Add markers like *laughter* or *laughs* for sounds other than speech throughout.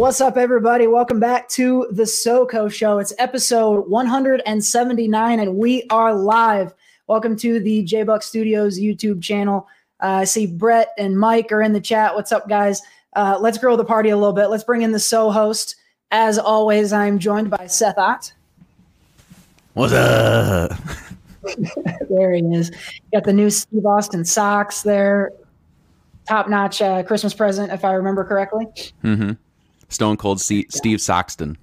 What's up, everybody? Welcome back to the SoCo Show. It's episode 179, and we are live. Welcome to the J Buck Studios YouTube channel. Uh, I see Brett and Mike are in the chat. What's up, guys? Uh, let's grow the party a little bit. Let's bring in the So host. As always, I'm joined by Seth Ott. What's up? *laughs* there he is. Got the new Steve Austin socks there. Top notch uh, Christmas present, if I remember correctly. Mm-hmm. Stone Cold C- Steve Soxton.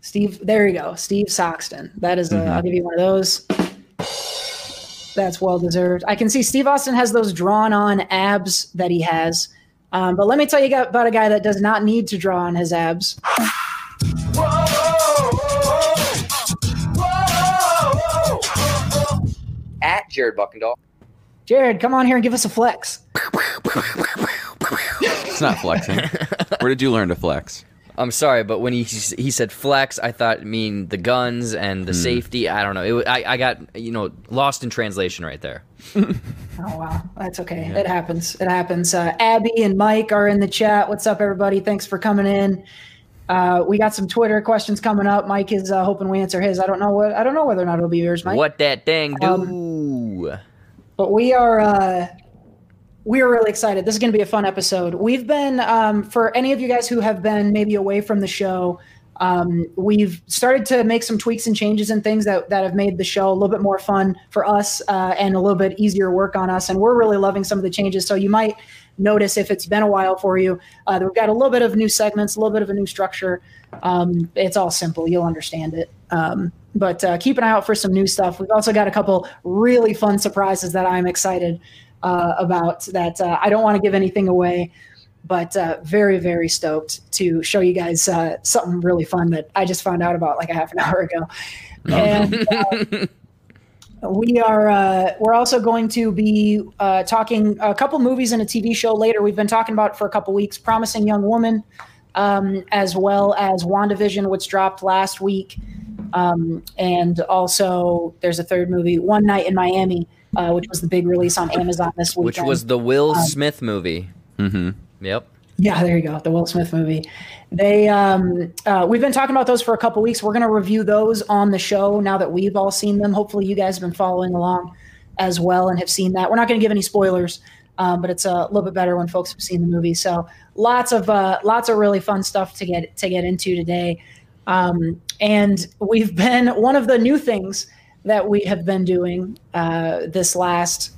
Steve, there you go. Steve Soxton. That is, a, Mhm. I'll give you one of those. That's well deserved. I can see Steve Austin has those drawn on abs that he has. Um, but let me tell you about a guy that does not need to draw on his abs. at Jared Buckendahl. Jared, come on here and give us a flex. *laughs* It's not flexing. *laughs* Where did you learn to flex? I'm sorry, but when he he said flex, I thought it mean the guns and the safety. I don't know. It, I I got you know lost in translation right there. *laughs* Oh wow, that's okay. It happens. It happens. Uh, Abby and Mike are in the chat. What's up, everybody? Thanks for coming in. Uh, we got some Twitter questions coming up. Mike is uh, hoping we answer his. I don't know what. I don't know whether or not it'll be yours, Mike. What that thing do? Um, But we are. We are really excited. This is going to be a fun episode. We've been um, for any of you guys who have been maybe away from the show. Um, we've started to make some tweaks and changes and things that, that have made the show a little bit more fun for us uh, and a little bit easier work on us. And we're really loving some of the changes. So you might notice if it's been a while for you, uh, that we've got a little bit of new segments, a little bit of a new structure. Um, it's all simple. You'll understand it. Um, but uh, keep an eye out for some new stuff. We've also got a couple really fun surprises that I'm excited uh, about that uh, I don't want to give anything away, but uh, very, very stoked to show you guys uh, something really fun that I just found out about like a half an *laughs* hour ago. And uh, we are uh, we're also going to be uh, talking a couple movies and a TV show later. We've been talking about it for a couple weeks. Promising Young Woman, um, as well as WandaVision, which dropped last week. Um, and also, there's a third movie, One Night in Miami, uh, which was the big release on Amazon this week. Which was the Will Smith movie. Mm-hmm. Yep. Yeah, there you go. The Will Smith movie. They um uh, we've been talking about those for a couple weeks. We're going to review those on the show now that we've all seen them. Hopefully, you guys have been following along as well and have seen that. We're not going to give any spoilers, um, but it's a little bit better when folks have seen the movie. So lots of uh, lots of really fun stuff to get to get into today. Um, and we've been one of the new things that we have been doing uh, this last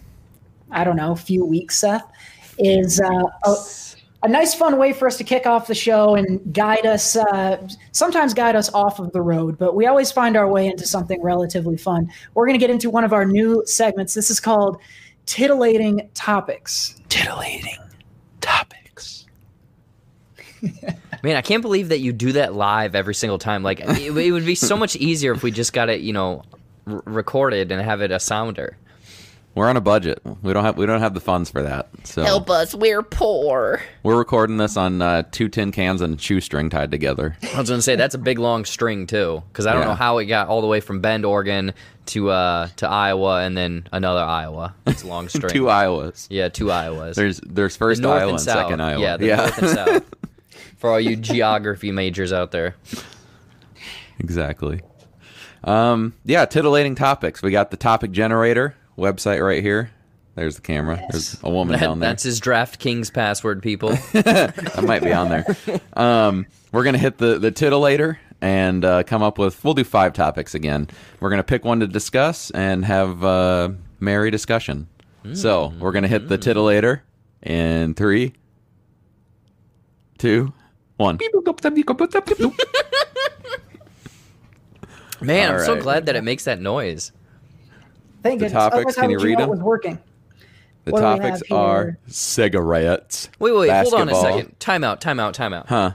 I don't know few weeks. Seth is uh, a, a nice fun way for us to kick off the show and guide us uh, sometimes guide us off of the road but we always find our way into something relatively fun we're going to get into one of our new segments this is called titillating topics Titillating topics. *laughs* Man, I can't believe that you do that live every single time. Like it, it would be so much easier if we just got it, you know, r- recorded and have it a sounder. We're on a budget. We don't have we don't have the funds for that. So help us, we're poor. we're recording this on uh, two tin cans and a shoestring tied together. I was gonna say that's a big long string too, because I don't Yeah. know how it got all the way from Bend, Oregon, to uh to Iowa, and then another Iowa. It's a long *laughs* string. Two Iowas. yeah, two Iowas. There's there's first north Iowa and and south. second Iowa. Yeah, the north and south. *laughs* For all you geography majors out there. exactly. Um, yeah, titillating topics. We got the topic generator website right here. There's the camera. There's a woman That- down there. that's his DraftKings password, people. *laughs* that might be on there. Um, we're gonna hit the the titillator and uh, come up with. We'll do five topics again. We're gonna pick one to discuss and have uh, merry discussion. So we're gonna hit the titillator in three, two, one. *laughs* Man, I'm All so glad that it makes that noise. thank The goodness topics, Otherwise, can you read it them? was working The What topics are here? cigarettes. Wait, wait, hold on a second. Time out, time out, time out. Huh?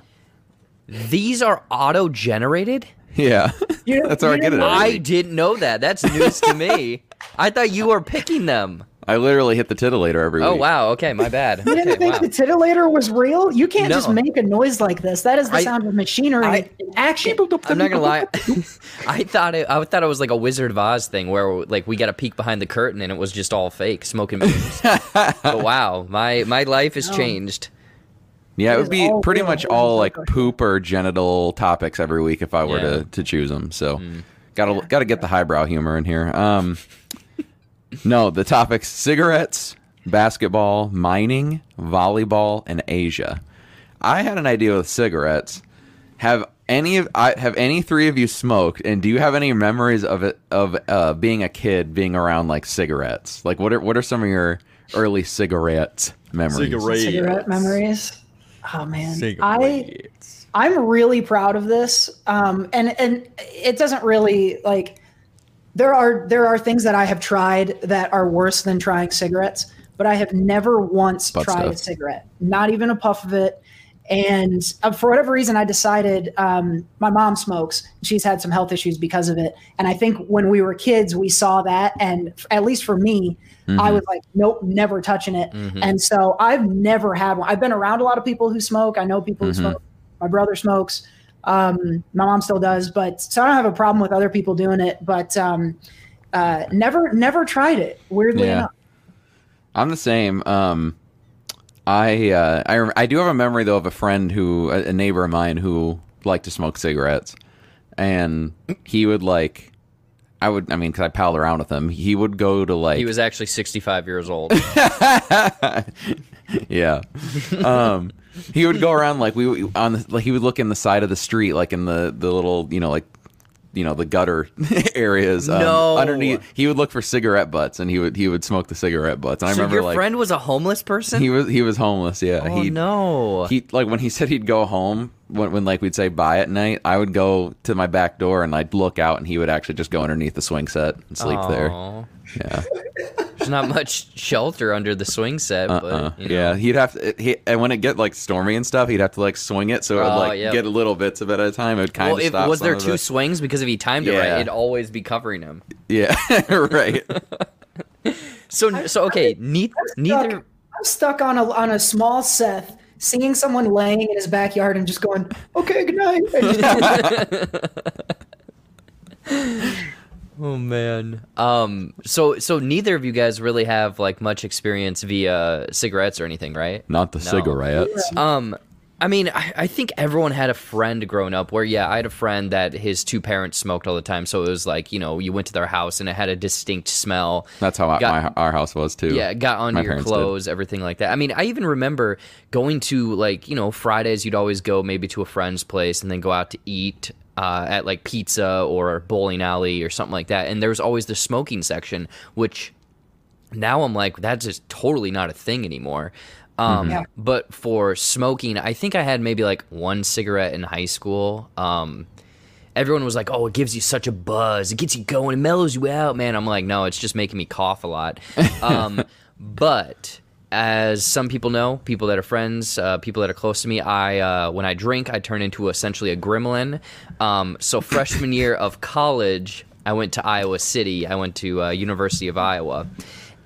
These are auto generated? Yeah. You- *laughs* That's how I get it. I didn't know that. That's news to me. I thought you were picking them. I literally hit the titillator every Oh week. Oh wow. Okay, my bad. you didn't Okay, think wow. the titillator was real you can't just make a noise like this that is the I- sound of machinery I- in action I'm not gonna lie. *laughs* I thought it. I thought it was like a Wizard of Oz thing where like we got a peek behind the curtain and it was just all fake, smoke and *laughs* mirrors. but wow, my my life has changed. Yeah, it, It would be pretty real much all like poop or genital topics every week if I were Yeah. to, to choose them. So gotta gotta get the highbrow humor in here. Um, no, the topics: cigarettes, basketball, mining, volleyball, and Asia. I had an idea with cigarettes. Have any of I have any three of you smoked? And do you have any memories of it of uh, being a kid being around like cigarettes? Like what are what are some of your early cigarette memories? Cigarette. cigarette memories. Oh man, I I'm really proud of this. Um, and and it doesn't really like there are there are things that I have tried that are worse than trying cigarettes, but I have never once Butt tried a cigarette, not even a puff of it. And uh, for whatever reason, I decided um, my mom smokes. She's had some health issues because of it. And I think when we were kids, we saw that. And at least for me, I was like, nope, never touching it. And so I've never had one. I've been around a lot of people who smoke. I know people who smoke. My brother smokes. Um, my mom still does, but so I don't have a problem with other people doing it. But um, uh, never, never tried it. Weirdly Yeah. enough. I'm the same. Um, I uh, I I do have a memory though of a friend who a, a neighbor of mine who liked to smoke cigarettes, and he would like. I would, I mean, because I palled around with him. He would go to like, He was actually 65 years old. *laughs* yeah. *laughs* Um, he would go around like we on the, like he would look in the side of the street, like in the the little you know like you know the gutter *laughs* areas. Um, No. underneath. He would look for cigarette butts, and he would he would smoke the cigarette butts. And I so remember your like friend was a homeless person? he was he was homeless. Yeah. oh, he, no. he like when he said he'd go home when, when like we'd say bye at night i would go to my back door and i'd look out and he would actually just go underneath the swing set and sleep there yeah *laughs* There's not much shelter under the swing set, uh, but you know. yeah he'd have to he, and when it get like stormy and stuff he'd have to like swing it so it would Oh, like yep. get little bits of it at a time it would kind Well, of if, stop was some there of two the- swings? Because if he timed it right, Yeah. it'd always be covering him. yeah *laughs* right *laughs* So, so okay, ne- neither. Stuck, I'm stuck on a on a small Seth, seeing someone laying in his backyard and just going, "Okay, good night." *laughs* And just- Oh man. Um. So, so neither of you guys really have like much experience via cigarettes or anything, right? not the No. cigarettes Um, I mean, I, I think everyone had a friend growing up where, yeah, I had a friend that his two parents smoked all the time. So it was like, you know, you went to their house and it had a distinct smell. that's how I, Got- my, our house was too Yeah, got onto My your parents did. clothes, everything like that. I mean, I even remember going to like, you know, Fridays you'd always go maybe to a friend's place and then go out to eat uh, at like pizza or bowling alley or something like that. And there was always the smoking section, which now I'm like, that's just totally not a thing anymore. Um, Yeah. But for smoking, I think I had maybe like one cigarette in high school. Um, everyone was like, "Oh, it gives you such a buzz. It gets you going. It mellows you out, man." I'm like, "No, it's just making me cough a lot." *laughs* Um, but as some people know, people that are friends, uh, people that are close to me, I uh, when I drink, I turn into essentially a gremlin. Um, so *laughs* freshman year of college, I went to Iowa City. I went to uh, University of Iowa.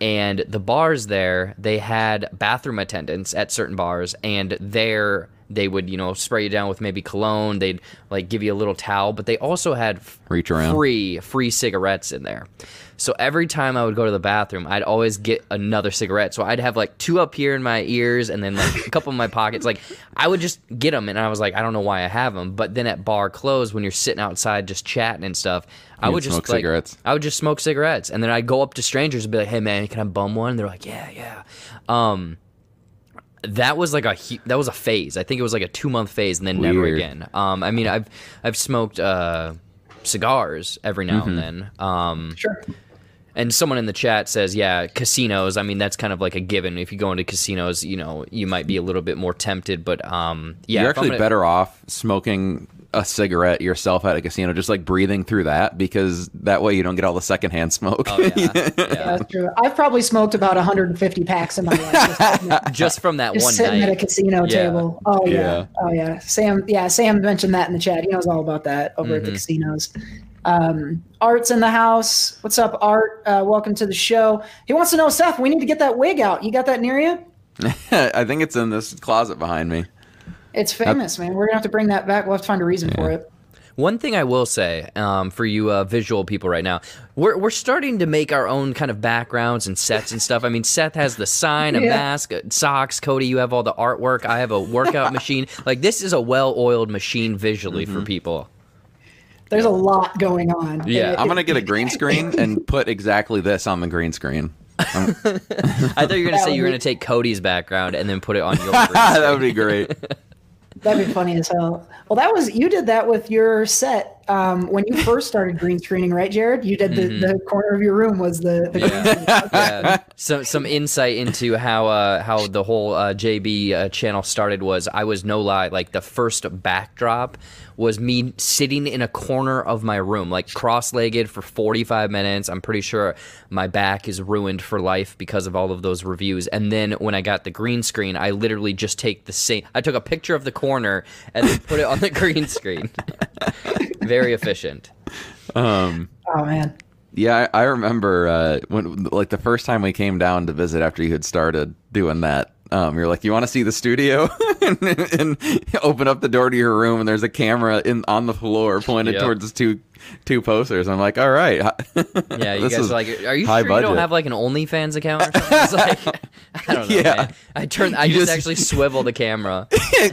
And the bars there, they had bathroom attendants at certain bars, and there they would, you know, spray you down with maybe cologne. They'd like give you a little towel, but they also had f- Reach around. free free cigarettes in there. So every time I would go to the bathroom, I'd always get another cigarette. So I'd have like two up here in my ears and then like a couple in my pockets. Like I would just get them, and I was like, I don't know why I have them. But then at bar close, when you're sitting outside just chatting and stuff, I would just smoke like, cigarettes. I would just smoke cigarettes, and then I'd go up to strangers and be like, Hey man, can I bum one? And They're like, Yeah, yeah. Um, that was like a that was a phase. I think it was like a two month phase, and then never again. Um, I mean, I've I've smoked uh, cigars every now Mm-hmm. and then. Um, sure. And someone in the chat says, yeah, casinos. I mean, that's kind of like a given. If you go into casinos, you know, you might be a little bit more tempted. But um, yeah, You're actually gonna- better off smoking a cigarette yourself at a casino, just like breathing through that, because that way you don't get all the secondhand smoke. Oh, yeah, *laughs* yeah. That's true. I've probably smoked about 150 packs in my life. Just *laughs* Just from that just one sitting night. at a casino Yeah. table. Oh yeah. Yeah. Oh yeah. Sam. Yeah. Sam mentioned that in the chat. He knows all about that over Mm-hmm. at the casinos. Um, Art's in the house. What's up, Art? Uh, welcome to the show. He wants to know, Seth. We need to get that wig out. You got that near you? *laughs* I think it's in this closet behind me. It's famous, man. We're gonna have to bring that back. We'll have to find a reason for it. One thing I will say um, for you uh, visual people right now, we're, we're starting to make our own kind of backgrounds and sets and stuff. I mean, Seth has the sign, a Yeah. mask, uh, socks. Cody, you have all the artwork. I have a workout *laughs* machine. Like this is a well-oiled machine visually for people. There's a lot going on. Yeah, It- I'm gonna get a *laughs* green screen and put exactly this on the green screen. *laughs* I thought you were gonna That say you were would gonna take Cody's background and then put it on your. *laughs* green that would be great. That'd be funny as hell. Well, that was you did that with your set um, when you first started green screening, right, Jared? You did the, the corner of your room was the, the green screen. yeah. Some some insight into how uh, how the whole uh, JB uh, channel started was I was no lie like the first backdrop was me sitting in a corner of my room like cross-legged for 45 minutes. I'm pretty sure my back is ruined for life because of all of those reviews. And then when I got the green screen, I literally just take the same I took a picture of the corner and then put it on the green screen. *laughs* *laughs* *laughs* Very efficient. *laughs* Um, Oh man, yeah, I, I remember uh, when like the first time we came down to visit after you had started doing that. Um, you're like, you want to see the studio, *laughs* and, and open up the door to your room, and there's a camera in on the floor pointed Yep. towards two two posters. I'm like, all right, *laughs* Yeah, you guys are like, are you high sure you don't have like an OnlyFans account or something? It's like, *laughs* I don't know. *laughs* Yeah. man. I turn. I just, just- actually swivel the camera.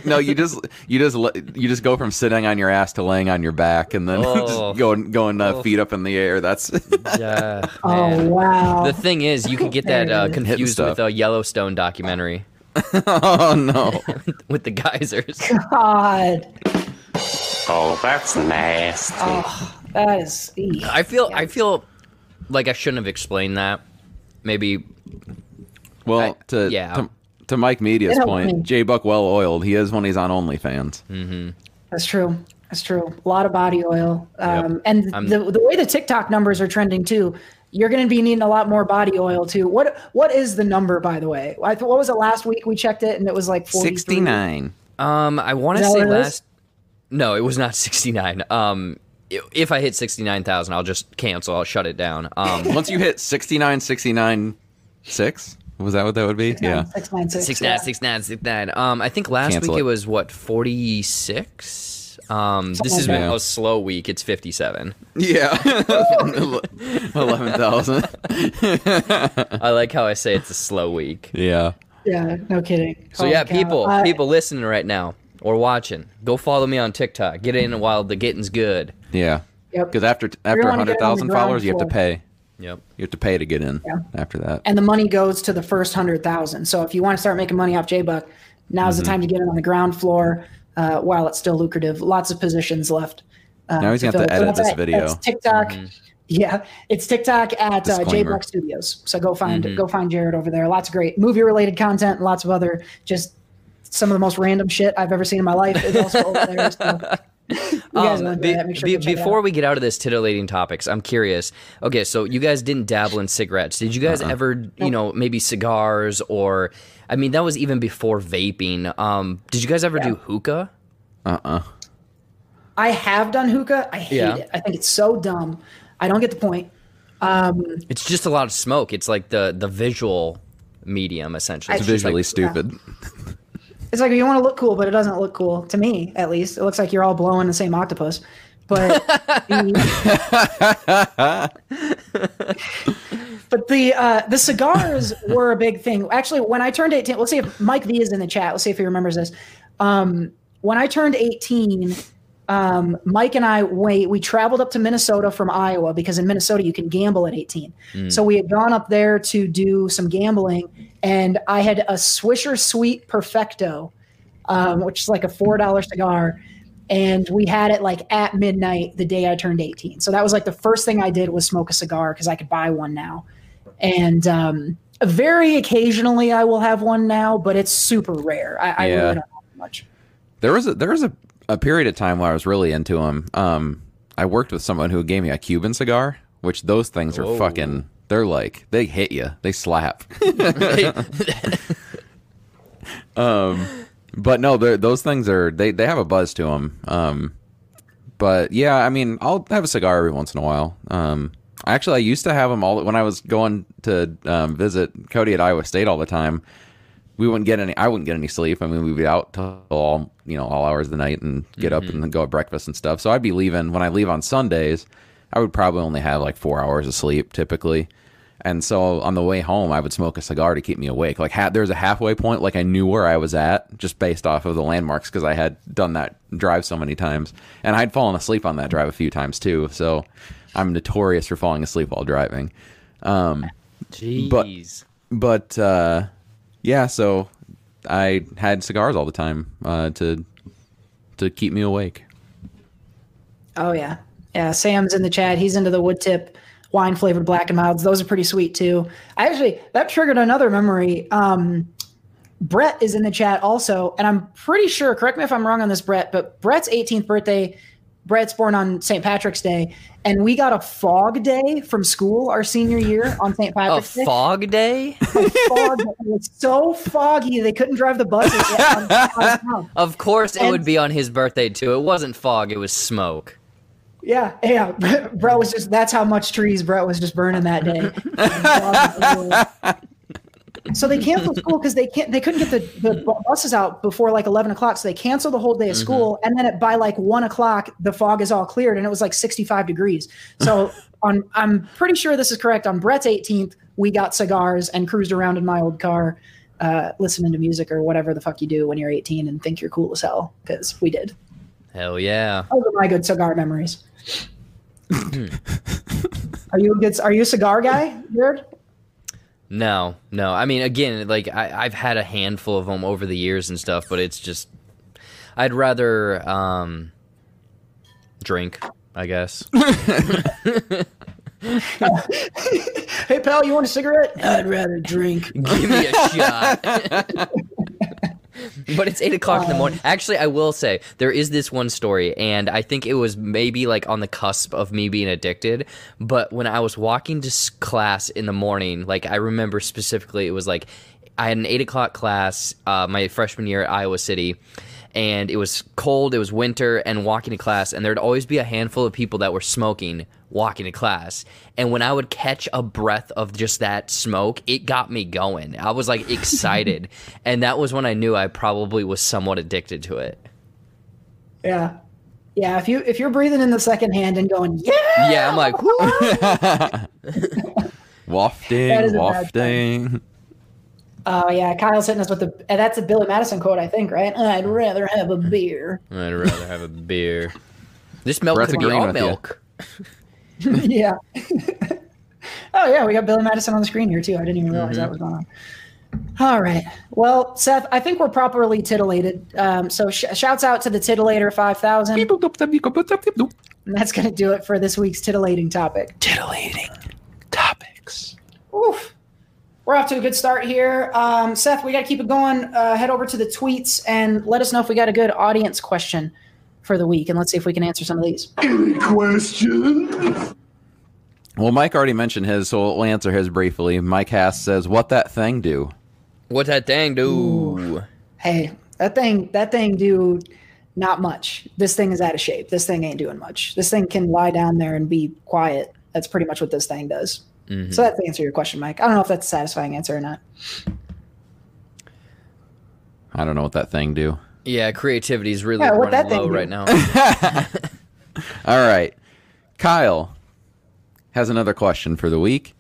no, you just you just le- you just go from sitting on your ass to laying on your back, and then Oh. just going going uh, Oh. feet up in the air. That's Yeah. oh wow. The thing is, you could get that uh, confused with a Yellowstone documentary oh no. with the geysers. God, Oh, that's nasty. oh, that is. eek. I feel. I feel like I shouldn't have explained that. Maybe. Well, I- to, yeah. to to Mike Media's point, me. J Buck well oiled. He is when he's on OnlyFans. Mm. That's true. That's true. A lot of body oil. Um, And I'm- the, the way the TikTok numbers are trending too, you're going to be needing a lot more body oil too. What What is the number, by the way? I th- what was it last week? We checked it and it was like 43. Sixty nine. Um, I want to say what it is? last. No, it was not sixty nine. Um, i- if I hit sixty nine thousand, I'll just cancel. I'll shut it down. Um, *laughs* Once you hit 69, 69, 6? Was that what that would be? Yeah. Six nine six. six yeah. nine six nine six nine. Um, I think last Cancel week it. it. was what forty six. Um, this like is that. a slow week. It's fifty seven. Yeah. *laughs* *laughs* 11,000. I like how I say it's a slow week. Yeah. Yeah, no kidding. So Holy yeah, people, Uh, people listening right now or watching, go follow me on TikTok. Get in while the getting's good. Yeah. Yep. Because after after wanna get on the 100,000 followers, you have to pay. Yep. You have to pay to get in Yeah. after that. and the money goes to the first hundred thousand. So if you want to start making money off JBuck, now's Mm-hmm. the time to get in on the ground floor uh, while it's still lucrative. Lots of positions left. Uh, Now he's gonna have to edit that's this at- video. that's TikTok. Yeah, it's TikTok at uh, Disclaimer. JBuck Studios. So go find go find Jared over there. Lots of great movie related content, lots of other just some of the most random shit I've ever seen in my life is also *laughs* over there. So *laughs* Um, be- sure be- you check it before we get out of this titillating topics, I'm curious. Okay, so you guys didn't dabble in cigarettes. Did you guys Uh-uh. ever, you know, maybe cigars or? I mean, that was even before vaping. Um, did you guys ever do hookah? Uh-uh. I have done hookah. I hate Yeah. it. I think it's so dumb. I don't get the point. Um, It's just a lot of smoke. It's like the the visual medium essentially. It's It's visually like- stupid. *laughs* It's like you want to look cool, but it doesn't look cool to me, at least. It looks like you're all blowing the same octopus. But *laughs* the, but the uh, the cigars were a big thing. Actually, when I turned 18, let's see if Mike V is in the chat. Let's see if he remembers this. Um, when I turned 18, um, Mike and I we we traveled up to Minnesota from Iowa because in Minnesota you can gamble at 18. So we had gone up there to do some gambling, and I had a Swisher Sweet Perfecto, um, which is like a four dollar cigar, and we had it like at midnight the day I turned 18. So that was like the first thing I did was smoke a cigar because I could buy one now, and um, very occasionally I will have one now, but it's super rare. I, I Yeah. really don't have much. There was a there was a, a period of time where I was really into them. Um, I worked with someone who gave me a Cuban cigar, which those things are Whoa. fucking. They're like they hit you, they slap. *laughs* um, but no, those things are they they have a buzz to them. Um, but yeah, I mean, I'll have a cigar every once in a while. Um, actually, I used to have them all when I was going to um, visit Cody at Iowa State all the time. We wouldn't get any. I wouldn't get any sleep. I mean, we'd be out till all you know all hours of the night and get up and then go at breakfast and stuff. So I'd be leaving when I leave on Sundays. I would probably only have like four hours of sleep typically. And so on the way home, I would smoke a cigar to keep me awake. Like ha- there's a halfway point, like I knew where I was at just based off of the landmarks because I had done that drive so many times, and I'd fallen asleep on that drive a few times too. So I'm notorious for falling asleep while driving. Um, Jeez. but uh, yeah, so I had cigars all the time uh, to to keep me awake. Oh yeah, yeah. Sam's in the chat. He's into the wood tip wine flavored black and milds. Those are pretty sweet too. I Actually, that triggered another memory. Um, Brett is in the chat also, and I'm pretty sure. Correct me if I'm wrong on this, Brett. But Brett's 18th birthday. Brett's born on St. Patrick's Day, and we got a fog day from school our senior year on St. *laughs* A Patrick's Day. fog day? *laughs* fog. It was so foggy they couldn't drive the buses. *laughs* Of course, it And- would be on his birthday too. It wasn't fog; it was smoke. Yeah, yeah. Brett was just that's how much trees Brett was just burning that day. So they canceled school because they can't they couldn't get the, the buses out before like eleven o'clock. So they canceled the whole day of school, and then at, by like one o'clock, the fog is all cleared, and it was like sixty five degrees. So *laughs* on I'm pretty sure this is correct. On Brett's eighteenth, we got cigars and cruised around in my old car. Uh, listening to music or whatever the fuck you do when you're 18 and think you're cool as hell because we did. Hell yeah! Those are my good cigar memories. *clears throat* are you a good? Are you a cigar guy, Jared? No, no. I mean, again, like I, I've had a handful of them over the years and stuff, but it's just I'd rather um, drink. I guess. *laughs* Hey pal, you want a cigarette? I'd rather drink. Give me a shot. *laughs* *laughs* but it's eight o'clock in the morning. Actually, I will say there is this one story, and I think it was maybe like on the cusp of me being addicted. But when I was walking to class in the morning, like I remember specifically, it was like I had an eight o'clock class uh, my freshman year at Iowa City. And it was cold, it was winter, and walking to class, and there'd always be a handful of people that were smoking walking to class. And when I would catch a breath of just that smoke, it got me going. I was like excited. *laughs* and that was when I knew I probably was somewhat addicted to it. Yeah, yeah. If you if you're breathing in the second hand and going, yeah, Yeah, I'm like, "Woo." *laughs* *laughs* Wafting, That is a bad wafting. oh yeah. Kyle's hitting us with the. that's a Billy Madison quote, I think, right? I'd rather have a beer. I'd rather have a beer. This milk Brett's could be all with you. milk. *laughs* yeah. *laughs* oh yeah, we got Billy Madison on the screen here too. I didn't even realize that was going on. All right. Well, Seth, I think we're properly titillated. Um, so sh- shouts out to the titillator five thousand. And that's going to do it for this week's titillating topic. Titillating topics. Oof. We're off to a good start here. Um, Seth, we got to keep it going. Uh, head over to the tweets and let us know if we got a good audience question for the week. And let's see if we can answer some of these. Any questions? Well, Mike already mentioned his, so we'll answer his briefly. Mike Hass says, "What that thing do?" What that thing do? Hey, that thing, that thing, do not much. This thing is out of shape. This thing ain't doing much. This thing can lie down there and be quiet. That's pretty much what this thing does. Mm-hmm. So that's the answer to your question, Mike. I don't know if that's a satisfying answer or not. I don't know what that thing do. Yeah, creativity is really Yeah, what that running low right now. *laughs* All right, Kyle has another question for the week.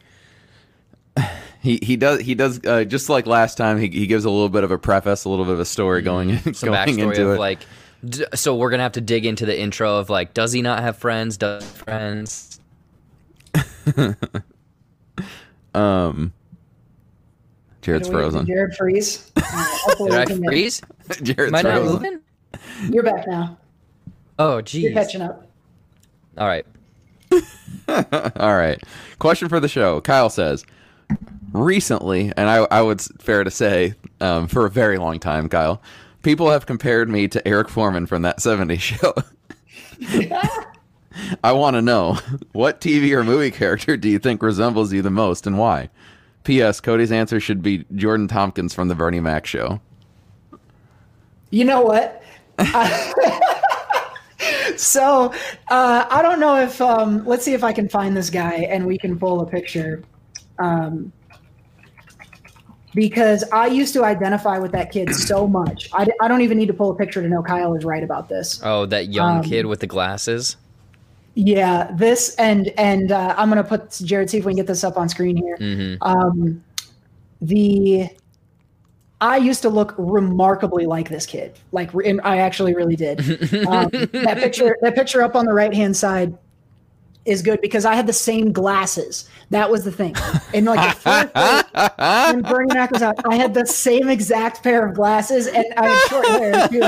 *sighs* He he does he does uh, just like last time. He, he gives a little bit of a preface, a little bit of a story going *laughs* Some going backstory into of it. like, d- so we're gonna have to dig into the intro of like, does he not have friends? Does he have friends? *laughs* um, Jared's frozen. Jared freeze. Uh, Did I freeze? *laughs* Jared's Am I not frozen. moving? You're back now. Oh, You're geez. catching up. All right. *laughs* All right. Question for the show. Kyle says, recently, and I, I would fair to say, um, for a very long time, Kyle, people have compared me to Eric Forman from that 70s show. *laughs* I want to know what TV or movie character do you think resembles you the most and why? P.S. Cody's answer should be Jordan Tompkins from the Bernie Mac show. You know what? so uh, I don't know if um, let's see if I can find this guy and we can pull a picture. Um, because I used to identify with that kid so much. I don't even need to pull a picture to know Kyle is right about this. Oh, that young Um, kid with the glasses. Yeah, this and and uh, I'm gonna put Jared. See if we can get this up on screen here. hmm Um, the I used to look remarkably like this kid. Like, I actually really did. *laughs* Um, that picture, that picture up on the right hand side, is good because I had the same glasses. That was the thing. And like the fourth grade, when Bernie Mac was out, I had the same exact pair of glasses, and I had short hair too.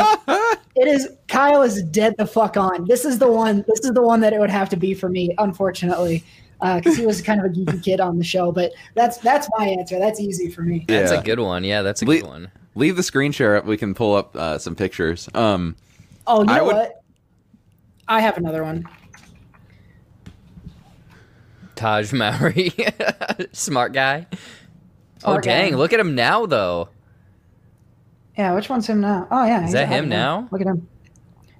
It is Kyle is dead the fuck on. This is the one. This is the one that it would have to be for me, unfortunately, because he was kind of a geeky kid on the show. But that's that's my answer. That's easy for me. That's a good one. Yeah, that's a Le- good one. Leave the screen share up. We can pull up uh, some pictures. Um, Oh, you I know would- what? I have another one. Tahj Mowry, *laughs* smart guy. oh Smart guy. dang! Look at him now, though. Yeah, which one's him now? Oh yeah, Is that a hot him one. now? Look at him.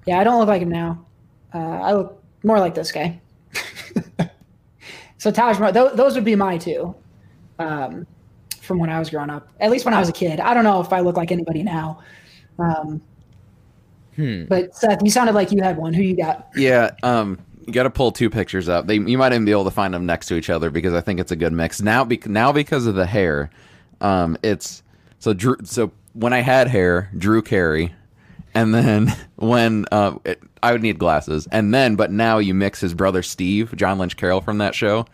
Yeah, I don't look like him now. Uh, I look more like this guy. So Taj Mahal, th- those would be my two, um, from when I was growing up. At least when I was a kid. I don't know if I look like anybody now. Um, Hmm. but Seth, you sounded like you had one. Who you got? yeah, um, you got to pull two pictures up. They, you might even be able to find them next to each other because I think it's a good mix. Now, bec- now because of the hair, um, it's so Drew. So when I had hair, Drew Carey, and then *laughs* when uh, it, I would need glasses, and then but now you mix his brother Steve, John Lynch Carroll from that show,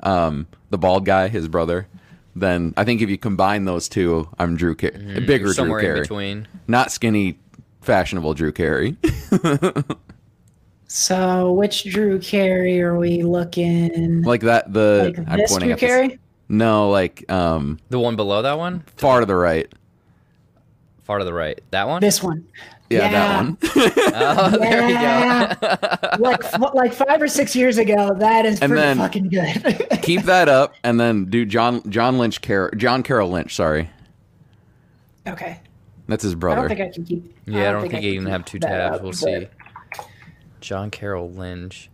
um, the bald guy, his brother. Then I think if you combine those two, I'm Drew Carey, bigger Drew Somewhere in Carey, between. not skinny, fashionable Drew Carey. *laughs* So which Drew Carey are we looking? like that. The Like I'm this pointing Drew at this- Carey? No, like um, The one below that one, far to the right. far to the right. That one. This one. Yeah, Yeah. that one. *laughs* Oh, there we go. Like f- like five or six years ago. That is And pretty then- fucking good. *laughs* Keep that up, and then do John John Lynch Car- John Carroll Lynch. Sorry, okay. that's his brother. I don't think I can keep. Yeah, I don't think, I you can can keep have two tabs. up, We'll but- see. John Carroll Lynch.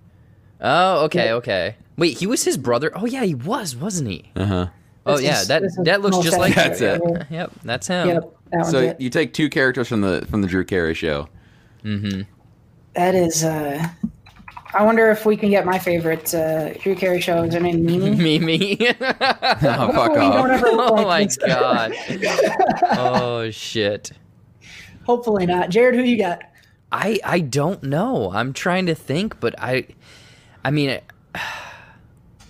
Oh, okay, Yeah. okay. Wait, he was his brother. Oh yeah, he was, wasn't he? Uh huh. Oh This yeah, is- that that looks just like *laughs* That's it. Yep, that's him. Yep, that So it. you take two characters from the from the Drew Carey show. Mm-hmm. That is. uh I wonder if we can get my favorite uh, Drew Carey show. Is her name Mimi? *laughs* Mimi. *laughs* *laughs* Oh, fuck Hopefully you don't off. oh like my god. oh shit. Hopefully not. Jared, who you got? I I don't know. I'm trying to think, but I I mean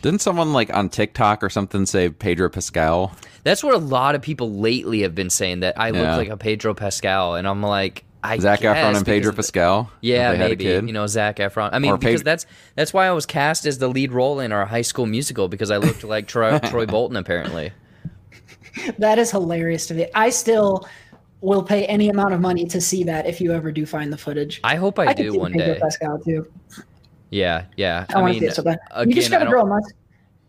Didn't someone like on TikTok or something say Pedro Pascal? that's what a lot of people lately have been saying that I look Yeah. like a Pedro Pascal and I'm like I Zac guess Efron and Pedro Pascal. Yeah, they had a maybe. kid? You know, Zac Efron. I mean, Or because Pedro- that's that's why I was cast as the lead role in our high school musical because I looked like Troy, *laughs* Troy Bolton apparently. That is hilarious to me. I still will pay any amount of money to see that if you ever do find the footage. I hope I, could do see one Pedro day. Pascal too. Yeah, yeah. I, want to mean, see it so bad. you just gotta grow a mustache.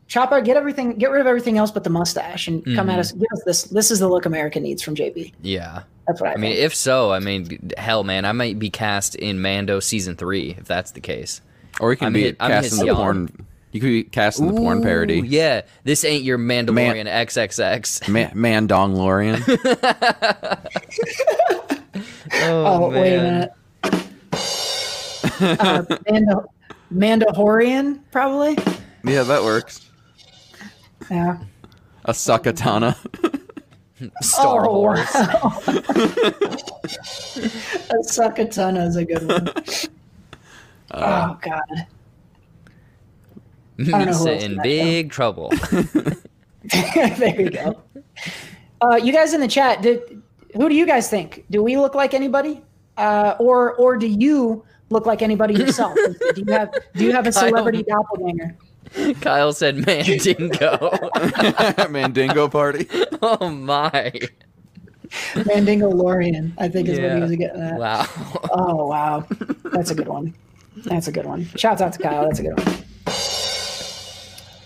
Chop out, get everything, get rid of everything else but the mustache, and come Mm-hmm. at us. Give us this. This is the look America needs from JB. Yeah. That's what I, I mean, think. if so, I mean, hell, man, I might be cast in Mando season three if that's the case. Or you can I'm be his- cast in the young. porn. You could be cast in the porn parody. Yeah, this ain't your Mandalorian XXX. Man, man Dong Lorian. *laughs* oh, wait a minute. uh, Mando, Mandahorian, probably. yeah, that works. Yeah. A Sakatana. *laughs* Star oh, Wars. Wow. *laughs* a Sakatana is a good one. *laughs* Uh, oh God. don't know who else Misa in in that big trouble. there you go. Uh, you guys in the chat, did, who do you guys think? Do we look like anybody, uh, or or do you look like anybody yourself? *laughs* do you have do you have a celebrity doppelganger? Kyle said Mandingo. *laughs* Mandingo party. oh my. Mandingo Lorian, I think is what Yeah. he was getting at. Wow. Oh wow, that's a good one. That's a good one. Shouts out to Kyle. That's a good one.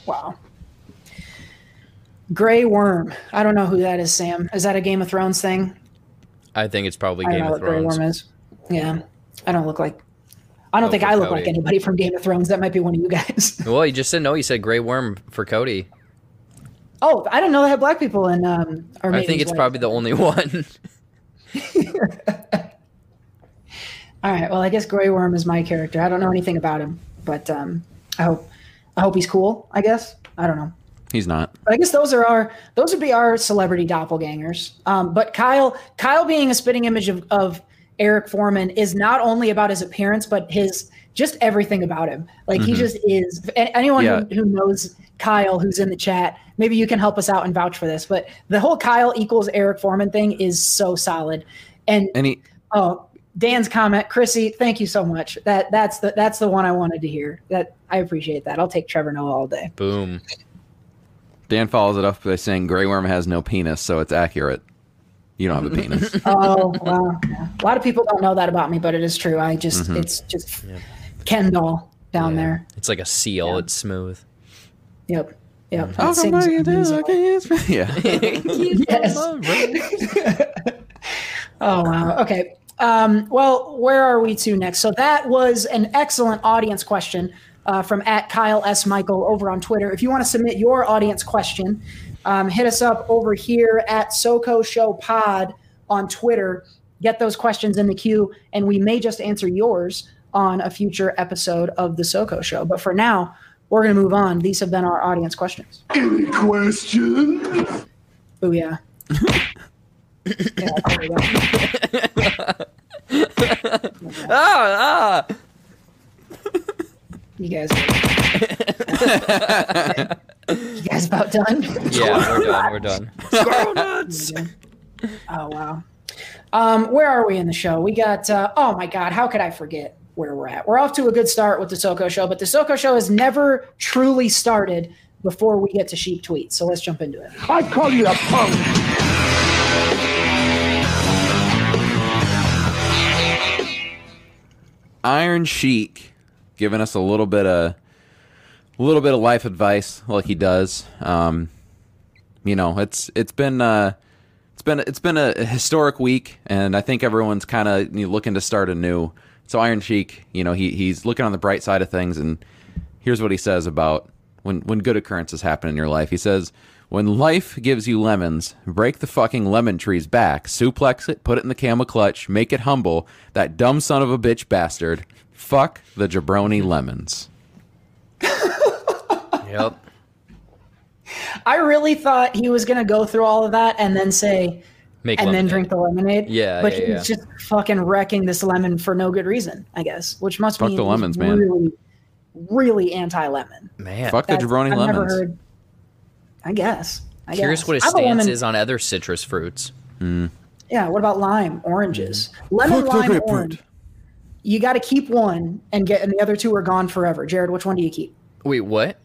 Wow. Grey Worm. I don't know who that is, Sam. Is that a Game of Thrones thing? I think it's probably I don't Game know of what Grey Thrones. Worm is. Yeah, I don't look like. I don't Oh, think I look like anybody from Game of Thrones. That might be one of you guys. *laughs* Well, you just said no. You said Grey Worm for Cody. Oh, I didn't know they had black people in. Um, or I think it's probably the only *laughs* one. *laughs* All right. Well, I guess Grey Worm is my character. I don't know anything about him, but um, I hope I hope he's cool. I guess I don't know. He's not. But I guess those are our those would be our celebrity doppelgangers. Um, but Kyle Kyle being a spitting image of, of Eric Forman is not only about his appearance, but his just everything about him. Like he mm-hmm. just is. Anyone Yeah. who, who knows Kyle, who's in the chat, maybe you can help us out and vouch for this. But the whole Kyle equals Eric Forman thing is so solid. And And he Oh, Dan's comment, Chrissy, thank you so much. That that's the that's the one I wanted to hear. That I appreciate that. I'll take Trevor Noah all day. Boom. Dan follows it up by saying Grey Worm has no penis, so it's accurate. You don't have a penis. *laughs* Oh wow, yeah. a lot of people don't know that about me, but it is true. I just Mm-hmm. it's just Ken doll down Yeah. there. It's like a seal. Yeah. It's smooth. Yep, yep. How It come sings I do music. this? Yeah. *laughs* *laughs* Yes. Oh wow. Okay. Um, well, where are we to next? So that was an excellent audience question uh, from at Kyle S. Michael over on Twitter. If you want to submit your audience question, um, hit us up over here at SoCo Show Pod on Twitter. Get those questions in the queue, and we may just answer yours on a future episode of the SoCo Show. But for now, we're going to move on. These have been our audience questions. Any questions? Oh yeah. yeah there we go. *laughs* Ah, ah. You guys. *laughs* you guys about done? *laughs* Yeah, we're done. We're done. *laughs* Oh wow. Um, where are we in the show? We got. Uh, oh my God, how could I forget where we're at? We're off to a good start with the SoCo show, but the SoCo show has never truly started before we get to sheep tweets. So let's jump into it. I call you a punk. Iron Sheik giving us a little bit of a little bit of life advice like he does. Um, you know, it's it's been uh, it's been it's been a historic week, and I think everyone's kind of looking to start anew. So Iron Sheik, you know, he he's looking on the bright side of things, and here's what he says about when when good occurrences happen in your life. He says. When life gives you lemons, break the fucking lemon tree's back, suplex it, put it in the camel clutch, make it humble. That dumb son of a bitch bastard. Fuck the jabroni lemons. *laughs* Yep. I really thought he was gonna go through all of that and then say, Make and then drink the lemonade. Yeah, but yeah, he's yeah. just fucking wrecking this lemon for no good reason, I guess. Which must Fuck mean the he's lemons, man. Really, really anti-lemon. Man. Fuck the jabroni I've lemons. never heard. I guess. I Curious guess. what his stance lemon- is on other citrus fruits. Hmm. Yeah. What about lime, oranges, hmm. lemon, Fuck lime, grapefruit. orange? You got to keep one and get, and the other two are gone forever. Jared, which one do you keep? Wait, what?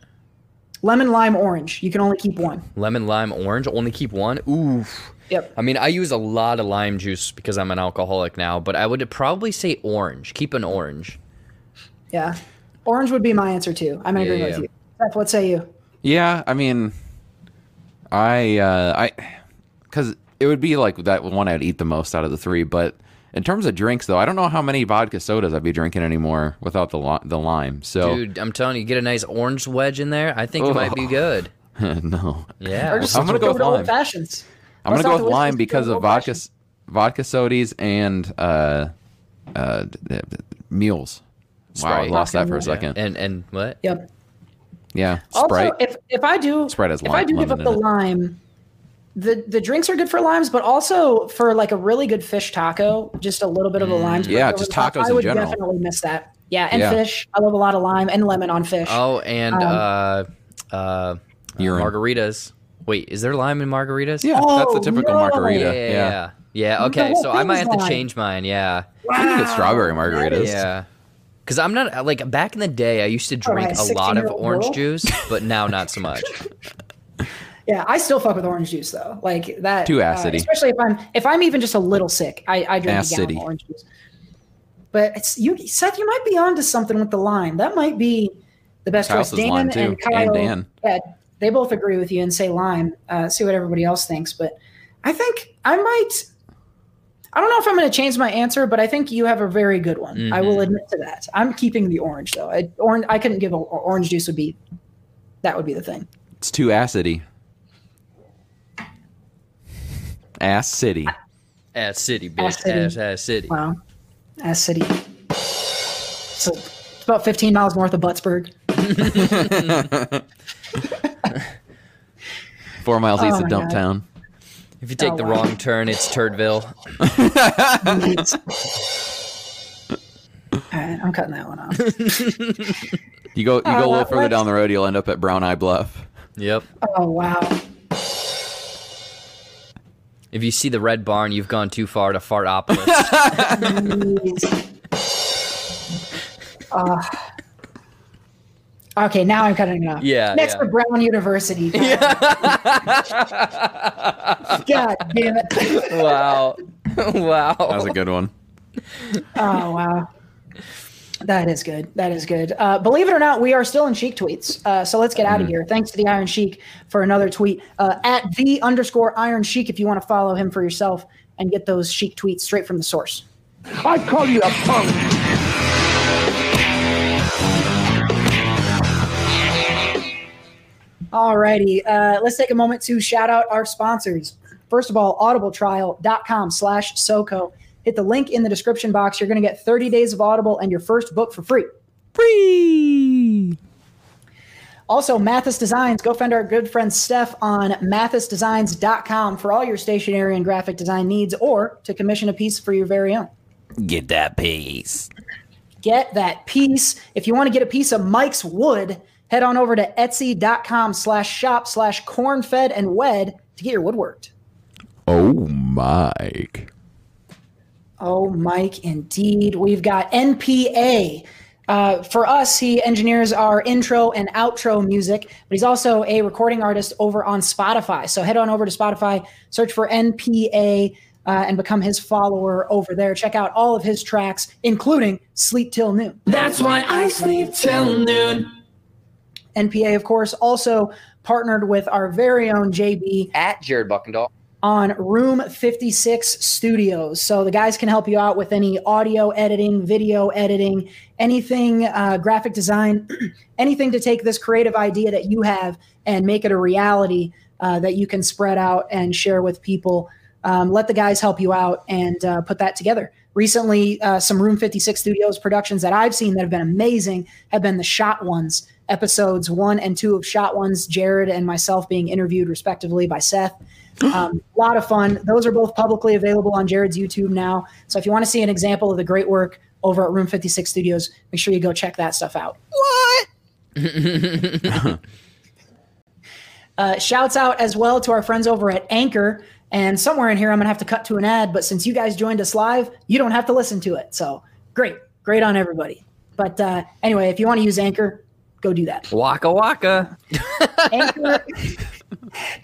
Lemon, lime, orange. You can only keep one. Lemon, lime, orange. Only keep one. Oof. Yep. I mean, I use a lot of lime juice because I'm an alcoholic now, but I would probably say orange. Keep an orange. Yeah. Orange would be my answer too. I'm in Yeah, agreement yeah. with you. Seth, what say you? Yeah, I mean, I uh, I because it would be like that one I'd eat the most out of the three. But in terms of drinks, though, I don't know how many vodka sodas I'd be drinking anymore without the li- the lime. So Dude, I'm telling you, get a nice orange wedge in there. I think it might be good. *laughs* no, Yeah. Or just I'm gonna go go with with old lime. fashions. I'm gonna out go the with lime because of vodka fashions. vodka sodies and uh, uh, d- d- mules. Wow, I lost that for a Yeah. second. and and what? Yep. Yeah, Also, if if I do Sprite has if I do give up the in it. lime, the the drinks are good for limes, but also for like a really good fish taco, just a little bit of the limes. Mm, Yeah, just the top. tacos I would general. definitely miss that. Yeah, and Yeah. fish. I love a lot of lime and lemon on fish. Oh, and Um, uh, uh, Urine. margaritas. Wait, is there lime in margaritas? yeah, that's the Oh, typical no. margarita. Yeah, Yeah, yeah, yeah. Yeah, okay, so I might thing's have to change mine. Yeah, You can get strawberry margaritas. yeah. Because I'm not like back in the day, I used to drink right, a lot of orange girl? juice, but now not so much. *laughs* Yeah, I still fuck with orange juice though. Like that. Too uh, especially if I'm if I'm even just a little sick, I, I drink a gallon of orange juice. But it's you, Seth. You might be onto something with the lime. That might be the best Kyle choice. Dan lime, too, and and Dan. yeah, they both agree with you and say lime. Uh, see what everybody else thinks. But I think I might. I don't know if I'm going to change my answer, but I think you have a very good one. I Mm-hmm. will admit to that. I'm keeping the orange though. I, orange. I couldn't give a, orange juice would be. That would be the thing. It's too acidy. Ass City. Ass City, bitch. Ass City. Ass, ass City. Wow. Ass City. So it's about 15 miles north of Buttsburg. *laughs* Four miles east Oh of Dump God. Dumptown. If you take Oh, the wow. wrong turn, it's Turdville. *laughs* All right, I'm cutting that one off. You go you go a little further let's- down the road, you'll end up at Brown Eye Bluff. Yep. Oh, wow. If you see the red barn, you've gone too far to Fartopolis. *laughs* Jeez. Uh, okay, now I'm cutting it off. Yeah, Next yeah. to Brown University. *laughs* God damn it. wow. *laughs* wow. That was a good one. Oh wow. That is good. That is good. Uh, believe it or not, we are still in Sheik tweets. Uh, so let's get out of here. Thanks to the Iron Sheik for another tweet uh, at the underscore Iron Sheik if you want to follow him for yourself and get those Sheik tweets straight from the source. I call you a punk. Alrighty, uh, let's take a moment to shout out our sponsors. First of all, audibletrial.com slash SoCo. Hit the link in the description box. You're going to get 30 days of Audible and your first book for free. Free. Also, Mathis Designs. Go find our good friend Steph on mathisdesigns.com for all your stationery and graphic design needs or to commission a piece for your very own. Get that piece. Get that piece. If you want to get a piece of Mike's wood, head on over to etsy.com slash shop slash cornfed and wed to get your wood worked. Oh Mike. Oh, Mike, indeed. We've got NPA. Uh, for us, he engineers our intro and outro music, but he's also a recording artist over on Spotify. So head on over to Spotify, search for NPA, uh, and become his follower over there. Check out all of his tracks, including Sleep Till Noon. That's why I sleep till noon. NPA, of course, also partnered with our very own JB At Jared Buckendahl. On Room 56 Studios. So the guys can help you out with any audio editing, video editing, anything, uh, graphic design, *clears throat* anything to take this creative idea that you have and make it a reality uh, that you can spread out and share with people. Um, let the guys help you out and uh, put that together. Recently, uh, some Room 56 Studios productions that I've seen that have been amazing have been the Shot Ones episodes one and two of Shot Ones, Jared and myself being interviewed respectively by Seth. *gasps* Um, a lot of fun. Those are both publicly available on Jared's YouTube now. So if you want to see an example of the great work over at Room 56 Studios, make sure you go check that stuff out. What? *laughs* uh, shouts out as well to our friends over at Anchor. And somewhere in here, I'm going to have to cut to an ad. But since you guys joined us live, you don't have to listen to it. So great. Great on everybody. But uh, anyway, if you want to use Anchor, go do that. Waka waka. Anchor,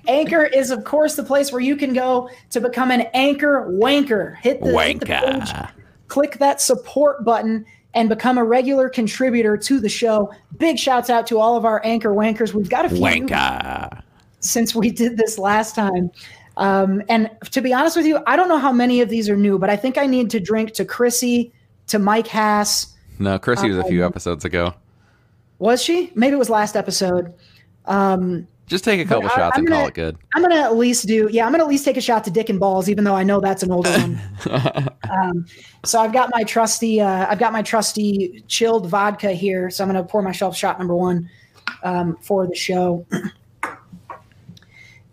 Anchor is, of course, the place where you can go to become an Anchor wanker. Hit the, hit the page, click that support button, and become a regular contributor to the show. Big shouts out to all of our Anchor wankers. We've got a few new Wanka. since we did this last time. Um, and to be honest with you, I don't know how many of these are new, but I think I need to drink to Chrissy, to Mike Hass. No, Chrissy was a few Um, episodes ago. Was she? Maybe it was last episode. Um, Just take a couple I- shots I'm and call gonna- it good. I'm gonna at least do yeah. I'm gonna at least take a shot to Dick and Balls, even though I know that's an older one. *laughs* um, so I've got my trusty uh, I've got my trusty chilled vodka here. So I'm gonna pour myself shot number one um, for the show. *clears throat*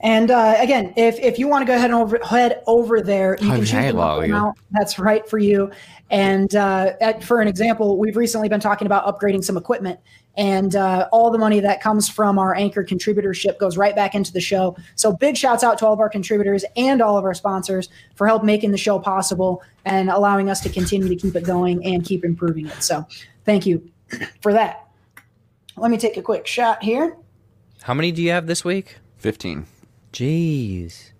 And uh, again, if, if you want to go ahead and over, head over there, you can choose the amount that's right for you. And uh, at, for an example, we've recently been talking about upgrading some equipment, and uh, all the money that comes from our anchor contributorship goes right back into the show. So big shouts out to all of our contributors and all of our sponsors for help making the show possible and allowing us to continue to keep it going and keep improving it. So thank you for that. Let me take a quick shot here. How many do you have this week? 15. Jeez.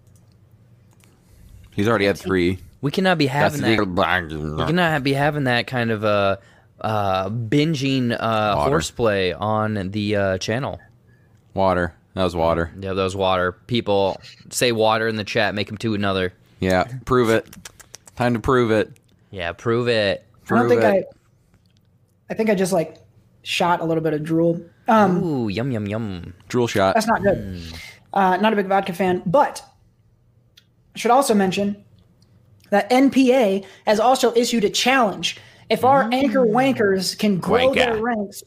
He's already had three. We cannot be That's having the that. We cannot be having that kind of uh, uh, binging uh, Water. horseplay on the uh, channel. water. That was water. Yeah, those water people say water in the chat. Make them to another. Yeah, prove it. Time to prove it. Yeah, prove it. I don't think it. I. I think I just like shot a little bit of drool. Um, Ooh, yum yum yum. Drool shot. That's not good. Uh, not a big vodka fan, but should also mention that NPA has also issued a challenge. If our anchor wankers can grow their ranks,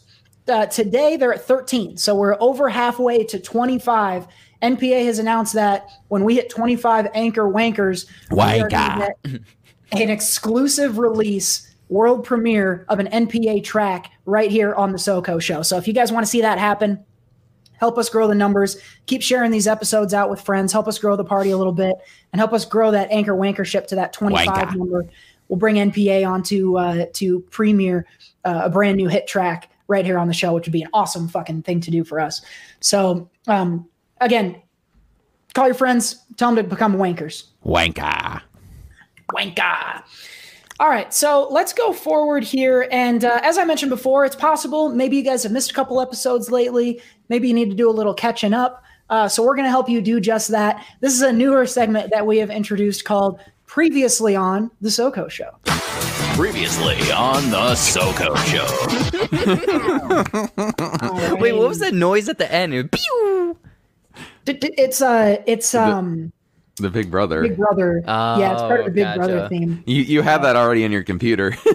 uh, today they're at 13, so we're over halfway to 25. NPA has announced that when we hit 25 anchor wankers, we are *laughs* an exclusive release world premiere of an NPA track right here on the SoCo show. So if you guys want to see that happen, help us grow the numbers. Keep sharing these episodes out with friends. Help us grow the party a little bit and help us grow that anchor wankership to that 25 Wanker. number. We'll bring NPA on to uh, to premiere uh, a brand new hit track right here on the show, which would be an awesome fucking thing to do for us. So um, again, call your friends, tell them to become wankers. Wanka. Wanka. All right, so let's go forward here. And uh, as I mentioned before, it's possible maybe you guys have missed a couple episodes lately. Maybe you need to do a little catching up. Uh, so we're going to help you do just that. This is a newer segment that we have introduced called Previously on the SoCo Show. Previously on the SoCo show. *laughs* Wait, what was that noise at the end? It- Pew! D- d- It's uh, it's um, The Big Brother. Big Brother. yeah, it's part of the Oh, Big Brother theme. You you have that already in your computer. *laughs*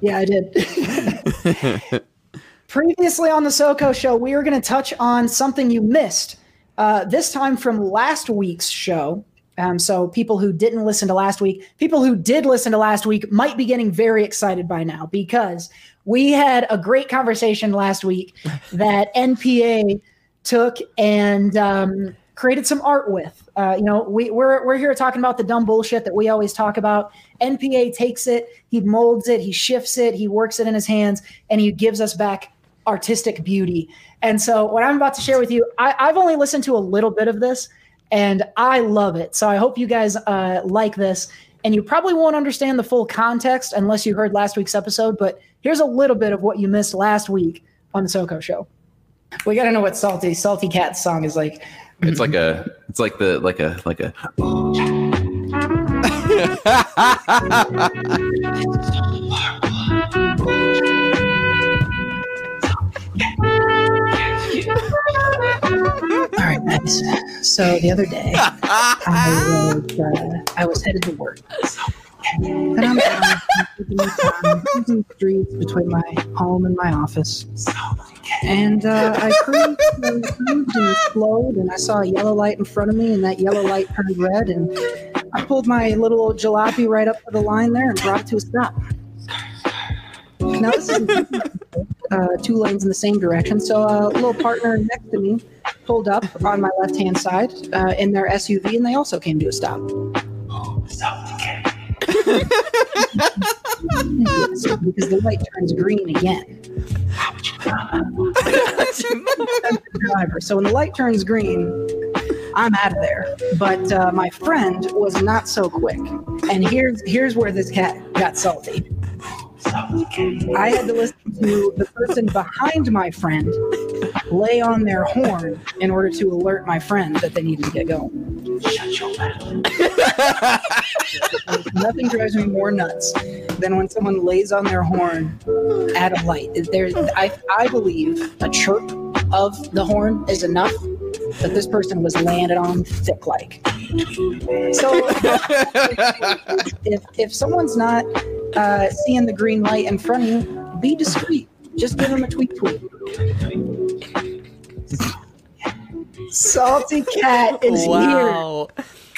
Yeah, I did. *laughs* Previously on the SoCo show, we are going to touch on something you missed. Uh, this time from last week's show. Um, so people who didn't listen to last week, people who did listen to last week might be getting very excited by now because we had a great conversation last week *laughs* that NPA took and um, created some art with. Uh, you know, we, we're, we're here talking about the dumb bullshit that we always talk about. NPA takes it, he molds it, he shifts it, he works it in his hands, and he gives us back artistic beauty. And so, what I'm about to share with you, I, I've only listened to a little bit of this, and I love it. So, I hope you guys uh, like this. And you probably won't understand the full context unless you heard last week's episode, but here's a little bit of what you missed last week on the SoCo show. We got to know what Salty Salty Cat's song is like. it's like a it's like the like a like a *laughs* All right, nice. So the other day, *laughs* I was uh, I was headed to work, and I'm down the streets between my home and my office, and uh, I cruised, and cruised and slowed, and I saw a yellow light in front of me, and that yellow light turned red, and I pulled my little old jalopy right up to the line there and brought it to a stop. Now this is *laughs* uh, two lanes in the same direction. So a little partner next to me pulled up on my left hand side uh, in their SUV, and they also came to a stop. Yes, *laughs* because the light turns green again. Driver. *laughs* So when the light turns green, I'm out of there. But uh, my friend was not so quick, and here's here's where this cat got salty. I had to listen to the person behind my friend lay on their horn in order to alert my friend that they needed to get going. Nothing drives me more nuts than when someone lays on their horn at a light. There's, I, I believe a chirp of the horn is enough that this person was landed on thick like. So *laughs* if if someone's not uh, seeing the green light in front of you, be discreet. Just give them a tweet tweet. *laughs* Salty Cat is here.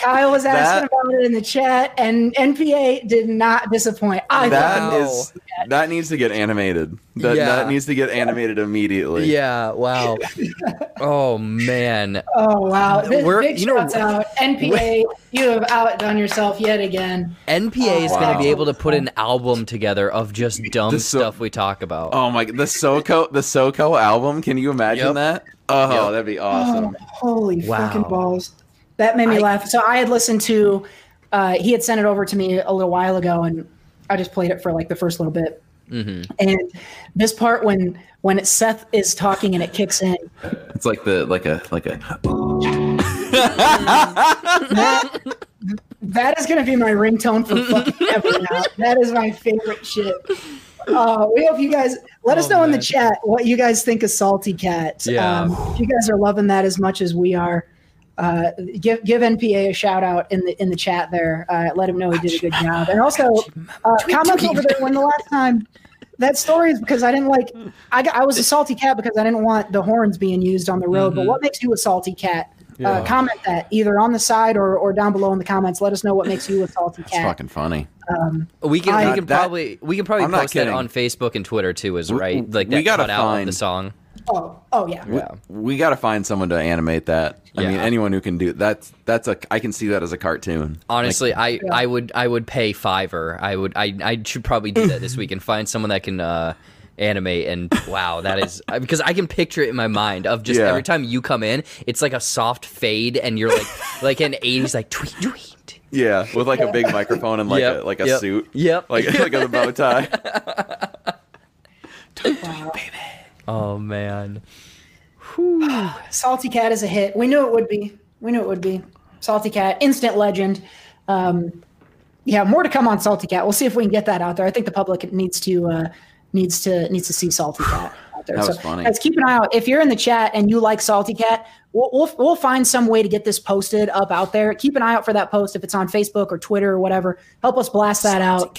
Wow. Kyle was asking That- about it in the chat, and NPA did not disappoint. I That thought is that needs to get animated. That Yeah. that needs to get animated immediately. Yeah, wow. *laughs* Oh man. Oh wow! Big, We're- big you know, out NPA. You have outdone yourself yet again. NPA is going to be able to put an album together of just dumb so- stuff we talk about. Oh my god. the SoCo the SoCo album. Can you imagine Yep. that? Oh, Yep. that'd be awesome. Oh, holy Wow. fucking balls! That made me I- laugh. So I had listened to. Uh, he had sent it over to me a little while ago, and I just played it for like the first little bit. Mm-hmm. And this part when when it, Seth is talking and it kicks in, It's like the like a like a *laughs* that that is going to be my ringtone for fucking ever now. That is my favorite shit. Uh, we hope you guys let us Oh, know in the chat what you guys think of Salty Cat. Yeah. Um, if you guys are loving that as much as we are, uh, give give NPA a shout out in the in the chat there. Uh, let him know he did a good job, and also uh, comment over there when the last time that story is because I didn't like I got, I was a salty cat because I didn't want the horns being used on the road. But what makes you a salty cat? Uh, comment that either on the side or, or down below in the comments. Let us know what makes you a salty It's cat. fucking funny. We can I- we can That- probably we can probably I'm post that on Facebook and Twitter too, is We- right? Like we gotta cut out of find- the song. Oh, oh yeah. Yeah. We got to find someone to animate that. I mean, anyone who can do that's that's a I can see that as a cartoon. Honestly, I, I would I would pay Fiverr. I would I I should probably do that this week and find someone that can uh, animate. And wow, that is *laughs* because I can picture it in my mind of just Yeah. every time you come in, it's like a soft fade, and you're like *laughs* like an '80s like tweet tweet. Yeah, with like a big microphone and like Yep, a like a yep, suit. yep. Like *laughs* like a bow tie. Oh man, Salty Cat is a hit. We knew it would be. We knew it would be. Salty Cat, instant legend. Um, yeah, more to come on Salty Cat. We'll see if we can get that out there. I think the public needs to uh, needs to needs to see Salty Cat out there. That was so, funny. Guys, keep an eye out. If you're in the chat and you like Salty Cat, we'll, we'll we'll find some way to get this posted up out there. Keep an eye out for that post if it's on Facebook or Twitter or whatever. Help us blast that out.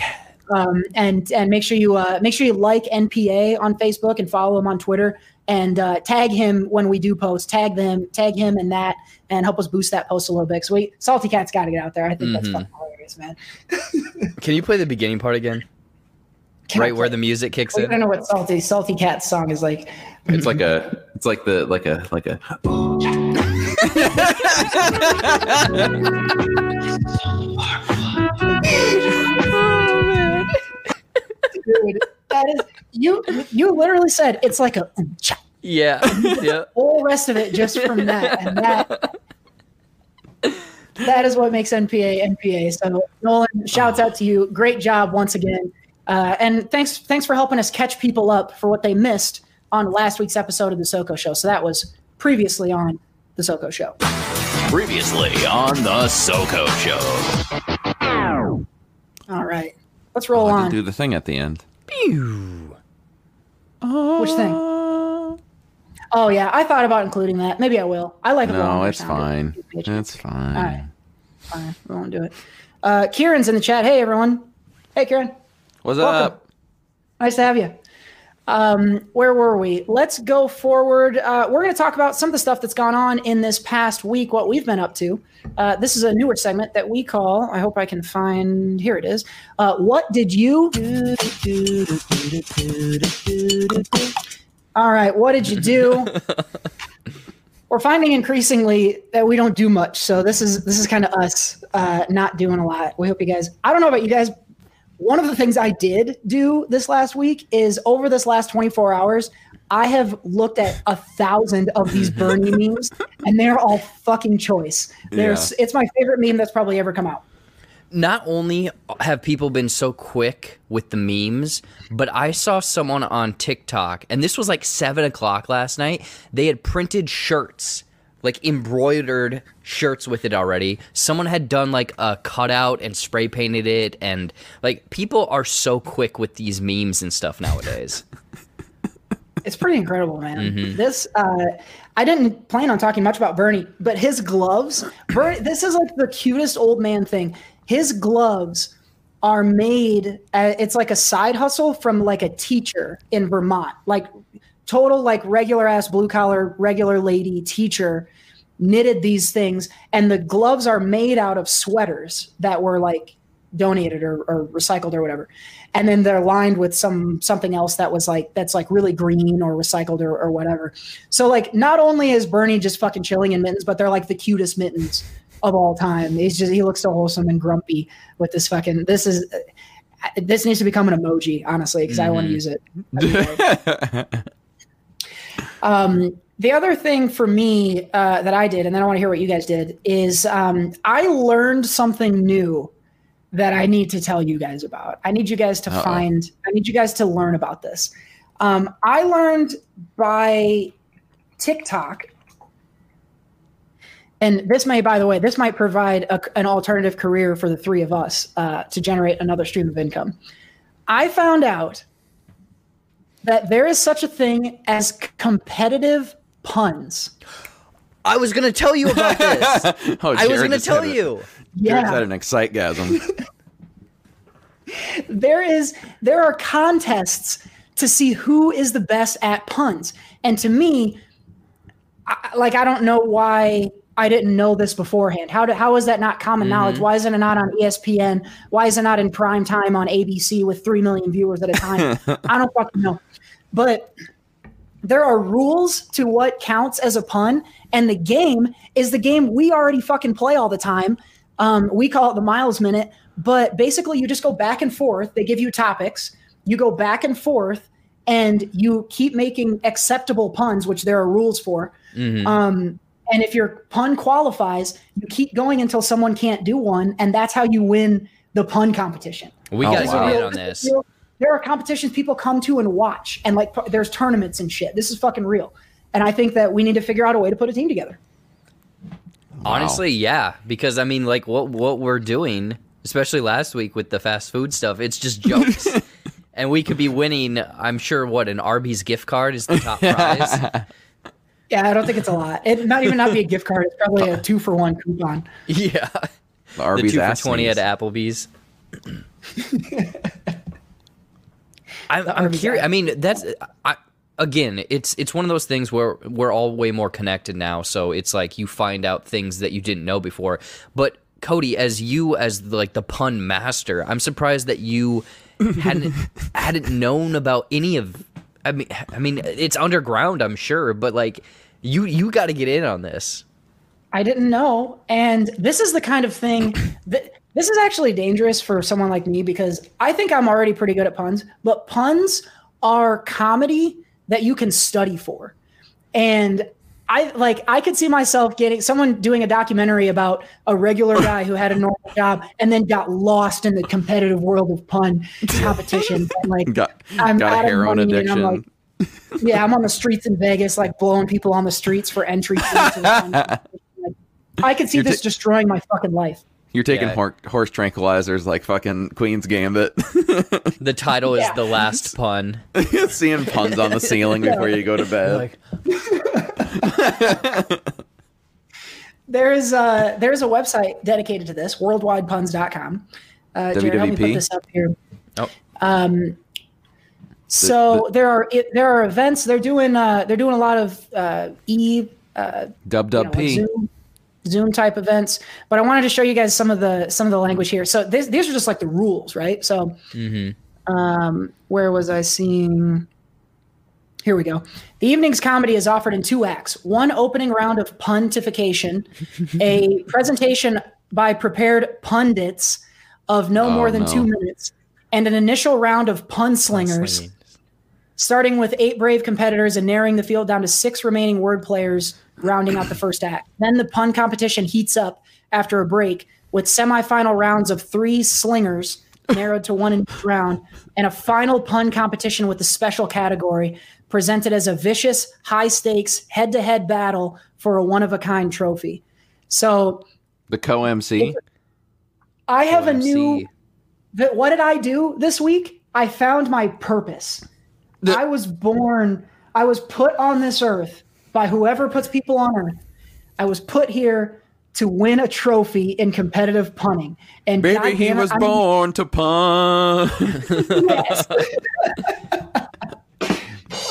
Um, and and make sure you uh, make sure you like NPA on Facebook and follow him on Twitter and uh, tag him when we do post. Tag them, tag him and that, and help us boost that post a little bit. So we Salty Cat's got to get out there. I think that's Mm-hmm. fucking hilarious, man. *laughs* can you play the beginning part again? Can I right where the music kicks in. I don't know what Salty Salty Cat's song is like. It's like a it's like the like a like a *laughs* *laughs* Dude, that is you. You literally said it's like a cha. Yeah, yeah. *laughs* whole rest of it just from that and that. That is what makes NPA NPA. So Nolan, shouts out to you. Great job once again, uh, and thanks thanks for helping us catch people up for what they missed on last week's episode of the SoCo Show. So that was previously on the SoCo Show. Previously on the SoCo Show. All right, let's roll I on. can do the thing at the end. Pew. Which thing? Oh yeah, I thought about including that. Maybe I will. I like. a No, longer it's sound. fine. It's fine. All right. Fine, we won't do it. Uh, Kieran's in the chat. Hey everyone. Hey Kieran. What's Welcome. up? Nice to have you. Um, where were we? Let's go forward. Uh, we're going to talk about some of the stuff that's gone on in this past week, what we've been up to. Uh, this is a newer segment that we call, I hope I can find, here it is. Uh, what did you All right, what did you do? *laughs* We're finding increasingly that we don't do much, so this is this is kind of us uh, not doing a lot. We hope you guys. I don't know about you guys, one of the things I did do this last week is over this last 24 hours, I have looked at a thousand of these *laughs* Bernie memes, and they're all fucking choice. There's, it's my favorite meme that's probably ever come out. not only have people been so quick with the memes, but I saw someone on TikTok, and this was like seven o'clock last night. They had printed shirts, like embroidered shirts with it already. Someone had done like a cutout and spray painted it, and like people are so quick with these memes and stuff nowadays. *laughs* It's pretty incredible, man. Mm-hmm. This uh, I didn't plan on talking much about Bernie, but his gloves. *clears throat* Bernie, this is like the cutest old man thing. His gloves are made. Uh, it's like a side hustle from like a teacher in Vermont, like total like regular ass blue collar regular lady teacher knitted these things, and the gloves are made out of sweaters that were like donated or, or recycled or whatever. And then they're lined with some something else that was like that's like really green or recycled or, or whatever. So like not only is bernie just fucking chilling in mittens but they're like the cutest mittens of all time. He's just he looks so wholesome and grumpy with this fucking this is uh, this needs to become an emoji honestly because i want to mm-hmm. use it *laughs* um, the other thing for me uh, that I did, and then I want to hear what you guys did, is um, I learned something new that I need to tell you guys about. I need you guys to Uh-oh. find, I need you guys to learn about this. Um, I learned by TikTok, and this may, by the way, this might provide a, an alternative career for the three of us uh, to generate another stream of income. I found out that there is such a thing as competitive puns. I was gonna tell you about this. *laughs* oh, I was gonna tell had a- you. Jared's Yeah. had an excitegasm. *laughs* there is there are contests to see who is the best at puns and to me I, like i don't know why i didn't know this beforehand how, do, how is that not common knowledge mm-hmm. why isn't it not on espn why is it not in prime time on abc with 3 million viewers at a time *laughs* i don't fucking know but there are rules to what counts as a pun and the game is the game we already fucking play all the time. Um, we call it the miles minute but basically you just go back and forth. They give you topics. You go back and forth and you keep making acceptable puns which there are rules for. Um, and if your pun qualifies you keep going until someone can't do one and that's how you win the pun competition. We Oh, gotta wow. get on this. There are competitions people come to and watch and like there's tournaments and shit. This is fucking real. And i think that we need to figure out a way to put a team together. Honestly, yeah, because I mean, like what what we're doing, especially last week with the fast food stuff, it's just jokes, *laughs* and we could be winning. I'm sure what an Arby's gift card is the top prize. *laughs* yeah i don't think it's a lot. It might even not be a gift card. It's probably a two for one coupon. *laughs* Yeah, The the Arby's two for twenty at Applebee's. I'm, I'm curious. I mean, that's I, again, it's it's one of those things where we're all way more connected now. So it's like you find out things that you didn't know before. But Cody, as you as like the pun master, I'm surprised that you *laughs* hadn't hadn't known about any of. I mean, I mean, it's underground, I'm sure, but like you you got to get in on this. I didn't know. And this is the kind of thing *clears throat* that this is actually dangerous for someone like me because I think I'm already pretty good at puns, but puns are comedy that you can study for. And I like I could see myself getting someone doing a documentary about a regular guy who had a normal job and then got lost in the competitive world of pun *laughs* competition. like Got, I'm got a heroin addiction. I'm like, yeah, I'm on the streets in Vegas, like blowing people on the streets for entry. fees. *laughs* Like, I could see You're this ta- destroying my fucking life. You're taking Yeah. hor- horse tranquilizers like fucking Queen's Gambit. *laughs* The title is Yeah. the last pun. *laughs* Seeing puns on the ceiling before you go to bed. *laughs* There's a there's a website dedicated to this, worldwidepuns.com. Uh, Jared, help me put WWP? this up here. Oh. Um, so there are it, there are events. They're doing uh, they're doing a lot of uh, e uh, Dub you dub know, like P. Zoom, Zoom type events. But I wanted to show you guys some of the some of the language here. So this, these are just like the rules, right? So um, where was I seeing? Here we go. The evening's comedy is offered in two acts. One opening round of puntification, a *laughs* presentation by prepared pundits of no Oh, more than no. two minutes, and an initial round of pun slingers starting with eight brave competitors and narrowing the field down to six remaining word players, rounding out the first act. Then the pun competition heats up after a break with semifinal rounds of three slingers, narrowed to one in each round, and a final pun competition with a special category presented as a vicious, high stakes, head to head battle for a one of a kind trophy. So The co MC. I have a new that what did I do this week? I found my purpose. I was born, I was put on this earth by whoever puts people on earth. I was put here to win a trophy in competitive punning. And Baby, he was I'm- born to pun. *laughs* Yes. *laughs*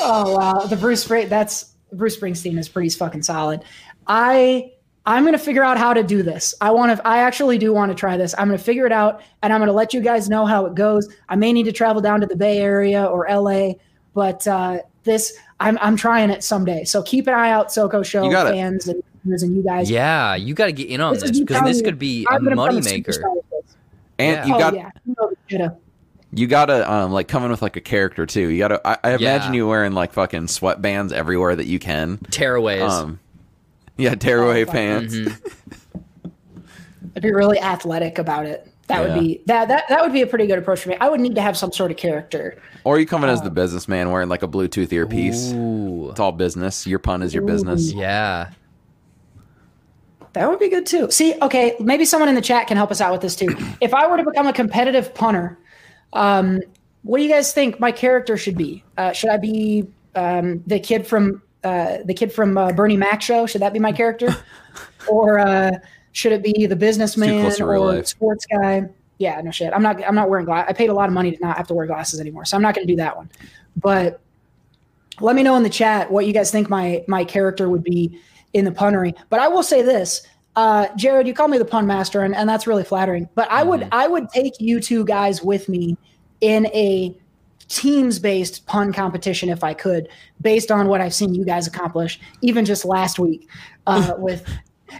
oh wow, the Bruce Spring that's Bruce Springsteen is pretty fucking solid. I I'm gonna figure out how to do this. I want to. I actually do want to try this. I'm gonna figure it out, and I'm gonna let you guys know how it goes. I may need to travel down to the Bay Area or LA, but uh, this I'm I'm trying it someday. So keep an eye out, SoCo Show You fans and and you guys. Yeah, you got to get in on This this is me because telling this could be a I'm a moneymaker. superstar with this. and Yeah. you oh got yeah, you know you gotta um like come in with like a character too. You gotta I, I imagine Yeah. you wearing like fucking sweatbands everywhere that you can. Tearaways. Um yeah, tearaway Oh, fuck. pants. I'd be really athletic about it. That Yeah. would be that that that would be a pretty good approach for me. I would need to have some sort of character. Or you coming in as the businessman wearing like a Bluetooth earpiece. Ooh. It's all business. Your pun is your business. Yeah. That would be good too. See, okay, maybe someone in the chat can help us out with this too. If I were to become a competitive punter, um, what do you guys think my character should be? Uh, should I be um, the kid from uh, the kid from uh, Bernie Mac show? Should that be my character, *laughs* or uh, should it be the businessman close to real or sports guy? Yeah, no shit. I'm not. I'm not wearing glasses. I paid a lot of money to not have to wear glasses anymore, so I'm not going to do that one. But let me know in the chat what you guys think my my character would be in the punnery. But I will say this, uh, Jared, you call me the pun master, and, and that's really flattering. But I would I would take you two guys with me in a teams based pun competition if I could, based on what I've seen you guys accomplish, even just last week uh, *laughs* with.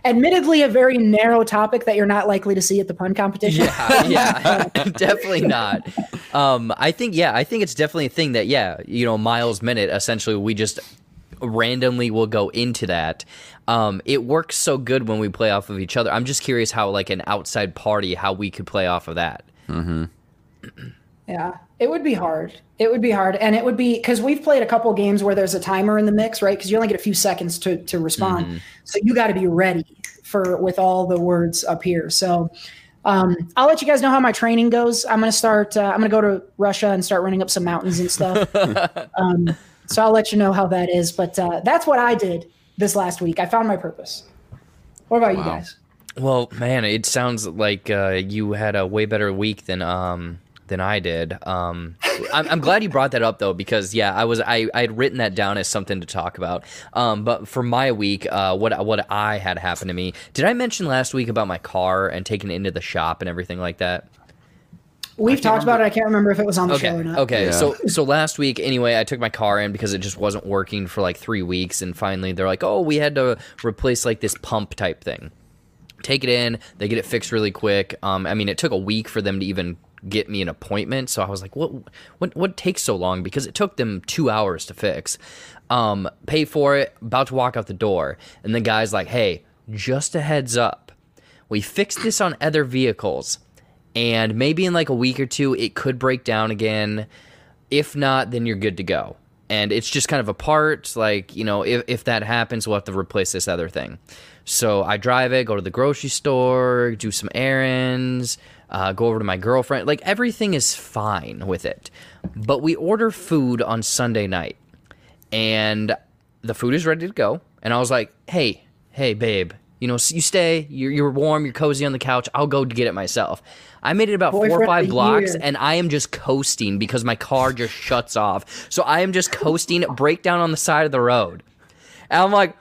Admittedly, a very narrow topic that you're not likely to see at the pun competition. Yeah, yeah, *laughs* definitely not. Um, I think, yeah, I think it's definitely a thing that, yeah, you know, miles minute. Essentially, we just randomly will go into that. Um, it works so good when we play off of each other. I'm just curious how, like, an outside party, how we could play off of that. Yeah, it would be hard. It would be hard, and it would be because we've played a couple games where there's a timer in the mix, right? Because you only get a few seconds to to respond, so you got to be ready for with all the words up here. So. Um, I'll let you guys know how my training goes. I'm gonna start. Uh, I'm gonna go to Russia and start running up some mountains and stuff. *laughs* um, so I'll let you know how that is. But uh, that's what I did this last week. I found my purpose. What about you guys? Well, man, it sounds like uh, you had a way better week than um than I did. Um, I'm, I'm glad you brought that up though, because yeah, I was I I had written that down as something to talk about. Um, but for my week, uh, what what I had happen to me? Did I mention last week about my car and taking it into the shop and everything like that? We've talked about it. I can't remember if it was on the Okay. show or not. Okay. Yeah. So so last week anyway, I took my car in because it just wasn't working for like three weeks, and finally they're like, "Oh, we had to replace like this pump type thing." Take it in. They get it fixed really quick. Um, I mean, it took a week for them to even get me an appointment. So I was like, "What? What? What takes so long?" Because it took them two hours to fix. Um, pay for it. About to walk out the door, and the guy's like, "Hey, just a heads up. We fixed this on other vehicles." and maybe in like a week or two it could break down again if not then you're good to go and it's just kind of a part like you know if, if that happens we'll have to replace this other thing so i drive it go to the grocery store do some errands uh, go over to my girlfriend like everything is fine with it but we order food on sunday night and the food is ready to go. And I was like, hey, hey, babe, you know, you stay, you're, you're warm, you're cozy on the couch. I'll go to get it myself. I made it about four or five blocks, year. and I am just coasting because my car just shuts off. So I am just coasting, breakdown on the side of the road. And I'm like,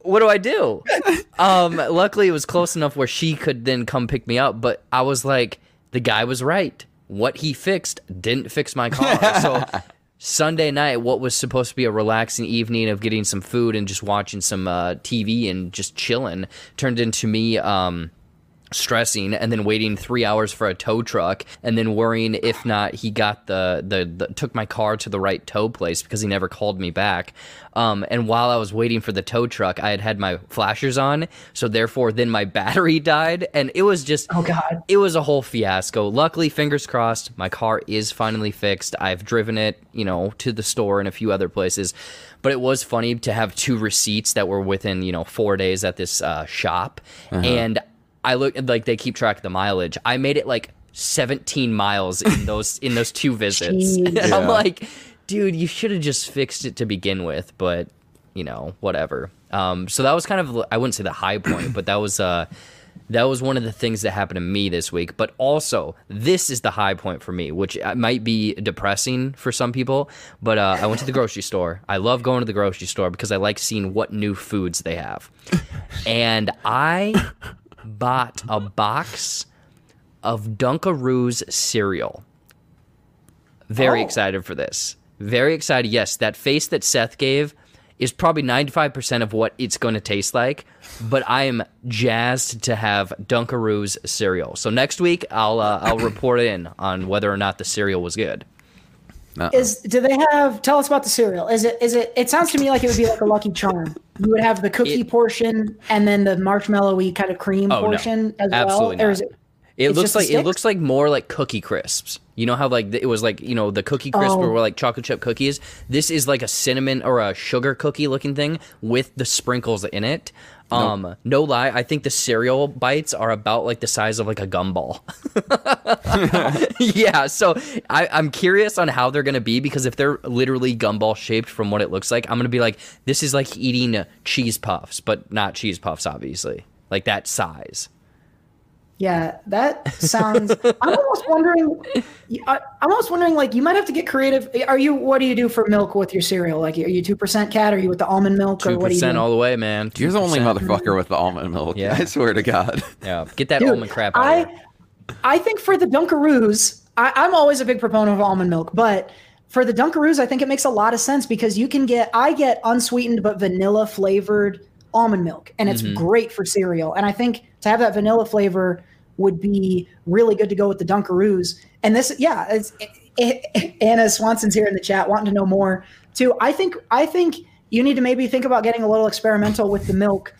what do I do? *laughs* um, luckily, it was close enough where she could then come pick me up. But I was like, the guy was right. What he fixed didn't fix my car. *laughs* So Sunday night, what was supposed to be a relaxing evening of getting some food and just watching some uh, TV and just chilling turned into me. Um, stressing and then waiting three hours for a tow truck and then worrying if not he got the, the, the took my car to the right tow place because he never called me back. Um, and while i was waiting for the tow truck i had had my flashers on. So therefore then my *laughs* battery died. And it was just Oh, God. it was a whole fiasco. Luckily fingers crossed my car is finally fixed. I've driven it you know to the store and a few other places. But it was funny to have two receipts that were within you know four days at this uh, shop. And I look like they keep track of the mileage. I made it like 17 miles in *laughs* those in those two visits. *laughs* And I'm like, dude, you should have just fixed it to begin with, but you know, whatever. Um, so that was kind of I wouldn't say the high point, but that was uh that was one of the things that happened to me this week. But also, this is the high point for me, which uh, might be depressing for some people. But uh, I went to the grocery store. I love going to the grocery store because I like seeing what new foods they have. And I bought a box of Dunkaroos cereal. Very Oh. excited for this. Very excited. Yes, that face that Seth gave is probably 95% of what it's going to taste like, but I am jazzed to have Dunkaroos cereal. So next week I'll uh, I'll report in on whether or not the cereal was good. Is do they have? Tell us about the cereal. Is it? Is it? It sounds to me like it would be like a Lucky Charm. You would have the cookie It- portion and then the marshmallowy kind of cream Oh, no. portion as Absolutely well. Or is it? It It's looks like it looks like more like cookie crisps. You know how like it was like you know the cookie crisp Oh. were like chocolate chip cookies. This is like a cinnamon or a sugar cookie looking thing with the sprinkles in it. Um, no lie, I think the cereal bites are about like the size of like a gumball. *laughs* yeah, so I, I'm curious on how they're gonna be because if they're literally gumball shaped from what it looks like, I'm gonna be like, this is like eating cheese puffs, but not cheese puffs, obviously, like that size. Yeah, that sounds. I'm almost wondering. I, I'm almost wondering, like, you might have to get creative. Are you? What do you do for milk with your cereal? Like, are you two percent cat? Are you with the almond milk, or Two what are you? percent all the way, man. You're the only motherfucker with the almond milk. Yeah. I swear to God. Yeah, get that Dude, almond crap out of here. I, I think for the Dunkaroos, I, I'm always a big proponent of almond milk, but for the Dunkaroos, I think it makes a lot of sense because you can get, I get unsweetened but vanilla flavored almond milk, and it's mm-hmm. great for cereal. And I think to have that vanilla flavor would be really good to go with the Dunkaroos. And this, yeah, it's, Anna Swanson's here in the chat wanting to know more too. I think, I think you need to maybe think about getting a little experimental with the milk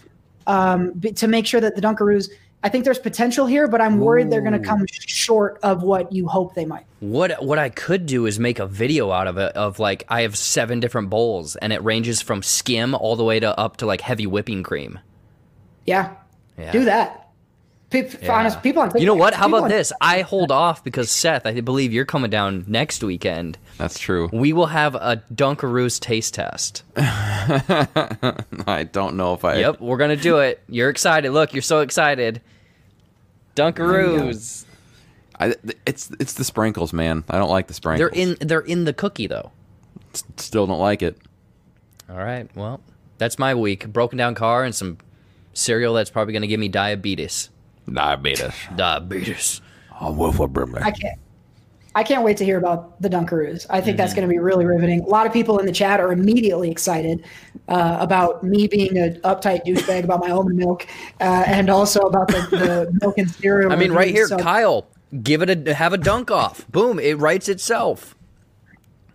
um, to make sure that the Dunkaroos. I think there's potential here, but I'm worried they're going to come short of what you hope they might. What what I could do is make a video out of it of like I have seven different bowls and it ranges from skim all the way to up to like heavy whipping cream. Yeah, Yeah. do that. Pe- Yeah. honest, people on You know what? How about on- this? I hold off because Seth, I believe you're coming down next weekend. That's true. We will have a Dunkaroos taste test. *laughs* I don't know if I. Yep, we're gonna do it. You're excited. Look, you're so excited. Dunkaroos. I, it's it's the sprinkles, man. I don't like the sprinkles. They're in they're in the cookie though. Still don't like it. All right. Well, that's my week. Broken down car and some cereal that's probably gonna give me diabetes. Diabetes. Diabetes. I can't. I can't wait to hear about the Dunkaroos. I think that's going to be really riveting. A lot of people in the chat are immediately excited uh, about me being an uptight douchebag about my almond milk, uh, and also about the, the *laughs* milk and cereal. I mean, right here. So, Kyle, give it a have a dunk off. Boom! It writes itself.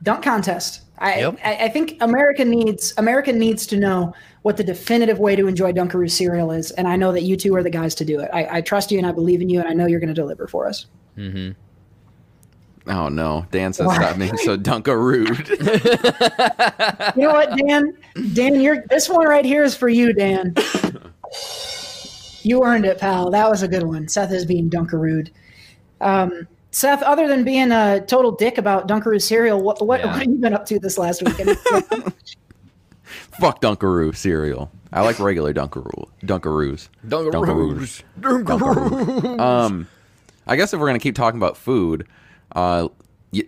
dunk contest. I, Yep. I I think America needs America needs to know what the definitive way to enjoy Dunkaroo cereal is, and I know that you two are the guys to do it. I, I trust you and I believe in you, and I know you're going to deliver for us. Oh no, Dan says stop being so dunkarood. *laughs* You know what, Dan? Dan, you're this one right here is for you, Dan. You earned it, pal. That was a good one. Seth is being Dunkarood. Um, Seth, other than being a total dick about Dunkaroo cereal, what what, Yeah. what have you been up to this last weekend? *laughs* *laughs* Fuck Dunkaroo cereal. I like regular Dunkaroo. Dunkaroos. Dunkaroos. Dunkaroo. um, I guess if we're gonna keep talking about food, uh, y-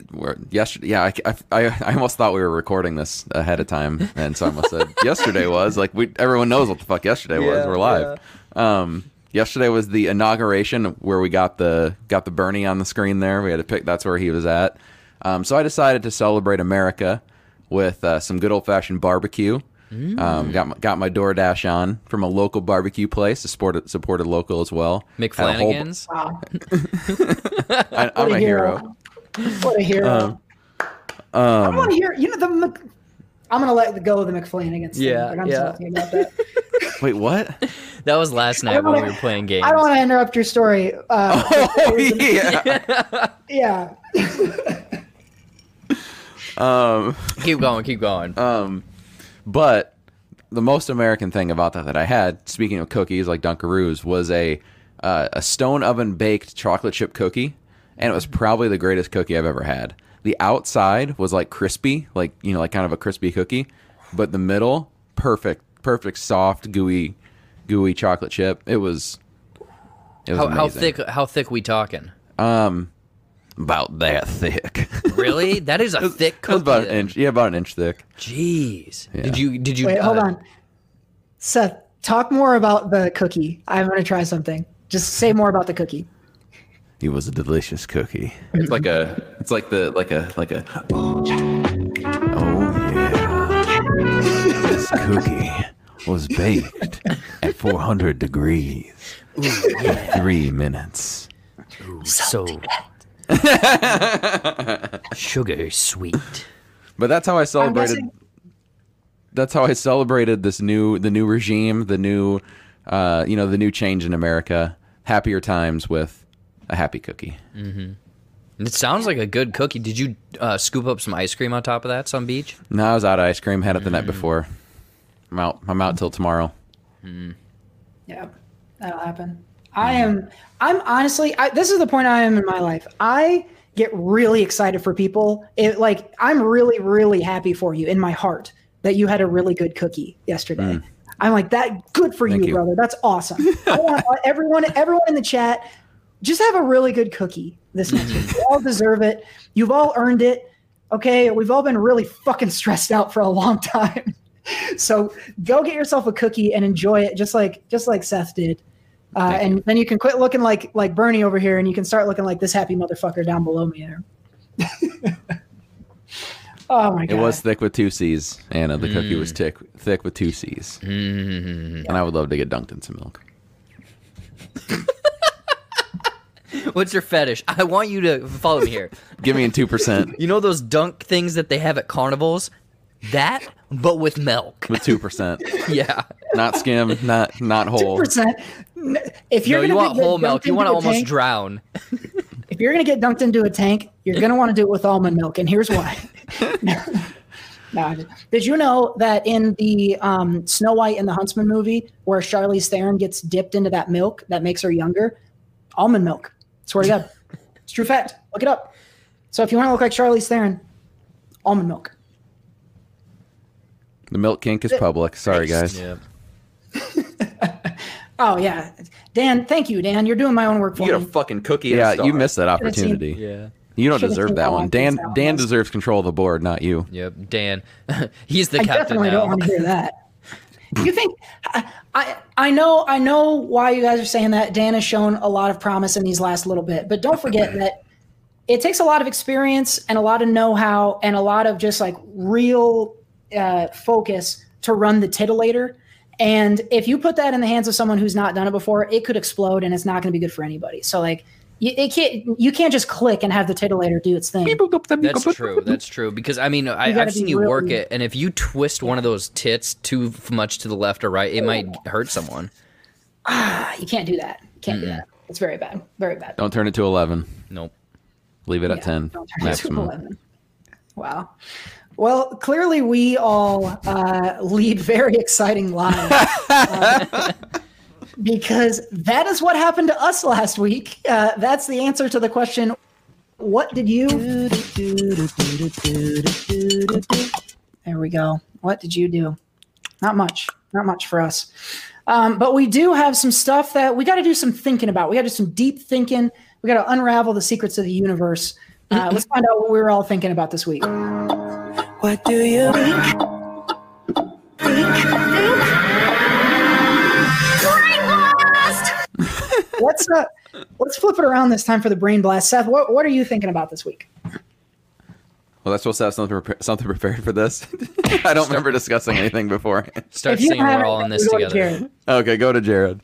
yesterday, yeah, I, I, I almost thought we were recording this ahead of time, and so I almost said *laughs* yesterday was like we everyone knows what the fuck yesterday was. Yeah, We're live. Um, yesterday was the inauguration where we got the got the Bernie on the screen there. We had to pick. That's where he was at. Um, so I decided to celebrate America with uh, some good old fashioned barbecue. Um, got my, got my DoorDash on from a local barbecue place. Supported supported local as well. Had a whole- *laughs* wow, I, I'm what a hero. What a hero! I Um, want to hear. You know the. Mc, I'm gonna let go of the McFlanagan's. Yeah, but I'm yeah. about that. *laughs* Wait, what? That was last night when we wanna- were playing games. I don't want to interrupt your story. Uh, *laughs* Oh yeah. yeah. Um, keep going. Keep going. um, but the most American thing about that that I had, speaking of cookies like Dunkaroos, was a uh, a stone oven baked chocolate chip cookie, and it was probably the greatest cookie I've ever had. The outside was like crispy, like you know, like kind of a crispy cookie, but the middle, perfect, perfect, soft, gooey, gooey chocolate chip. It was. It was how, how thick? How thick we talking? Um, about that thick. Really? *laughs* That is a thick It cookie. was about an inch. Yeah, about an inch thick. Jeez. Yeah. Did you? Did you? Wait, hold uh, on. Seth, talk more about the cookie. I'm going to try something. Just say more about the cookie. It was a delicious cookie. It's like a. It's like the like a like a. Oh yeah. this cookie was baked at 400 degrees. Three minutes. So. Sugar sweet. But that's how I celebrated. guessing. That's how I celebrated this new the new regime, the new, uh, you know, the new change in America. Happier times with a happy cookie. Mm-hmm. It sounds like a good cookie. Did you uh, scoop up some ice cream on top of that, some beach? No, I was out of ice cream. Had it the night before. I'm out. I'm out till tomorrow. Mm. Yeah, that'll happen. I am. I'm honestly. I, this is the point I am in my life. I get really excited for people. It like I'm really, really happy for you in my heart that you had a really good cookie yesterday. Mm. I'm like that. Good for you, you. brother. That's awesome. *laughs* I want everyone, everyone in the chat, just have a really good cookie this next week. You all deserve it. You've all earned it. Okay, we've all been really fucking stressed out for a long time. *laughs* So go get yourself a cookie and enjoy it, just like just like Seth did. Uh, and then you can quit looking like like Bernie over here, and you can start looking like this happy motherfucker down below me there. *laughs* oh my god! It was thick with two C's, Anna. The cookie was thick, thick with two C's, and I would love to get dunked in some milk. *laughs* What's your fetish? I want you to follow me here. *laughs* Give me in two percent You know those dunk things that they have at carnivals? That, but with milk. with two percent, Yeah. Not skim, not not whole. 2%. If you're no, you gonna want whole milk. You want to almost tank- drown. *laughs* If you're gonna get dunked into a tank, you're gonna want to do it with almond milk, and here's why. *laughs* No, did you know that in the um, Snow White and the Huntsman movie, where Charlize Theron gets dipped into that milk that makes her younger, almond milk? Swear to God, *laughs* it's true fact. Look it up. So if you want to look like Charlize Theron, almond milk. The milk kink is public. Sorry, guys. Yeah. *laughs* Oh yeah, Dan. Thank you, Dan. You're doing my own work for You get a fucking cookie. Yeah, you missed that opportunity. Yeah. You don't Should've deserve that one. Dan kids' Dan albums. deserves control of the board, not you. Yep. Dan. *laughs* He's the I captain definitely don't want to hear that. You think I, I I know I know why you guys are saying that. Dan has shown a lot of promise in these last little bit, but don't forget *laughs* that it takes a lot of experience and a lot of know-how and a lot of just like real uh, focus to run the titillator. And if you put that in the hands of someone who's not done it before, it could explode and it's not going to be good for anybody. So like you, it can't you can't just click and have the titillator do its thing. That's true. That's true. Because I mean, I, I've seen be you work it, and if you twist one of those tits too much to the left or right, it might hurt someone. Ah, you can't do that. Can't do that. It's very bad. Very bad. Don't turn it to eleven. Nope. Leave it at ten don't turn it to maximum. 11. Wow. Well, clearly we all uh, lead very exciting lives. uh, because that is what happened to us last week. Uh, that's the answer to the question what did you There we go. What did you do? Not much. Not much for us. Um, but we do have some stuff that we got to do some thinking about. We got to do some deep thinking. We got to unravel the secrets of the universe. Uh, let's find out what we were all thinking about this week. What do you think? Let's uh, let's flip it around this time for the brain blast. Seth, what what are you thinking about this week? Well, that's supposed to have something prepa- something prepared for this. *laughs* I don't remember discussing anything before. Start If you singing. have We're all in this go to together. Okay, go to Jared.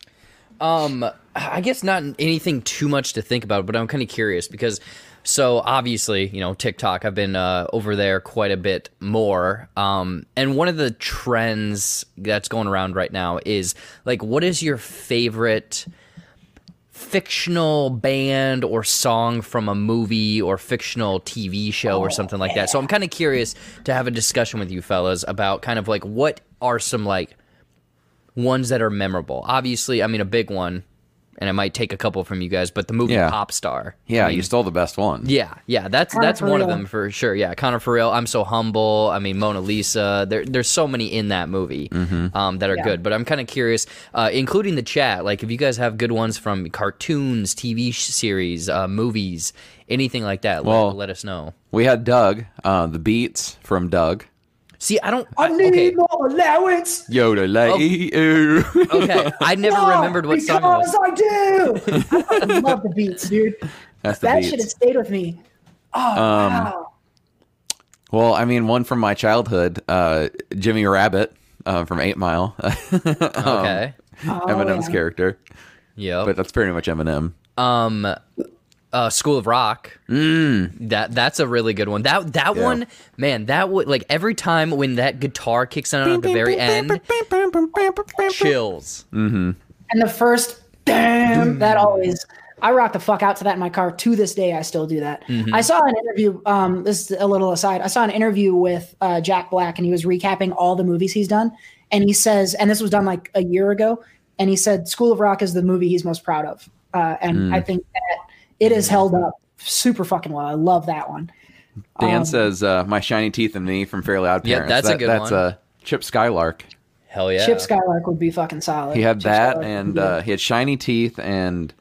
Um, I guess not anything too much to think about, but I'm kind of curious because, so obviously, you know, TikTok. I've been uh, over there quite a bit more. Um, and one of the trends that's going around right now is like, what is your favorite? fictional band or song from a movie or fictional TV show or something like that. So I'm kind of curious to have a discussion with you fellas about kind of like what are some like ones that are memorable. Obviously, I mean a big one, and I might take a couple from you guys, but the movie Yeah. Pop Star. Yeah, I mean, you stole the best one. yeah, yeah, that's Connor that's one of them for sure. Yeah, Connor Farrell. I'm so humble. I mean, Mona Lisa. There, there's so many in that movie um, that are Yeah. good. But I'm kind of curious, uh, including the chat. Like, if you guys have good ones from cartoons, TV sh- series, uh, movies, anything like that, Well- let, let us know. We had Doug, uh, the beats from Doug. See, I don't. I I, need okay, more allowance. Yoda lay. ooh. *laughs* okay. I never No, remembered what song it was. I do. I love the beats, dude. *laughs* That's the that beats. should have stayed with me. Oh wow. Well, I mean, one from my childhood, uh, Jimmy Rabbit uh, from Eight Mile, *laughs* Okay. Eminem's yeah. character. Yeah. But that's pretty much Eminem. um uh school of rock that that's a really good one that that Yeah. one man that would like every time when that guitar kicks in at the very end chills And the first damn that always I rock the fuck out to that in my car. To this day, I still do that. Mm-hmm. I saw an interview. Um, this is a little aside. I saw an interview with uh, Jack Black, and he was recapping all the movies he's done. And he says, and this was done like a year ago, and he said School of Rock is the movie he's most proud of. Uh, and Mm. I think that it has held up super fucking well. I love that one. Dan Um, says, uh, "My shiny teeth and me" from Fairly Odd Parents." Yeah, Parents. that's a That- good That's one. uh, Chip Skylark. Hell yeah. Chip Skylark would be fucking solid. He had Chip that, Skylark and uh, he had shiny teeth, and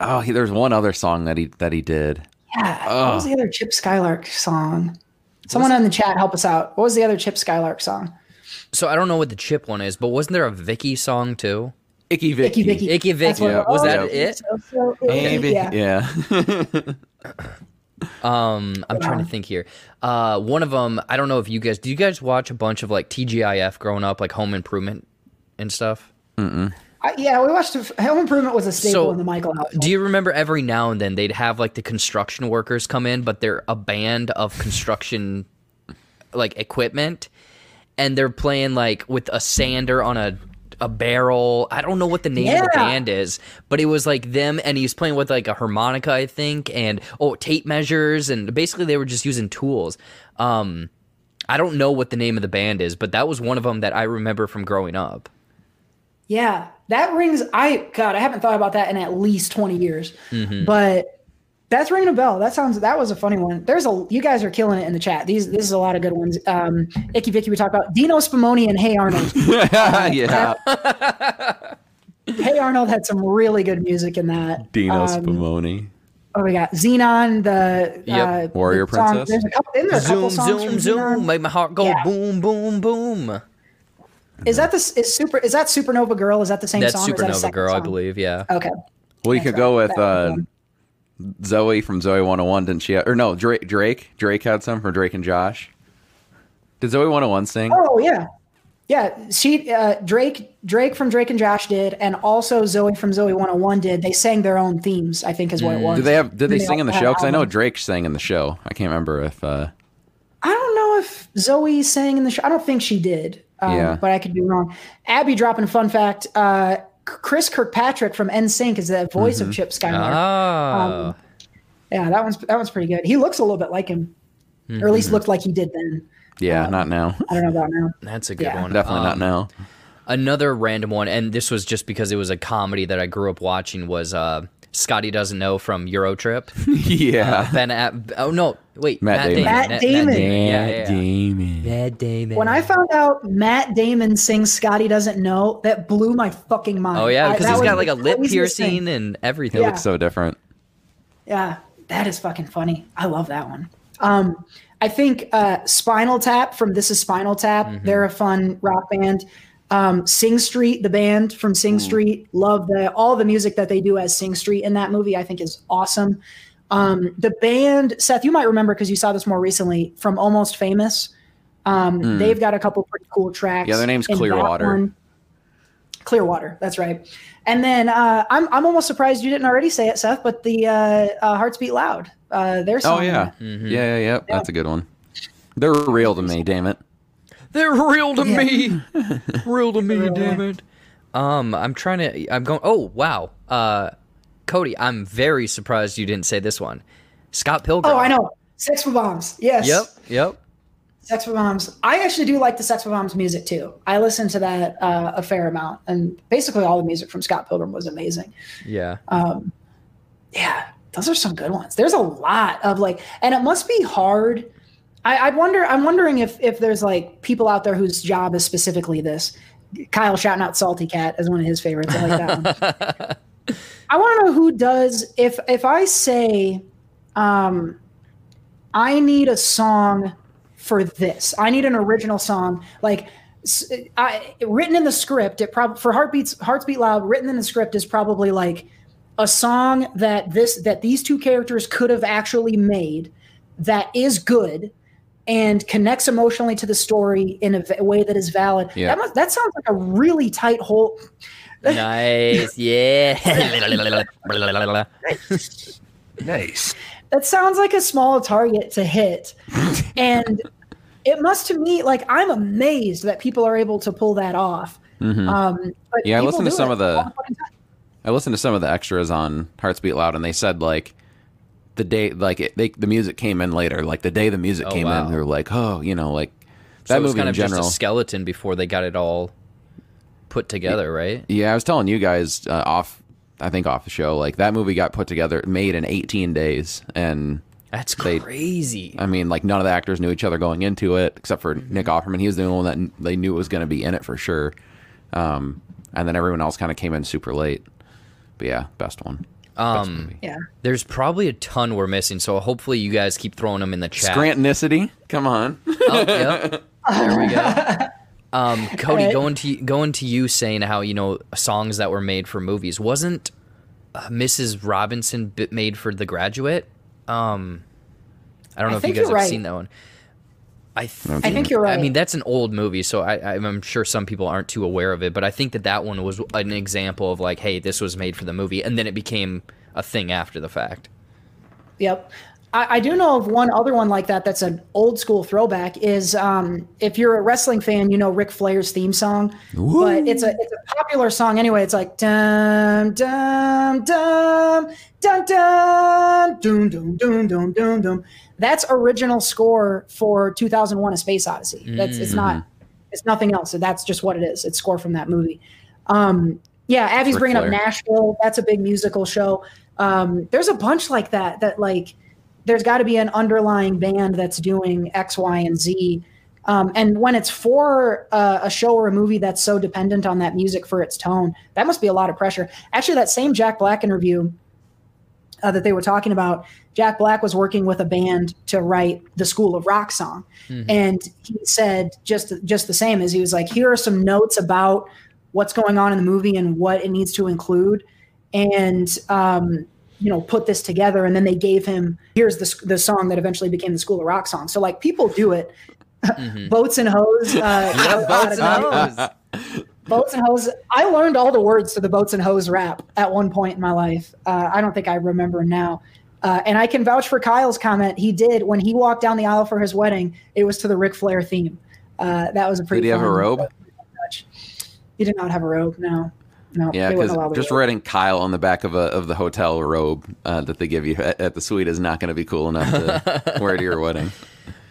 oh, he, there's one other song that he that he did. yeah. What was the other Chip Skylark song? Someone in the chat help us out. What was the other Chip Skylark song? So I don't know what the chip one is, but wasn't there a Vicky song too? Icky Vicky. Icky Vicky. Icky Vicky. what- Was that yeah. it? So, so, Maybe. yeah. Yeah. *laughs* Um, I'm trying to think here. Uh, one of them, I don't know if you guys, do you guys watch a bunch of like TGIF growing up, like Home Improvement and stuff? I, yeah, we watched Home Improvement was a staple So, in the Michael house. Do you remember every now and then they'd have like the construction workers come in, but they're a band of construction like equipment, and they're playing like with a sander on a a barrel. I don't know what the name of the band is, but it was like them, and he was playing with like a harmonica, I think, and oh tape measures, and basically they were just using tools. Um, I don't know what the name of the band is, but that was one of them that I remember from growing up. Yeah, that rings. I God, I haven't thought about that in at least twenty years, Mm-hmm. but that's ringing a bell. That sounds. That was a funny one. There's a. You guys are killing it in the chat. These. This is a lot of good ones. Um, Icky Vicky, we talked about Dino Spumoni and Hey Arnold. *laughs* yeah. hey Arnold had some really good music in that. Dino Um, Spumoni. Oh, we got Zenon, the Yep. uh, Warrior the song- Princess? There's a couple. Isn't there Zoom, songs zoom, from zoom, Zenon? make my heart go Yeah. boom, boom, boom. Is that this? Is super? Is that Supernova Girl? Is that the same That's song? or is that Supernova second Girl, I believe. Yeah. Okay. Well, you That's could go with That uh, one. Zoey from Zoey 101, didn't she? Or no, Drake. Drake. Drake had some from Drake and Josh. Did Zoey 101 sing? Oh yeah, yeah. She uh, Drake Drake from Drake and Josh did, and also Zoey from Zoey 101 did. They sang their own themes. I think is what it was. Did they have? Did they They sing in the show? Because I know. Drake sang in the show. I can't remember if. uh I don't know if Zoey sang in the show. I don't think she did. Um, Yeah. but I could be wrong. Abby dropping a fun fact. Uh, Chris Kirkpatrick from NSYNC is the voice Mm-hmm. of Chip Skylark. Ah. Um, yeah, that one's that one's pretty good. He looks a little bit like him, or at least looked like he did then. Yeah, not now. I don't know about now. That's a good Yeah. one. Definitely not Um, now. Another random one, and this was just because it was a comedy that I grew up watching. Was uh, Scotty doesn't know from Eurotrip? *laughs* yeah. ben, Ab- oh no, wait, Matt Damon. Matt Damon. Yeah, yeah, yeah. Damon. Matt Damon. When I found out Matt Damon sings "Scotty Doesn't Know," that blew my fucking mind. oh yeah, because he's got like a lip piercing and He everything. Yeah. looks so different. Yeah, that is fucking funny. I love that one. Um, I think uh, Spinal Tap from This Is Spinal Tap. Mm-hmm. They're a fun rock band. Um, Sing Street, the band from Sing Street, love the all the music that they do as Sing Street in that movie. I think is awesome. Um, the band, Seth, you might remember because you saw this more recently from Almost Famous. Um, They've got a couple pretty cool tracks. Yeah, their name's in that Clearwater. one. Clearwater, that's right. And then uh, I'm I'm almost surprised you didn't already say it, Seth. But the uh, uh, Hearts Beat Loud, uh, their song. Oh yeah. Mm-hmm. Yeah, yeah, yeah. That's a good one. They're real to me. Damn it. They're real to Yeah. me. *laughs* real to me, Real. damn it. Um, I'm trying to. I'm going. Oh wow. Uh, Cody, I'm very surprised you didn't say this one. Scott Pilgrim. Oh, I know. Sex for Bombs. Yes. Yep. Yep. Sex for Bombs. I actually do like the Sex for Bombs music too. I listen to that uh, a fair amount, and basically all the music from Scott Pilgrim was amazing. Yeah. Um, yeah, those are some good ones. There's a lot of like, and it must be hard. I, I'd wonder. I'm wondering if if there's like people out there whose job is specifically this. Kyle shouting out "Salty Cat" as one of his favorites. I like that one. *laughs* I want to know who does. If if I say, um, I need a song for this. I need an original song like. I, written in the script, it probably for heartbeats, hearts beat loud. Written in the script is probably like a song that this that these two characters could have actually made that is good and connects emotionally to the story in a v- way that is valid. Yeah. That must, that sounds like a really tight hole. nice. Yeah. *laughs* Nice. That sounds like a small target to hit, and it must to me like I'm amazed that people are able to pull that off. Um, but Mm-hmm. Yeah, I listened to some of the- all fucking time. I listened to some of the extras on Hearts Beat Loud, and they said like the day like it, they, the music came in later, like the day the music Oh, came wow. in, they were like, oh, you know, like So that it was movie kind in of general. just a skeleton before they got it all put together, right? yeah, I was telling you guys uh, off, I think off the show, like that movie got put together, made in 18 days, and That's They- crazy. I mean, like none of the actors knew each other going into it, except for Nick Offerman. He was the only one that they knew was going to be in it for sure. Um, and then everyone else kind of came in super late. But yeah, best one. Best Um. Yeah. There's probably a ton we're missing, so hopefully you guys keep throwing them in the chat. Scrantonicity, come on. Oh, yep. There we go. *laughs* Um, Cody, Alright. going to going to you saying how you know songs that were made for movies wasn't uh, Mrs. Robinson bit made for The Graduate? Um, I don't know I if you guys have right. seen that one. I th- I think you're right. I mean, that's an old movie, so I, I'm sure some people aren't too aware of it. But I think that that one was an example of like, hey, this was made for the movie, and then it became a thing after the fact. Yep. I, I do know of one other one like that that's an old school throwback is um, if you're a wrestling fan, you know Ric Flair's theme song. But it's a it's a popular song anyway. It's like dum dum dum dum dum doom doom doom doom doom doom. That's original score for 2001: A Space Odyssey. That's it's not it's nothing else. That's just what it is. It's score from that movie. Um, yeah, Abby's Ric bringing up Nashville. That's a big musical show. Um, there's a bunch like that. That like, there's got to be an underlying band that's doing X, Y, and Z. Um, and when it's for uh, a show or a movie that's so dependent on that music for its tone, that must be a lot of pressure. Actually, that same Jack Black interview uh, that they were talking about, Jack Black was working with a band to write the School of Rock song, and he said just just the same as he was like, here are some notes about what's going on in the movie and what it needs to include, and um, you know, put this together. And then they gave him here's the the song that eventually became the School of Rock song. So like people do it. *laughs* Boats and hose. Uh, *laughs* Yeah, boats and hose. Boats and hose. I learned all the words to the boats and hose rap at one point in my life. Uh, I don't think I remember now. Uh, and I can vouch for Kyle's comment. He did when he walked down the aisle for his wedding. It was to the Ric Flair theme. Uh, that was a pretty. Did he have a robe? He did not have a robe. No, no. Yeah, they wouldn't allow because just robe. writing Kyle on the back of a of the hotel robe uh, that they give you at, at the suite is not going to be cool enough to *laughs* wear to your wedding.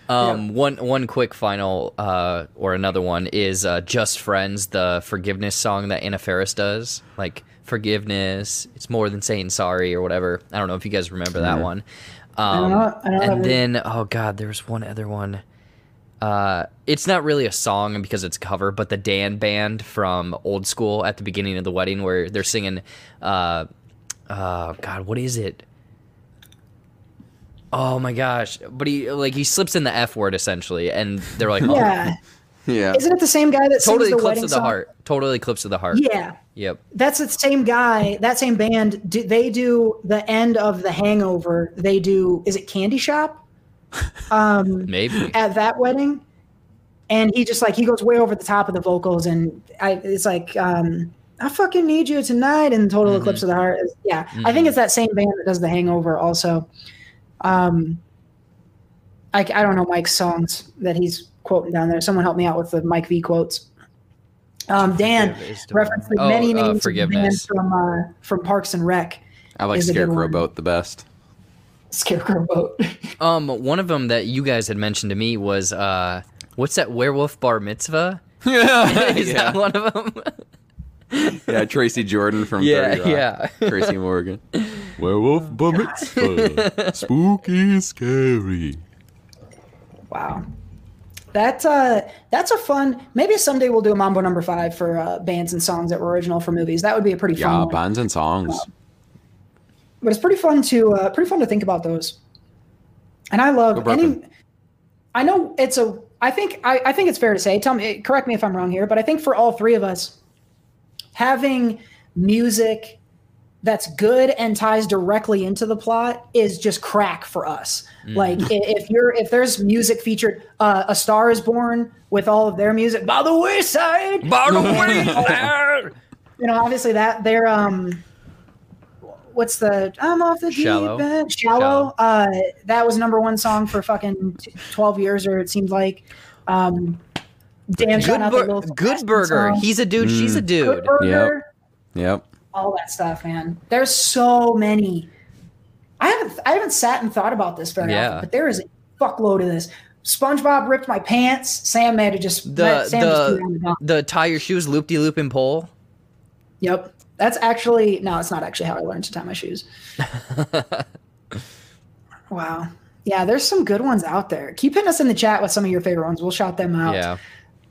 Um, one one quick final uh, or another one is uh, "Just Friends," the forgiveness song that Anna Faris does. Like forgiveness, it's more than saying sorry or whatever. I don't know if you guys remember that one. Um, don't know- I don't and know. then oh god, there was one other one. Uh, it's not really a song because it's a cover, but the Dan band from Old School at the beginning of the wedding where they're singing, uh, uh, God, what is it? Oh my gosh! But he like he slips in the F word essentially, and they're like, *laughs* oh, Yeah, Yeah, isn't it the same guy that totally sings the clips wedding of the song? heart. Total Eclipse of the heart. Yeah, Yep. that's the same guy. That same band. Do, they do the end of the Hangover. They do. Is it Candy Shop? Um, *laughs* Maybe. at that wedding and he just like he goes way over the top of the vocals and i it's like um i fucking need you tonight and total Mm-hmm. eclipse of the heart is- yeah i think it's that same band that does the hangover also um I, I don't know mike's songs that he's quoting down there someone help me out with the mike v quotes um dan referenced the one. many Oh, uh, names of the band forgiveness. from uh from parks and rec I like is a good Scarecrow. Boat the best. Scarecrow boat *laughs* Um, one of them that you guys had mentioned to me was uh, what's that werewolf bar mitzvah? *laughs* Yeah, *laughs* Is that one of them? yeah. Tracy Jordan from Yeah, 30 Rock. yeah. Tracy Morgan. Werewolf bar mitzvah. Spooky, scary. Wow. That uh, that's a fun. Maybe someday we'll do a Mambo Number Five for uh, bands and songs that were original for movies. That would be a pretty fun Yeah, one. bands and songs. But it's pretty fun to uh, pretty fun to think about those. And I love any. I know it's a. I think I, I think it's fair to say. Tell me, correct me if I'm wrong here, but I think for all three of us, having music that's good and ties directly into the plot is just crack for us. Like if you're if there's music featured, uh, A Star Is Born with all of their music by the wayside. By the *laughs* way, You know, obviously that they're um. What's the I'm off the Shallow. deep end. Shallow. Shallow. Uh, that was number one song for fucking t- twelve years, or it seemed like. Um, Dan good, shot out the bur- good burger. song. He's a dude. She's a Good dude. Burger. Yep. all that stuff, man. There's so many. I haven't I haven't sat and thought about this very Yeah. often, but there is a fuckload of this. SpongeBob ripped my pants. Sam had to just The Sam just the the the tie your shoes loop de loop and pole. Yep. That's actually no, it's not actually how I learned to tie my shoes. *laughs* wow. Yeah, there's some good ones out there. Keep hitting us in the chat with some of your favorite ones. We'll shout them out. Yeah.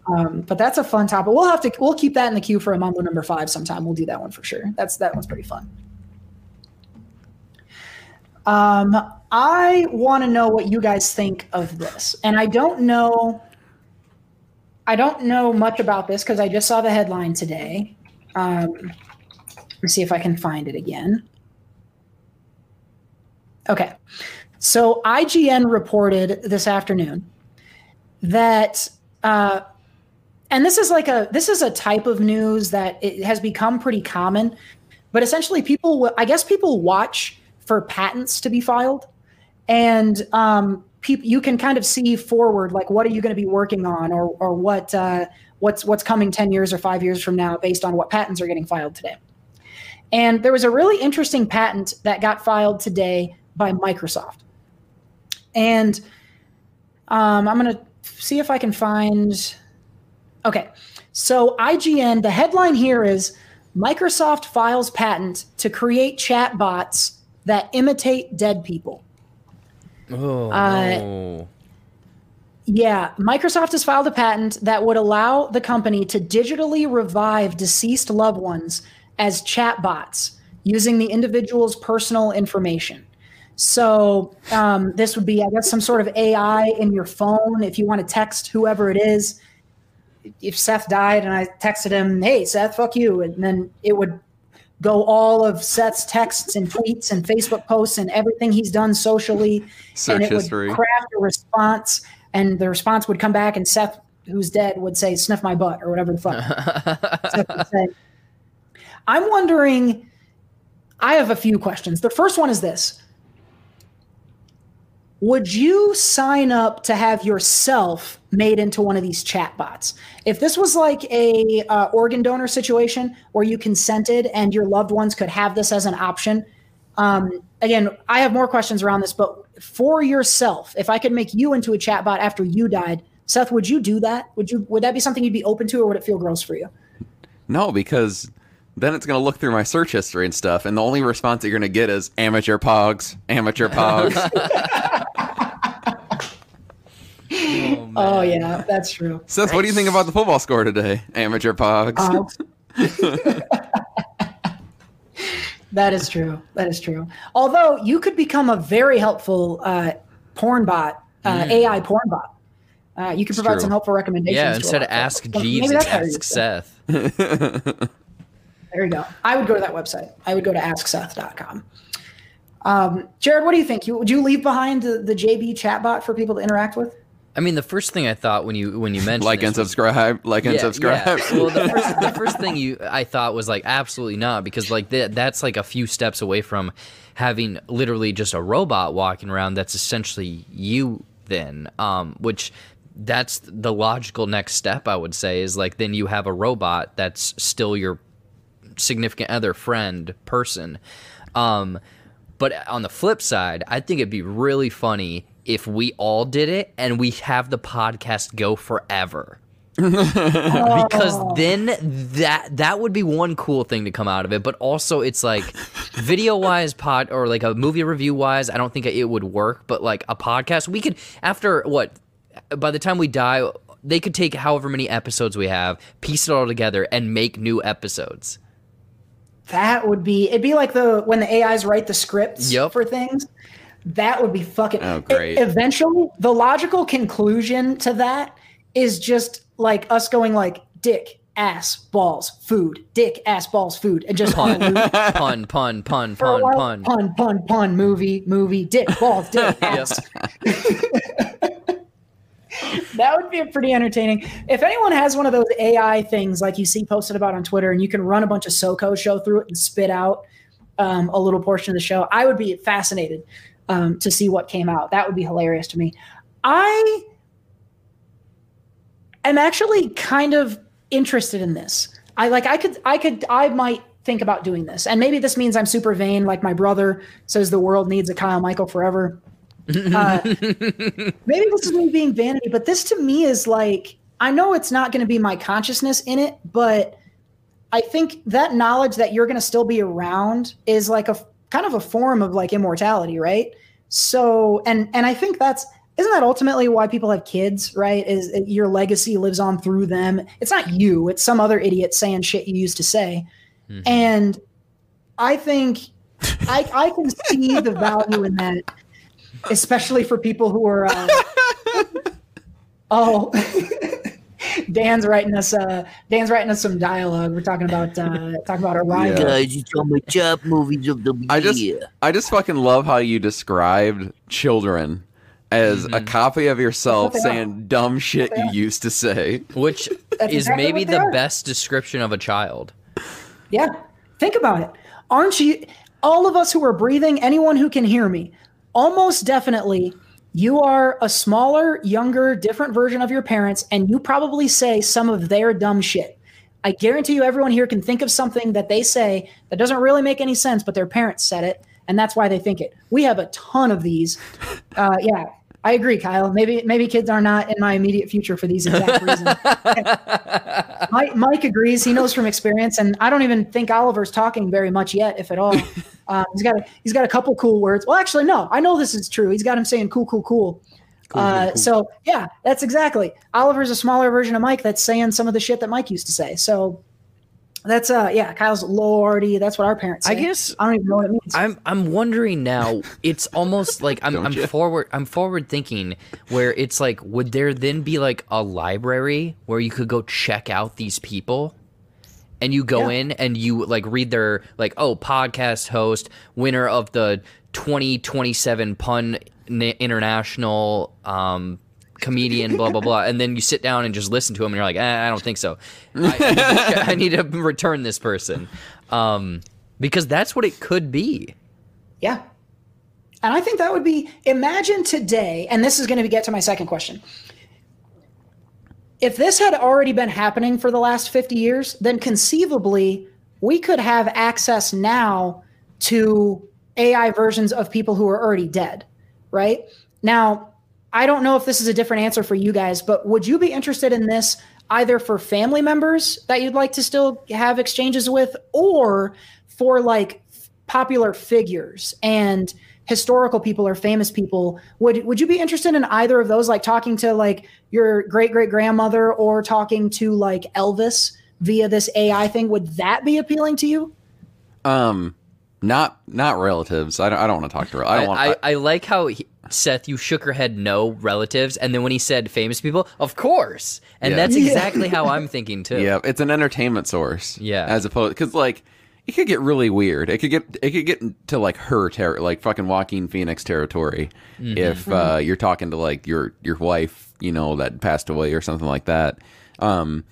Um, but that's a fun topic. We'll have to we'll keep that in the queue for a Mambo number five sometime. We'll do that one for sure. That's that one's pretty fun. Um, I want to know what you guys think of this, and I don't know. I don't know much about this because I just saw the headline today. Um, let's see if I can find it again. Okay, so IGN reported this afternoon that uh, and this is like a this is a type of news that it has become pretty common but essentially people i guess people watch for patents to be filed. And um, peop you can kind of see forward like what are you going to be working on or or what uh, what's what's coming 10 years or 5 years from now based on what patents are getting filed today and there was a really interesting patent that got filed today by microsoft and um, i'm going to see if i can find Okay. So IGN, the headline here is Microsoft files patent to create chatbots that imitate dead people. Oh. Uh. Yeah, Microsoft has filed a patent that would allow the company to digitally revive deceased loved ones as chatbots using the individual's personal information. So um, this would be, I guess, some sort of AI in your phone if you want to text whoever it is. If Seth died and I texted him, "Hey Seth, fuck you," and then it would go all of Seth's texts and tweets and Facebook posts and everything he's done socially, Search and it history. would craft a response, and the response would come back, and Seth, who's dead, would say, "Sniff my butt" or whatever the fuck. *laughs* I'm wondering. I have a few questions. The first one is this: Would you sign up to have yourself made into one of these chatbots? If this was like a uh, organ donor situation where you consented and your loved ones could have this as an option, um, again, I have more questions around this, but for yourself, if I could make you into a chatbot after you died, Seth, would you do that? Would you? Would that be something you'd be open to, or would it feel gross for you? No, because then it's going to look through my search history and stuff, and the only response that you're going to get is amateur pogs, amateur pogs. *laughs* Oh yeah, that's true. Seth, what do you think about the football score today? Amateur pogs. Uh, *laughs* that is true. That is true. Although you could become a very helpful uh, porn bot, uh, AI porn bot. Uh, you could provide true. some helpful recommendations. yeah, instead of lot ask folks. So Jeeves, maybe that's how you ask do it. Seth. *laughs* There you go. I would go to that website. I would go to askseth.com. Um, Jared, what do you think? You, would you leave behind the, the JB chatbot for people to interact with? I mean, the first thing I thought when you when you mentioned like this and was- subscribe. Like and subscribe. Well, the *laughs* first, the first thing you I thought was like absolutely not because like that that's like a few steps away from having literally just a robot walking around that's essentially you then um which that's the logical next step I would say is like then you have a robot that's still your significant other friend person. Um but on the flip side, I think it'd be really funny if we all did it and we have the podcast go forever. *laughs* because then that that would be one cool thing to come out of it. But also it's like video wise pod or like a movie review wise i don't think it would work. But like a podcast we could after what by the time we die they could take however many episodes we have piece it all together and make new episodes That would be it'd be like the when the AIs write the scripts Yep. for things. That would be fucking Oh, great. Eventually, the logical conclusion to that is just like us going like dick, ass, balls, food, dick, ass, balls, food, and just pun pun pun pun pun pun pun, pun, pun, movie, movie, dick, balls, dick, *laughs* ass. *laughs* that would be pretty entertaining. If anyone has one of those AI things like you see posted about on Twitter, and you can run a bunch of SoCo show through it and spit out um, a little portion of the show, I would be fascinated um, to see what came out. That would be hilarious to me. I am actually kind of interested in this. I like. I could. I could. I might think about doing this. And maybe this means I'm super vain, like my brother says the world needs a Kyle Michael forever. Uh, maybe this is me being vanity, but this to me is like I know it's not going to be my consciousness in it, but I think that knowledge that you're going to still be around is like a kind of a form of like immortality, right? So, and and I think that's isn't that ultimately why people have kids, right? Is your legacy lives on through them. It's not you, it's some other idiot saying shit you used to say. Mm-hmm. And I think I I can see the value in that, especially for people who are uh, *laughs* oh *laughs* Dan's writing us uh Dan's writing us some dialogue. We're talking about uh talking about Arrival. Yeah. Guys, it's all my top movies of the year. I just I just fucking love how you described children as mm-hmm. a copy of yourself saying are. dumb shit you used to say. Which *laughs* That's is exactly maybe the are. best description of a child. Yeah. Think about it. Aren't you all of us who are breathing, anyone who can hear me, almost definitely you are a smaller, younger, different version of your parents, and you probably say some of their dumb shit. I guarantee you, everyone here can think of something that they say that doesn't really make any sense, but their parents said it, and that's why they think it. We have a ton of these. Uh, yeah, I agree, Kyle. Maybe maybe kids are not in my immediate future for these exact reasons. *laughs* Mike, Mike agrees. He knows from experience, and I don't even think Oliver's talking very much yet, if at all. *laughs* Um, he's got a, he's got a couple cool words. Well, actually, no. I know this is true. He's got him saying cool, cool, cool. cool, uh, cool. So yeah, that's exactly. Oliver's a smaller version of Mike that's saying some of the shit that Mike used to say. So that's uh yeah, Kyle's lordy. That's what our parents say. I guess I don't even know what it means. I'm I'm wondering now. It's almost *laughs* like I'm I'm forward I'm forward thinking where it's like would there then be like a library where you could go check out these people? And you go yeah. in and you like read their like oh podcast host winner of the 2027 pun international um comedian, blah blah blah, and then you sit down and just listen to him, and you're like, eh, I don't think so. I, I, need to return this person, um, because that's what it could be. Yeah, and I think that would be. Imagine today, and this is going to get to my second question. If this had already been happening for the last 50 years, then conceivably we could have access now to AI versions of people who are already dead, right? Now, I don't know if this is a different answer for you guys, but would you be interested in this either for family members that you'd like to still have exchanges with or for like popular figures and historical people or famous people? Would would you be interested in either of those like talking to like your great great grandmother or talking to like Elvis via this AI thing? Would that be appealing to you? Um not not relatives i don't, I don't want to talk to I don't want I, I, I like how he, Seth, you shook her head no relatives, and then when he said famous people, of course, and yeah. that's exactly how *laughs* I'm thinking too. Yeah, it's an entertainment source. Yeah, as opposed because like it could get really weird. It could get it could get to like her ter- like fucking Joaquin Phoenix territory mm-hmm. if uh, you're talking to like your your wife, you know, that passed away or something like that. Um,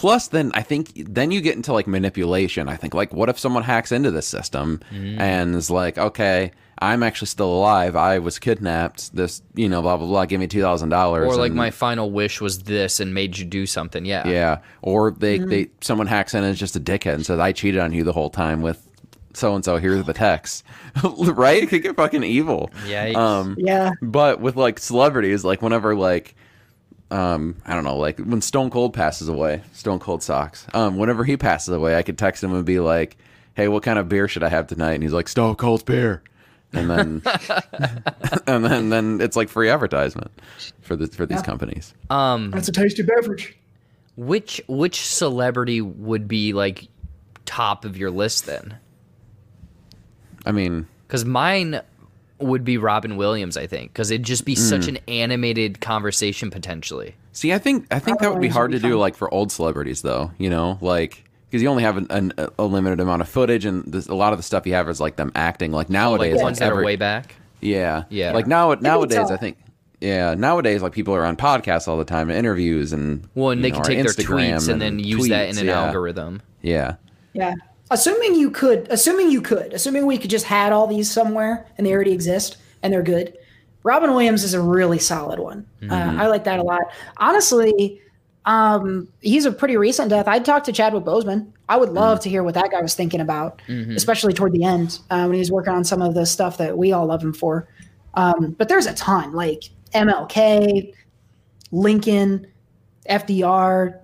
plus then i think then you get into like manipulation i think like what if someone hacks into this system mm. and is like okay I'm actually still alive. I was kidnapped. This, you know, blah blah blah. Give me two thousand dollars. Or like and, my final wish was this and made you do something. Yeah. Yeah. Or they mm-hmm. they someone hacks in and is just a dickhead and says I cheated on you the whole time with so and so. Here's the text. *laughs* right? It could get fucking evil. Yeah. Um. Yeah. But with like celebrities, like whenever like. Um, I don't know, like when Stone Cold passes away, Stone Cold Socks. Um, whenever he passes away, I could text him and be like, "Hey, what kind of beer should I have tonight?" And he's like, "Stone Cold beer." and then *laughs* and then then it's like free advertisement for the for these yeah. companies. Um, that's a tasty beverage. Which which celebrity would be like top of your list then? I mean, because mine would be Robin Williams, I think, because it'd just be mm. such an animated conversation potentially. See, I think I think Robin that would be hard to do, like for old celebrities, though. You know, like because you only have an, an, a limited amount of footage, and this, a lot of the stuff you have is like them acting. Like nowadays, oh, like ones like that every, are way back. Yeah, yeah. Like now, nowadays, I think. Yeah, nowadays, like people are on podcasts all the time, and interviews, and well, and they know, can take their tweets and, and then use tweets, that in an yeah. algorithm. Yeah. Yeah. Assuming you could, assuming you could, assuming we could just had all these somewhere and they already exist and they're good. Robin Williams is a really solid one. Uh, mm-hmm. Uh, I like that a lot. Honestly, um, he's a pretty recent death. I'd talk to Chadwick Boseman. I would love Mm. to hear what that guy was thinking about, especially toward the end uh, when he was working on some of the stuff that we all love him for. Um, but there's a ton like MLK, Lincoln, FDR.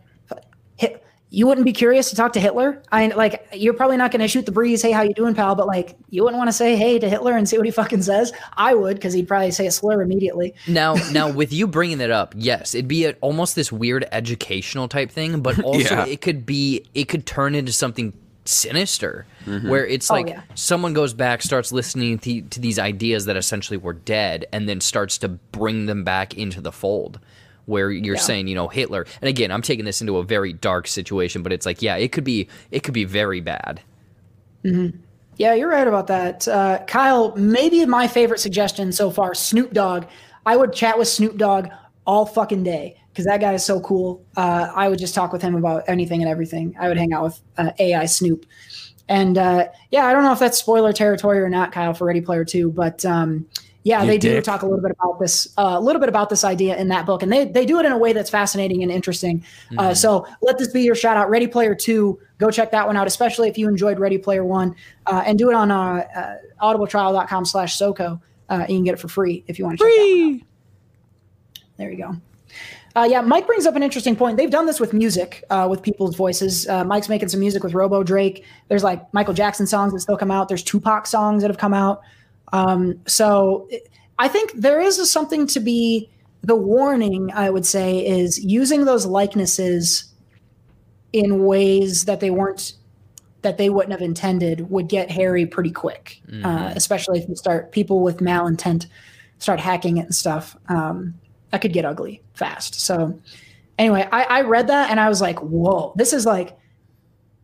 Hit, you wouldn't be curious to talk to Hitler? I like you're probably not going to shoot the breeze. Hey, how you doing, pal? But like you wouldn't want to say hey to Hitler and see what he fucking says. I would because he'd probably say a slur immediately. Now, now with you bringing that up, yes, it'd be a, almost this weird educational type thing, but *laughs* also Yeah. it could be it could turn into something sinister, mm-hmm. where it's Oh, like yeah. someone goes back, starts listening to, to these ideas that essentially were dead, and then starts to bring them back into the fold. Where you're Yeah. saying, you know, Hitler, and again, I'm taking this into a very dark situation, but it's like, yeah, it could be, it could be very bad. Yeah, you're right about that. Uh, Kyle, maybe my favorite suggestion so far, Snoop Dogg. I would chat with Snoop Dogg all fucking day because that guy is so cool. Uh, I would just talk with him about anything and everything. I would hang out with uh, AI Snoop. And uh, yeah, I don't know if that's spoiler territory or not, Kyle, for Ready Player Two, but um, yeah, You they do talk a little bit about this, uh, a little bit about this idea in that book, and they they do it in a way that's fascinating and interesting. Uh, so let this be your shout out, Ready Player Two. Go check that one out, especially if you enjoyed Ready Player One, uh, and do it on uh, uh, audibletrial.com/soco. Uh, you can get it for free if you want to check that one out. There you go. Uh, yeah, Mike brings up an interesting point. They've done this with music, uh, with people's voices. Uh, Mike's making some music with Robo Drake. There's like Michael Jackson songs that still come out. There's Tupac songs that have come out. Um, so I think there is something to be the warning, I would say, is using those likenesses in ways that they weren't that they wouldn't have intended would get hairy pretty quick, uh, especially if you start people with malintent start hacking it and stuff. Um, that could get ugly fast. So anyway, I, I read that and I was like, whoa, this is like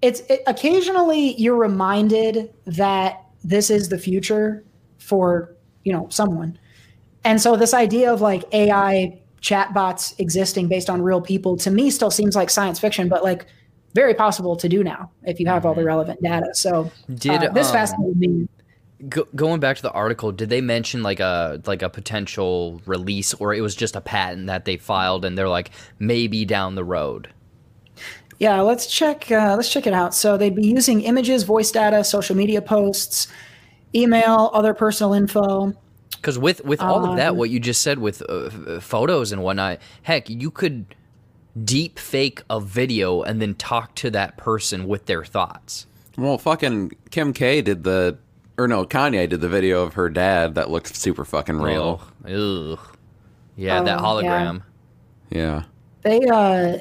it's it, occasionally you're reminded that this is the future for you know someone and so this idea of like ai chatbots existing based on real people to me still seems like science fiction but like very possible to do now if you have all the relevant data so Did, uh, this um, fascinated me Go, going back to the article, did they mention like a like a potential release, or it was just a patent that they filed and they're like maybe down the road? Yeah, let's check. Uh, let's check it out. So they'd be using images, voice data, social media posts, email, other personal info. Because with with all of that, Um, what you just said with uh, photos and whatnot, heck, you could deep fake a video and then talk to that person with their thoughts. Well, fucking Kim K did the, or no, Kanye did the video of her dad that looked super fucking real. Ugh. Ugh. Yeah, that yeah. hologram. Yeah. They uh,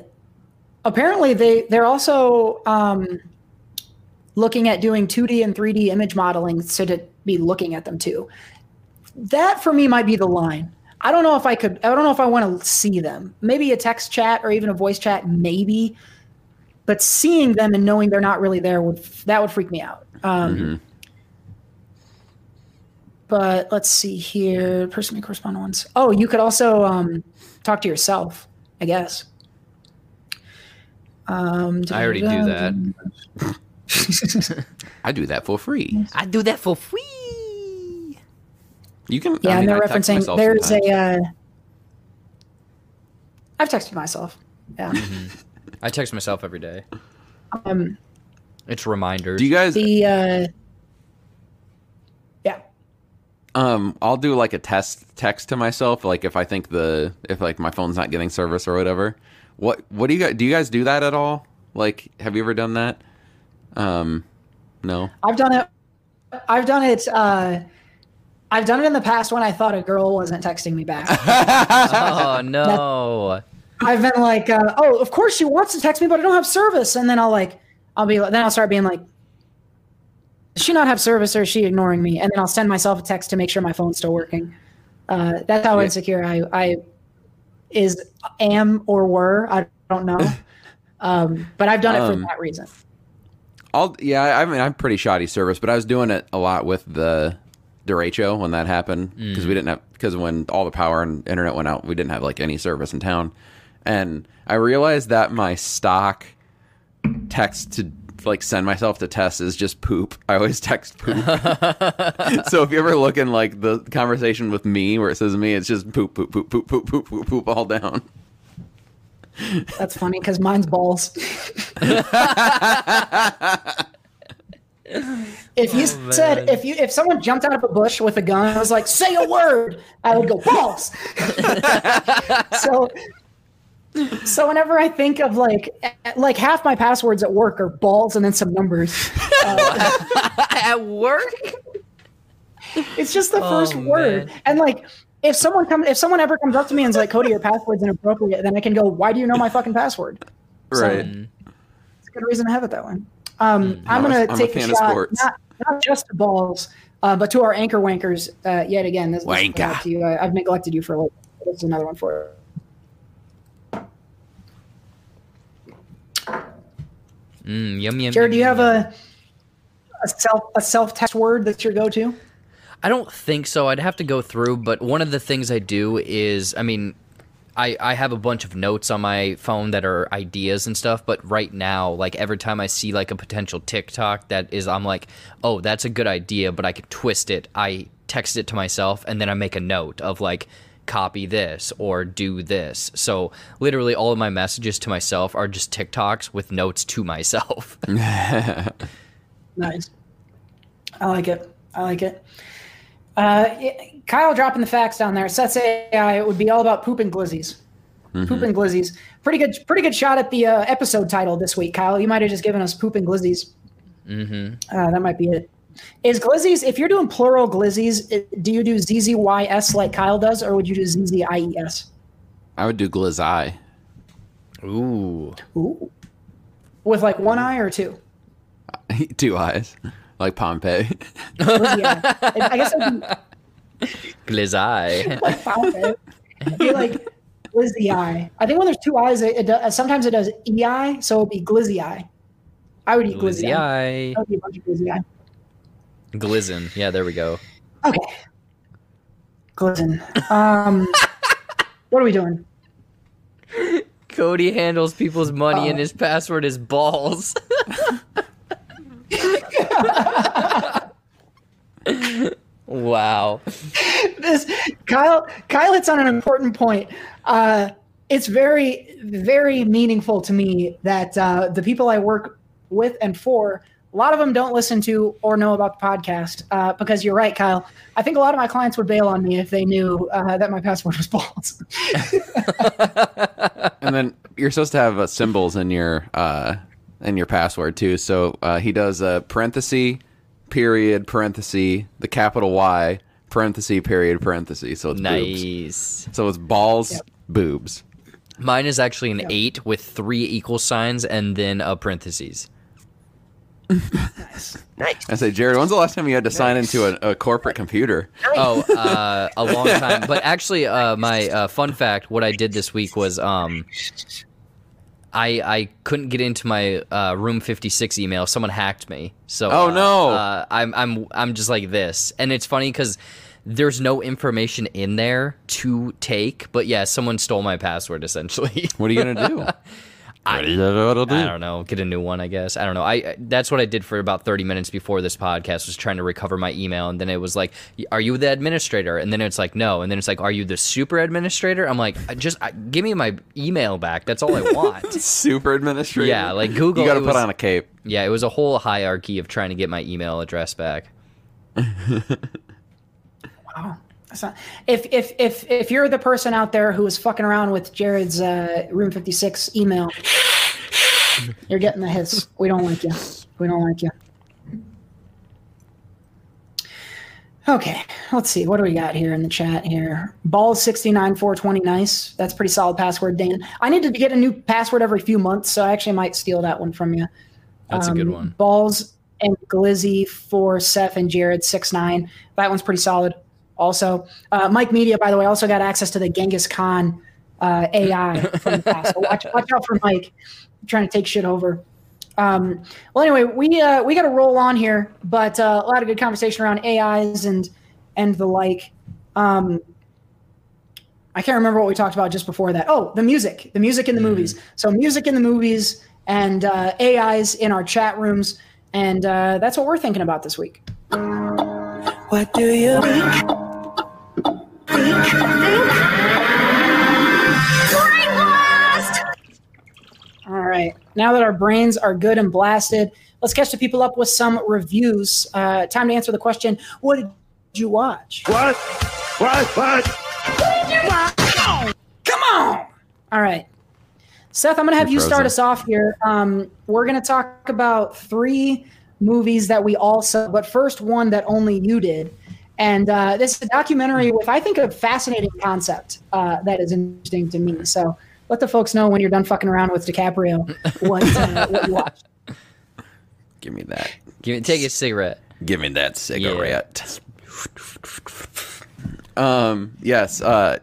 apparently they they're also um, looking at doing 2D and 3D image modeling so to be looking at them too. That for me might be the line. I don't know if I could. I don't know if I want to see them. Maybe a text chat or even a voice chat, maybe. But seeing them and knowing they're not really there would that would freak me out. Um, But let's see here. Person may correspond once. Oh, you could also um, talk to yourself, I guess. Um, I already do that. *laughs* *laughs* I do that for free. I do that for free. You can. Yeah, I mean, and they're I referencing there's sometimes. a. Uh, I've texted myself. Yeah. I text myself every day. Um, It's reminders. Do you guys? the uh, yeah. Um, I'll do like a test text to myself, like if I think the if like my phone's not getting service or whatever. What what do you guys do? You guys do that at all? Like, have you ever done that? Um, no. I've done it. I've done it. Uh, I've done it in the past when I thought a girl wasn't texting me back. *laughs* oh *laughs* no. I've been like, uh, oh, of course she wants to text me, but I don't have service. And then I'll like, I'll be, then I'll start being like, does she not have service or is she ignoring me? And then I'll send myself a text to make sure my phone's still working. Uh, that's how Yeah. insecure I, I is, am or were. I don't know. *laughs* Um, but I've done it Um, for that reason. I'll yeah. I mean, I'm pretty shoddy service, but I was doing it a lot with the derecho when that happened because we mm. didn't have because when all the power and internet went out, we didn't have like any service in town, and I realized that my stock text to like send myself to test is just poop. I always text poop. *laughs* so if you ever look in like the conversation with me where it says me, it's just poop, poop, poop, poop, poop, poop, poop, poop all down. That's funny because mine's balls. if you oh, said if you if someone jumped out of a bush with a gun, I was like, "Say a word," I would go balls. *laughs* so, so whenever I think of like like half my passwords at work are balls and then some numbers. *laughs* At work? It's just the Oh, first word. And like if someone comes if someone ever comes up to me and is like, Cody, your password's inappropriate, then I can go, Why do you know my fucking password? So, Right. It's a good reason to have it that way. Um, I'm I'm gonna I'm take a, of shot, not, not just to balls, uh, but to our anchor wankers uh, yet again. This, this is Wanker. to you. I, I've neglected you for a little. This is another one for Mm, yum yum. Jared. Do you have a a self a self test word that's your go to? I don't think so. I'd have to go through, but one of the things I do is, I mean, I, I have a bunch of notes on my phone that are ideas and stuff, but right now, like every time I see like a potential TikTok that is, I'm like, oh, that's a good idea, but I could twist it. I text it to myself and then I make a note of like, copy this or do this. So literally all of my messages to myself are just TikToks with notes to myself. *laughs* Nice. I like it. I like it. Uh, it- Kyle dropping the facts down there. Sets AI. It would be all about poop and glizzies. Poop and glizzies. Pretty good. Pretty good shot at the uh, episode title this week, Kyle. You might have just given us poop and glizzies. Mm-hmm. Uh, that might be it. Is glizzies? If you're doing plural glizzies, do you do zzys like Kyle does, or would you do zzies? I would do glizzi. Ooh. Ooh. With like one eye or two? *laughs* Two eyes, like Pompeii. *laughs* Glizzy eye. I guess it'd be Glizzi. like *laughs* Pompeii. It'd be like glizzy eye. I think when there's two eyes, it, it does, sometimes it does ei, so it'd be glizzy eye. I would eat glizzy, Glizzy eye. eye. That would be a bunch of glizzy eye. Glizzin. Yeah, there we go. Okay. Glizzen. Um, *laughs* what are we doing? Cody handles people's money Uh, and his password is balls. Wow. This Kyle. Kyle hits on an important point. Uh, it's very, very meaningful to me that uh, the people I work with and for, a lot of them don't listen to or know about the podcast. Uh, because you're right, Kyle. I think a lot of my clients would bail on me if they knew uh, that my password was balls. *laughs* and then you're supposed to have uh, symbols in your in your password too. So uh, he does a parenthesis, period, parenthesis, the capital Y, parenthesis, period, parenthesis. So it's boobs. Nice. So it's balls, Yep. boobs. Mine is actually an eight with three equal signs and then a parentheses. *laughs* Nice. I say, Jared, when's the last time you had to sign into a, a corporate computer? Oh, uh, a long *laughs* time. But actually, uh, my uh, fun fact: what I did this week was, um, I I couldn't get into my uh, Room Fifty Six email. Someone hacked me. So Oh, uh, no. uh, I'm I'm I'm just like this, and it's funny because there's no information in there to take. But yeah, someone stole my password essentially. What are you gonna do? *laughs* I, What are you gonna do? I don't know. Get a new one, I guess. I don't know. I I- that's what I did for about thirty minutes before this podcast was trying to recover my email, and then it was like, "Are you the administrator?" And then it's like, "No," and then it's like, "Are you the super administrator?" I'm like, I "Just I, give me my email back. That's all I want." *laughs* Super administrator. Yeah, like Google, You got to put was- on a cape. yeah, it was a whole hierarchy of trying to get my email address back. *laughs* That's not- if if if if you're the person out there who is fucking around with Jared's uh, Room 56 email, you're getting the hiss. We don't like you. We don't like you. Okay, let's see. What do we got here in the chat here? Balls 69 420 nice. That's a pretty solid password, Dan. I need to get a new password every few months, so I actually might steal that one from you. That's a good Um, one. Balls and Glizzy for Seth and Jared six nine. That one's pretty solid. Also, uh, Mike Media, by the way, also got access to the Genghis Khan uh, AI *laughs* from the past. So watch, watch out for Mike I'm trying to take shit over. Um, well, anyway, we uh, we got to roll on here, but uh, a lot of good conversation around AIs and and the like. Um, I can't remember what we talked about just before that. Oh, the music, the music in the movies. So music in the movies and uh, AIs in our chat rooms, and uh, that's what we're thinking about this week. What do you think? All right. Now that our brains are good and blasted, let's catch the people up with some reviews. Uh, time to answer the question What did you watch? What? What? What? What? Come on. All right. Seth, I'm going to have You're you start us off here. Um, we're going to talk about three movies that we all saw, but first, one that only you did. And uh, this is a documentary with, I think, a fascinating concept uh, that is interesting to me. So let the folks know when you're done fucking around with DiCaprio *laughs* what, uh, what you watched. Give me that. Give me, take a cigarette. Give me that cigarette. Um. Yes. Uh.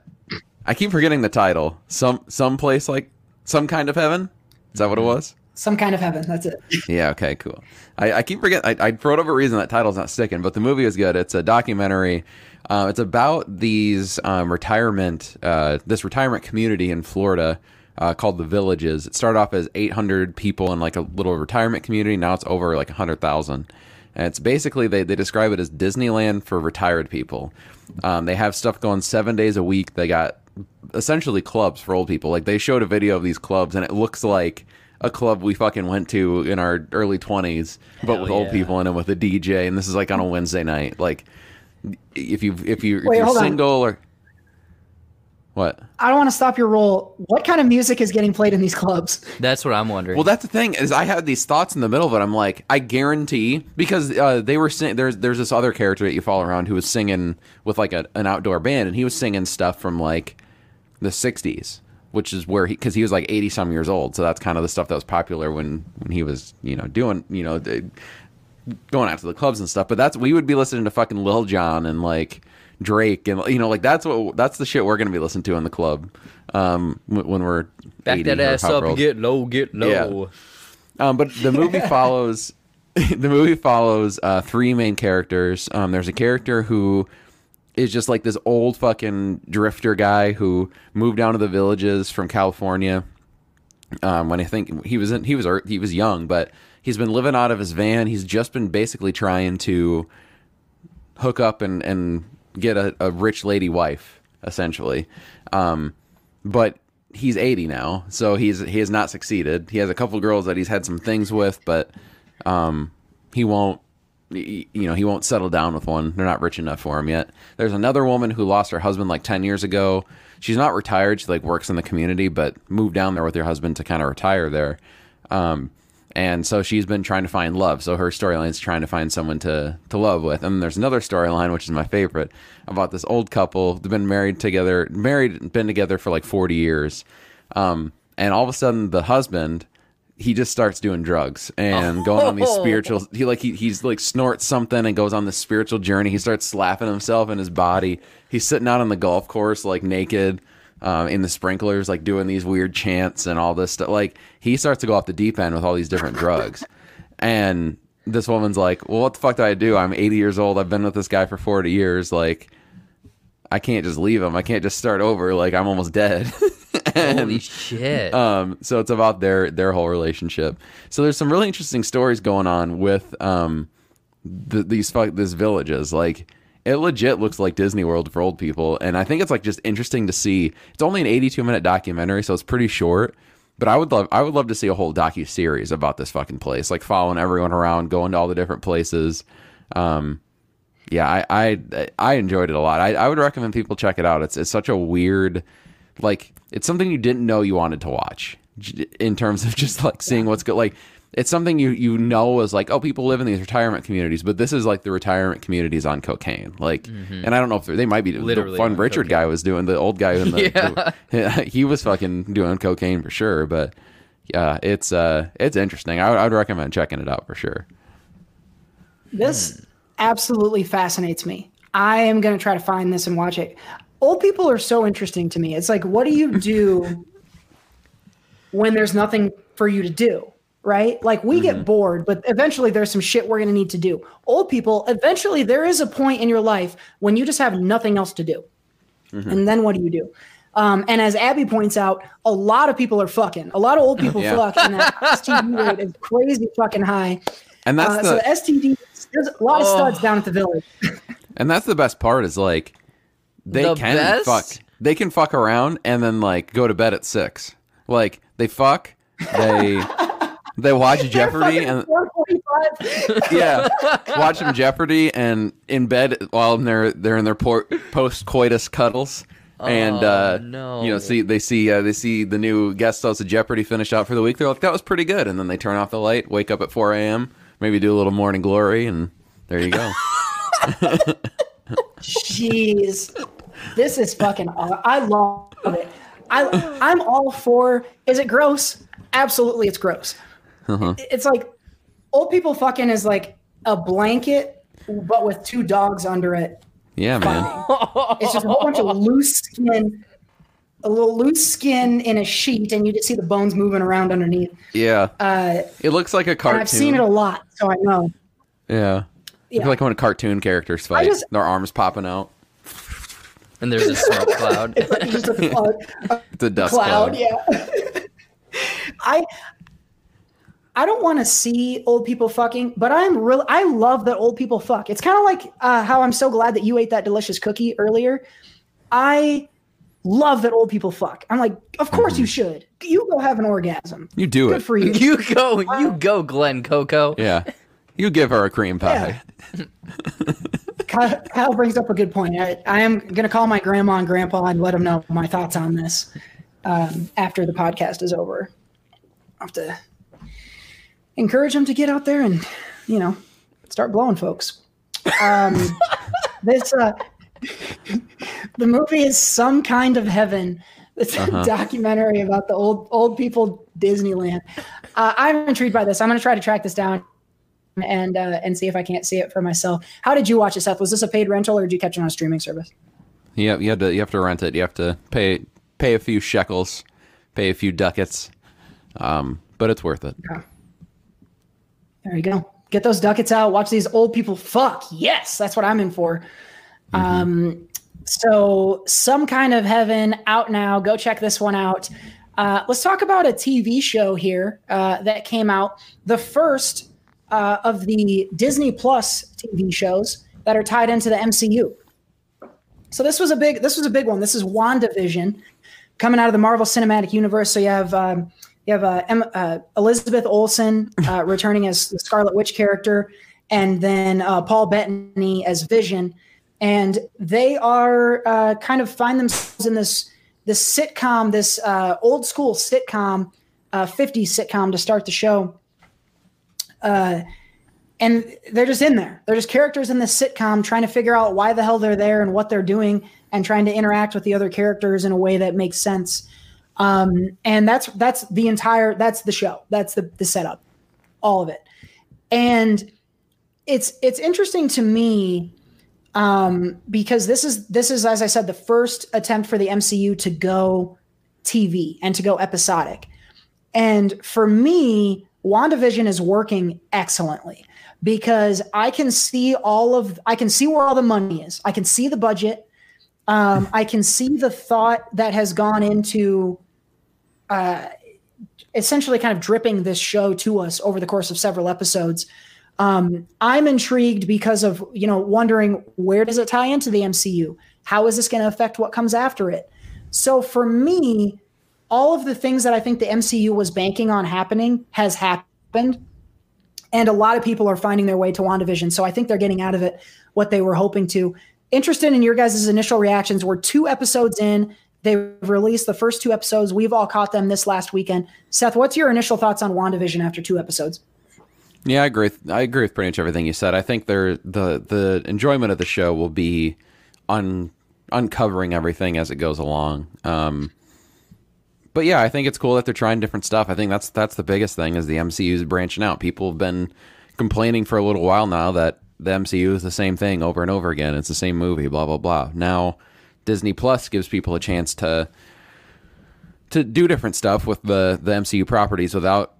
I keep forgetting the title. Some some place like some kind of heaven. Is that what it was? Some kind of heaven. That's it. Yeah. Okay. Cool. I, I keep forgetting. I, I for whatever reason that title's not sticking, but the movie is good. It's a documentary. Uh, it's about these um, retirement, uh, this retirement community in Florida uh, called the Villages. It started off as 800 people in like a little retirement community. Now it's over like 100,000. And it's basically they, they describe it as Disneyland for retired people. Um, they have stuff going seven days a week. They got essentially clubs for old people. Like they showed a video of these clubs, and it looks like a club we fucking went to in our early twenties, but Hell with old people in it with a DJ. And this is like on a Wednesday night. Like if you if you if Wait, you're hold on. single or what? I don't want to stop your roll. What kind of music is getting played in these clubs? That's what I'm wondering. Well, that's the thing is I had these thoughts in the middle of it. I'm like, I guarantee because uh, they were sing- there's there's this other character that you follow around who was singing with like a, an outdoor band, and he was singing stuff from like the '60s, which is where he because he was like 80 some years old, so that's kind of the stuff that was popular when when he was you know doing you know the, going out to the clubs and stuff. But that's we would be listening to fucking Lil Jon and like Drake and you know like that's what that's the shit we're gonna be listening to in the club um when we're Back that ass up and get low, get low. Um, but the movie *laughs* follows *laughs* the movie follows uh, three main characters. Um, there's a character who is just like this old fucking drifter guy who moved down to the villages from California. Um, when I think he was in, he was he was young, but he's been living out of his van. He's just been basically trying to hook up and and get a, a rich lady wife, essentially. Um, but he's 80 now, so he's he has not succeeded. He has a couple girls that he's had some things with, but um, he won't. You know, he won't settle down with one. They're not rich enough for him yet. There's another woman who lost her husband like 10 years ago. She's not retired. She like works in the community, but moved down there with her husband to kind of retire there. Um, and so she's been trying to find love. So her storyline is trying to find someone to to love with. And there's another storyline, which is my favorite, about this old couple. They've been married together, married, been together for like 40 years. Um, and all of a sudden, the husband, he just starts doing drugs and *laughs* going on these spiritual. He like he he's like snorts something and goes on this spiritual journey. He starts slapping himself in his body. He's sitting out on the golf course like naked um, in the sprinklers, like doing these weird chants and all this stuff. Like he starts to go off the deep end with all these different drugs. *laughs* And this woman's like, "Well, what the fuck do I do? I'm 80 years old. I've been with this guy for 40 years. Like, I can't just leave him. I can't just start over. Like, I'm almost dead." *laughs* and, Holy shit. um, so it's about their their whole relationship. So there's some really interesting stories going on with um, th- these fuck these villages. Like it legit looks like Disney World for old people, and I think it's like just interesting to see. It's only an 82 minute documentary, so it's pretty short. But I would love I would love to see a whole docu series about this fucking place, like following everyone around, going to all the different places. Um, yeah, I, I I enjoyed it a lot. I, I would recommend people check it out. It's it's such a weird, like it's something you didn't know you wanted to watch in terms of *laughs* just like seeing what's good. Like it's something you you know is like oh people live in these retirement communities, but this is like the retirement communities on cocaine. Like, and I don't know if they're- might be Literally the fun Richard cocaine. guy was doing the old guy in the *laughs* Yeah. *laughs* he was fucking doing cocaine for sure. But yeah, it's uh it's interesting. I would, I would recommend checking it out for sure. This absolutely fascinates me. I am going to try to find this and watch it. Old people are so interesting to me. It's like, what do you do when there's nothing for you to do? Right? Like, we get bored, but eventually there's some shit we're going to need to do. Old people, eventually there is a point in your life when you just have nothing else to do. And then what do you do? Um, and as Abby points out, a lot of people are fucking. A lot of old people Yeah. fuck, and that *laughs* STD rate is crazy fucking high. And that's Uh, the so STD, there's a lot of studs down at the village. *laughs* And that's the best part is like they The can best? fuck. They can fuck around and then like go to bed at six. Like they fuck, They *laughs* they watch Jeopardy and yeah, *laughs* watch some Jeopardy and in bed while they're they're in their post coitus cuddles. And uh, no. you know, see they see uh, they see the new guest host of Jeopardy finish out for the week. They're like, "That was pretty good," and then they turn off the light, wake up at 4 a.m., maybe do a little morning glory, and there you go. Jeez, this is fucking. aw- I love it. I I'm all for. Is it gross? Absolutely, it's gross. Uh-huh. It's like old people fucking is like a blanket, but with two dogs under it. yeah, man. It's just a whole bunch of loose skin, a little loose skin in a sheet, and you just see the bones moving around underneath. Yeah, Uh, it looks like a and cartoon. I've seen it a lot, so I know. Yeah. Yeah. It's like when a cartoon characters fight, just- their arms popping out. and there's a smoke *laughs* cloud. it's, like Just a *laughs* cloud, a It's a dust cloud, cloud. yeah. *laughs* I I don't want to see old people fucking, but I'm real. I love that old people fuck. It's kind of like uh, how I'm so glad that you ate that delicious cookie earlier. I love that old people fuck. I'm like, of course you should. You go have an orgasm. You do Good it. for you. you go, you go, Glen Coco. Yeah. You give her a cream pie. *laughs* Kyle, Kyle brings up a good point. I, I am going to call my grandma and grandpa and let them know my thoughts on this um, after the podcast is over. I have to encourage them to get out there and, you know, start blowing folks. Um, *laughs* this, uh, the movie is Some Kind of Heaven. It's a documentary about the old old people Disneyland. Uh, I'm intrigued by this. I'm going to try to track this down and uh, and see if I can't see it for myself. How did you watch it, Seth? Was this a paid rental or did you catch it on a streaming service? Yeah, you have to you have to rent it. You have to pay pay a few shekels, pay a few ducats. Um, but it's worth it. Yeah. There you go. Get those ducats out. Watch these old people fuck. Yes, that's what I'm in for. Um, so some kind of heaven out now. Go check this one out. Uh, let's talk about a TV show here uh, that came out. The first uh, of the Disney Plus TV shows that are tied into the MCU. So this was a big this was a big one. This is WandaVision coming out of the Marvel Cinematic Universe. So you have um, you have uh, em, uh, Elizabeth Olsen uh, *laughs* returning as the Scarlet Witch character, and then uh, Paul Bettany as Vision, and they are uh, kind of find themselves in this this sitcom, this uh, old school sitcom, uh, 50s sitcom to start the show. Uh, and they're just in there. They're just characters in this sitcom trying to figure out why the hell they're there and what they're doing and trying to interact with the other characters in a way that makes sense. Um, and that's that's the entire that's the show. That's the the setup. All of it. And it's it's interesting to me um, because this is this is as I said the first attempt for the MCU to go TV and to go episodic. And for me, WandaVision is working excellently because I can see all of I can see where all the money is. I can see the budget. Um, I can see the thought that has gone into uh, essentially kind of dripping this show to us over the course of several episodes. Um, I'm intrigued because of you know wondering where does it tie into the MCU? How is this going to affect what comes after it? So for me, all of the things that I think the MCU was banking on happening has happened. And a lot of people are finding their way to WandaVision. So I think they're getting out of it what they were hoping to. Interested in your guys' initial reactions. We're two episodes in. They've released the first two episodes. We've all caught them this last weekend. Seth, what's your initial thoughts on WandaVision after two episodes? Yeah, I agree. With, I agree with pretty much everything you said. I think there the the enjoyment of the show will be un, uncovering everything as it goes along. Um, but yeah, I think it's cool that they're trying different stuff. I think that's that's the biggest thing is the MCU is branching out. People have been complaining for a little while now that the MCU is the same thing over and over again. It's the same movie, blah blah blah. Now Disney Plus gives people a chance to to do different stuff with the the MCU properties without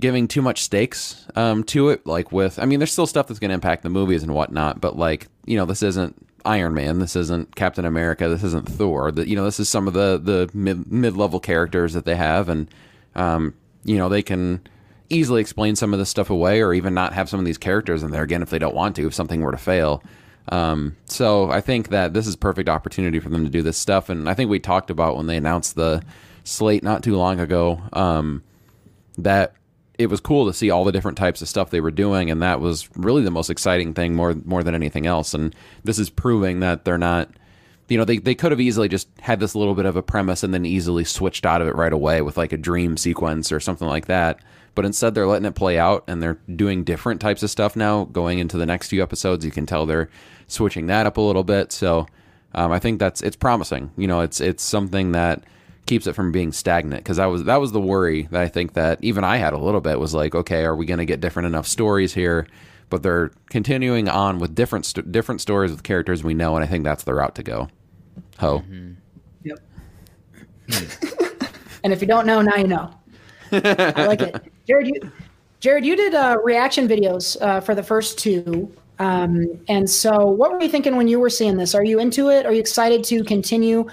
giving too much stakes um, to it. Like with, I mean, there's still stuff that's going to impact the movies and whatnot, but like, you know, this isn't Iron Man, this isn't Captain America, this isn't Thor. That you know, this is some of the the mid level characters that they have, and um, you know, they can easily explain some of this stuff away, or even not have some of these characters in there again if they don't want to, if something were to fail. Um, so I think that this is perfect opportunity for them to do this stuff, and I think we talked about when they announced the slate not too long ago. Um, that it was cool to see all the different types of stuff they were doing, and that was really the most exciting thing more more than anything else. And this is proving that they're not. You know, they, they could have easily just had this little bit of a premise and then easily switched out of it right away with like a dream sequence or something like that. But instead, they're letting it play out and they're doing different types of stuff now. Going into the next few episodes, you can tell they're switching that up a little bit. So um, I think that's it's promising. You know, it's it's something that keeps it from being stagnant because that was that was the worry that I think that even I had a little bit was like, okay, are we going to get different enough stories here? But they're continuing on with different st- different stories with characters we know, and I think that's the route to go. Ho. Yep. *laughs* and if you don't know, now you know. I like it. Jared, you Jared, you did uh, reaction videos uh, for the first two. Um, and so, what were you thinking when you were seeing this? Are you into it? Are you excited to continue?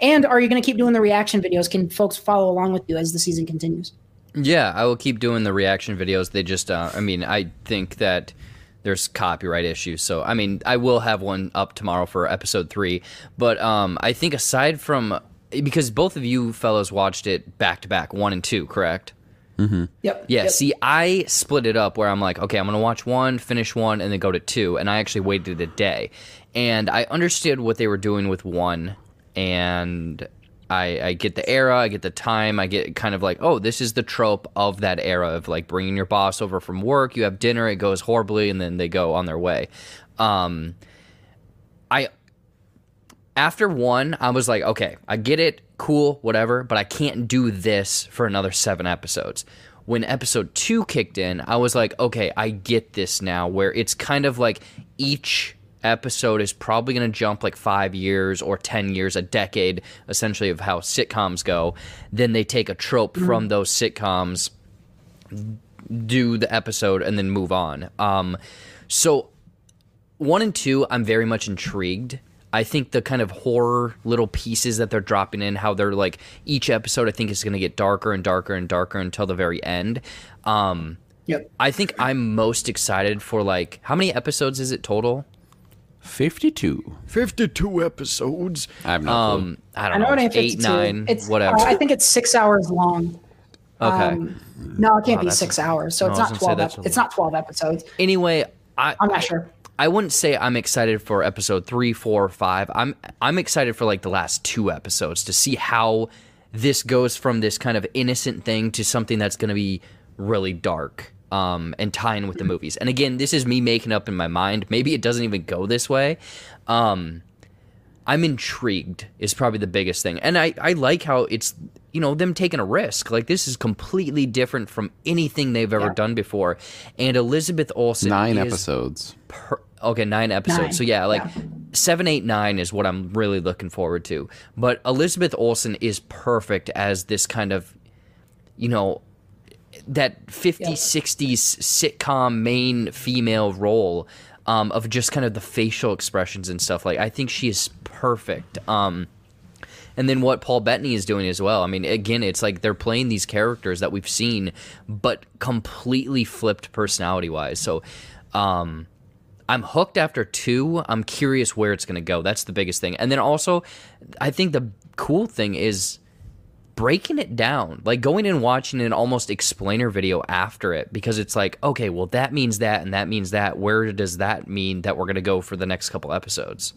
And are you going to keep doing the reaction videos? Can folks follow along with you as the season continues? Yeah, I will keep doing the reaction videos. They just, uh, I mean, I think that there's copyright issues. So, I mean, I will have one up tomorrow for episode three. But um, I think aside from, because both of you fellows watched it back to back, one and two, correct? Yep. Yeah. Yep. See, I split it up where I'm like, okay, I'm gonna watch one, finish one, and then go to two. And I actually waited a day, and I understood what they were doing with one, and I, I get the era, I get the time, I get kind of like, oh, this is the trope of that era of like bringing your boss over from work, you have dinner, it goes horribly, and then they go on their way. Um, I after one, I was like, okay, I get it, cool, whatever, but I can't do this for another seven episodes. When episode two kicked in, I was like, okay, I get this now, where it's kind of like each episode is probably going to jump like five years or 10 years, a decade, essentially, of how sitcoms go. Then they take a trope from those sitcoms, do the episode, and then move on. Um, so one and two, I'm very much intrigued. I think the kind of horror little pieces that they're dropping in, how they're like each episode, I think is going to get darker and darker and darker until the very end. Um, Yep. I think I'm most excited for like how many episodes is it total? Fifty-two. Fifty-two episodes. I have no Um, I I don't know know, it ain't eight, 52. nine, It's whatever. uh, I think it's six hours long. okay. Um, no, it can't Wow, be that's six hours. So no, it's I was not gonna say twelve. that's Ep- a it's not twelve episodes. anyway, I I'm not sure. I wouldn't say I'm excited for episode three, four, or five. I'm I'm excited for like the last two episodes to see how this goes from this kind of innocent thing to something that's going to be really dark um, and tie in with the movies. And again, this is me making up in my mind. Maybe it doesn't even go this way. Um, I'm intrigued is probably the biggest thing. And I, I like how it's, you know, them taking a risk. Like this is completely different from anything they've ever Yeah. done before. And Elizabeth Olsen Nine is episodes. per- okay, nine episodes. Nine, So yeah, like yeah. seven, eight, nine is what I'm really looking forward to. But Elizabeth Olsen is perfect as this kind of, you know, that 50s, Yeah. 60s sitcom main female role um, of just kind of the facial expressions and stuff. Like I think she is perfect. Um, and then what Paul Bettany is doing as well. I mean, again, it's like they're playing these characters that we've seen, but completely flipped personality wise. So, um, I'm hooked after two. I'm curious where it's going to go. That's the biggest thing. And then also, I think the cool thing is breaking it down, like going and watching an almost explainer video after it, because it's like, okay, well, that means that, and that means that. Where does that mean that we're going to go for the next couple episodes?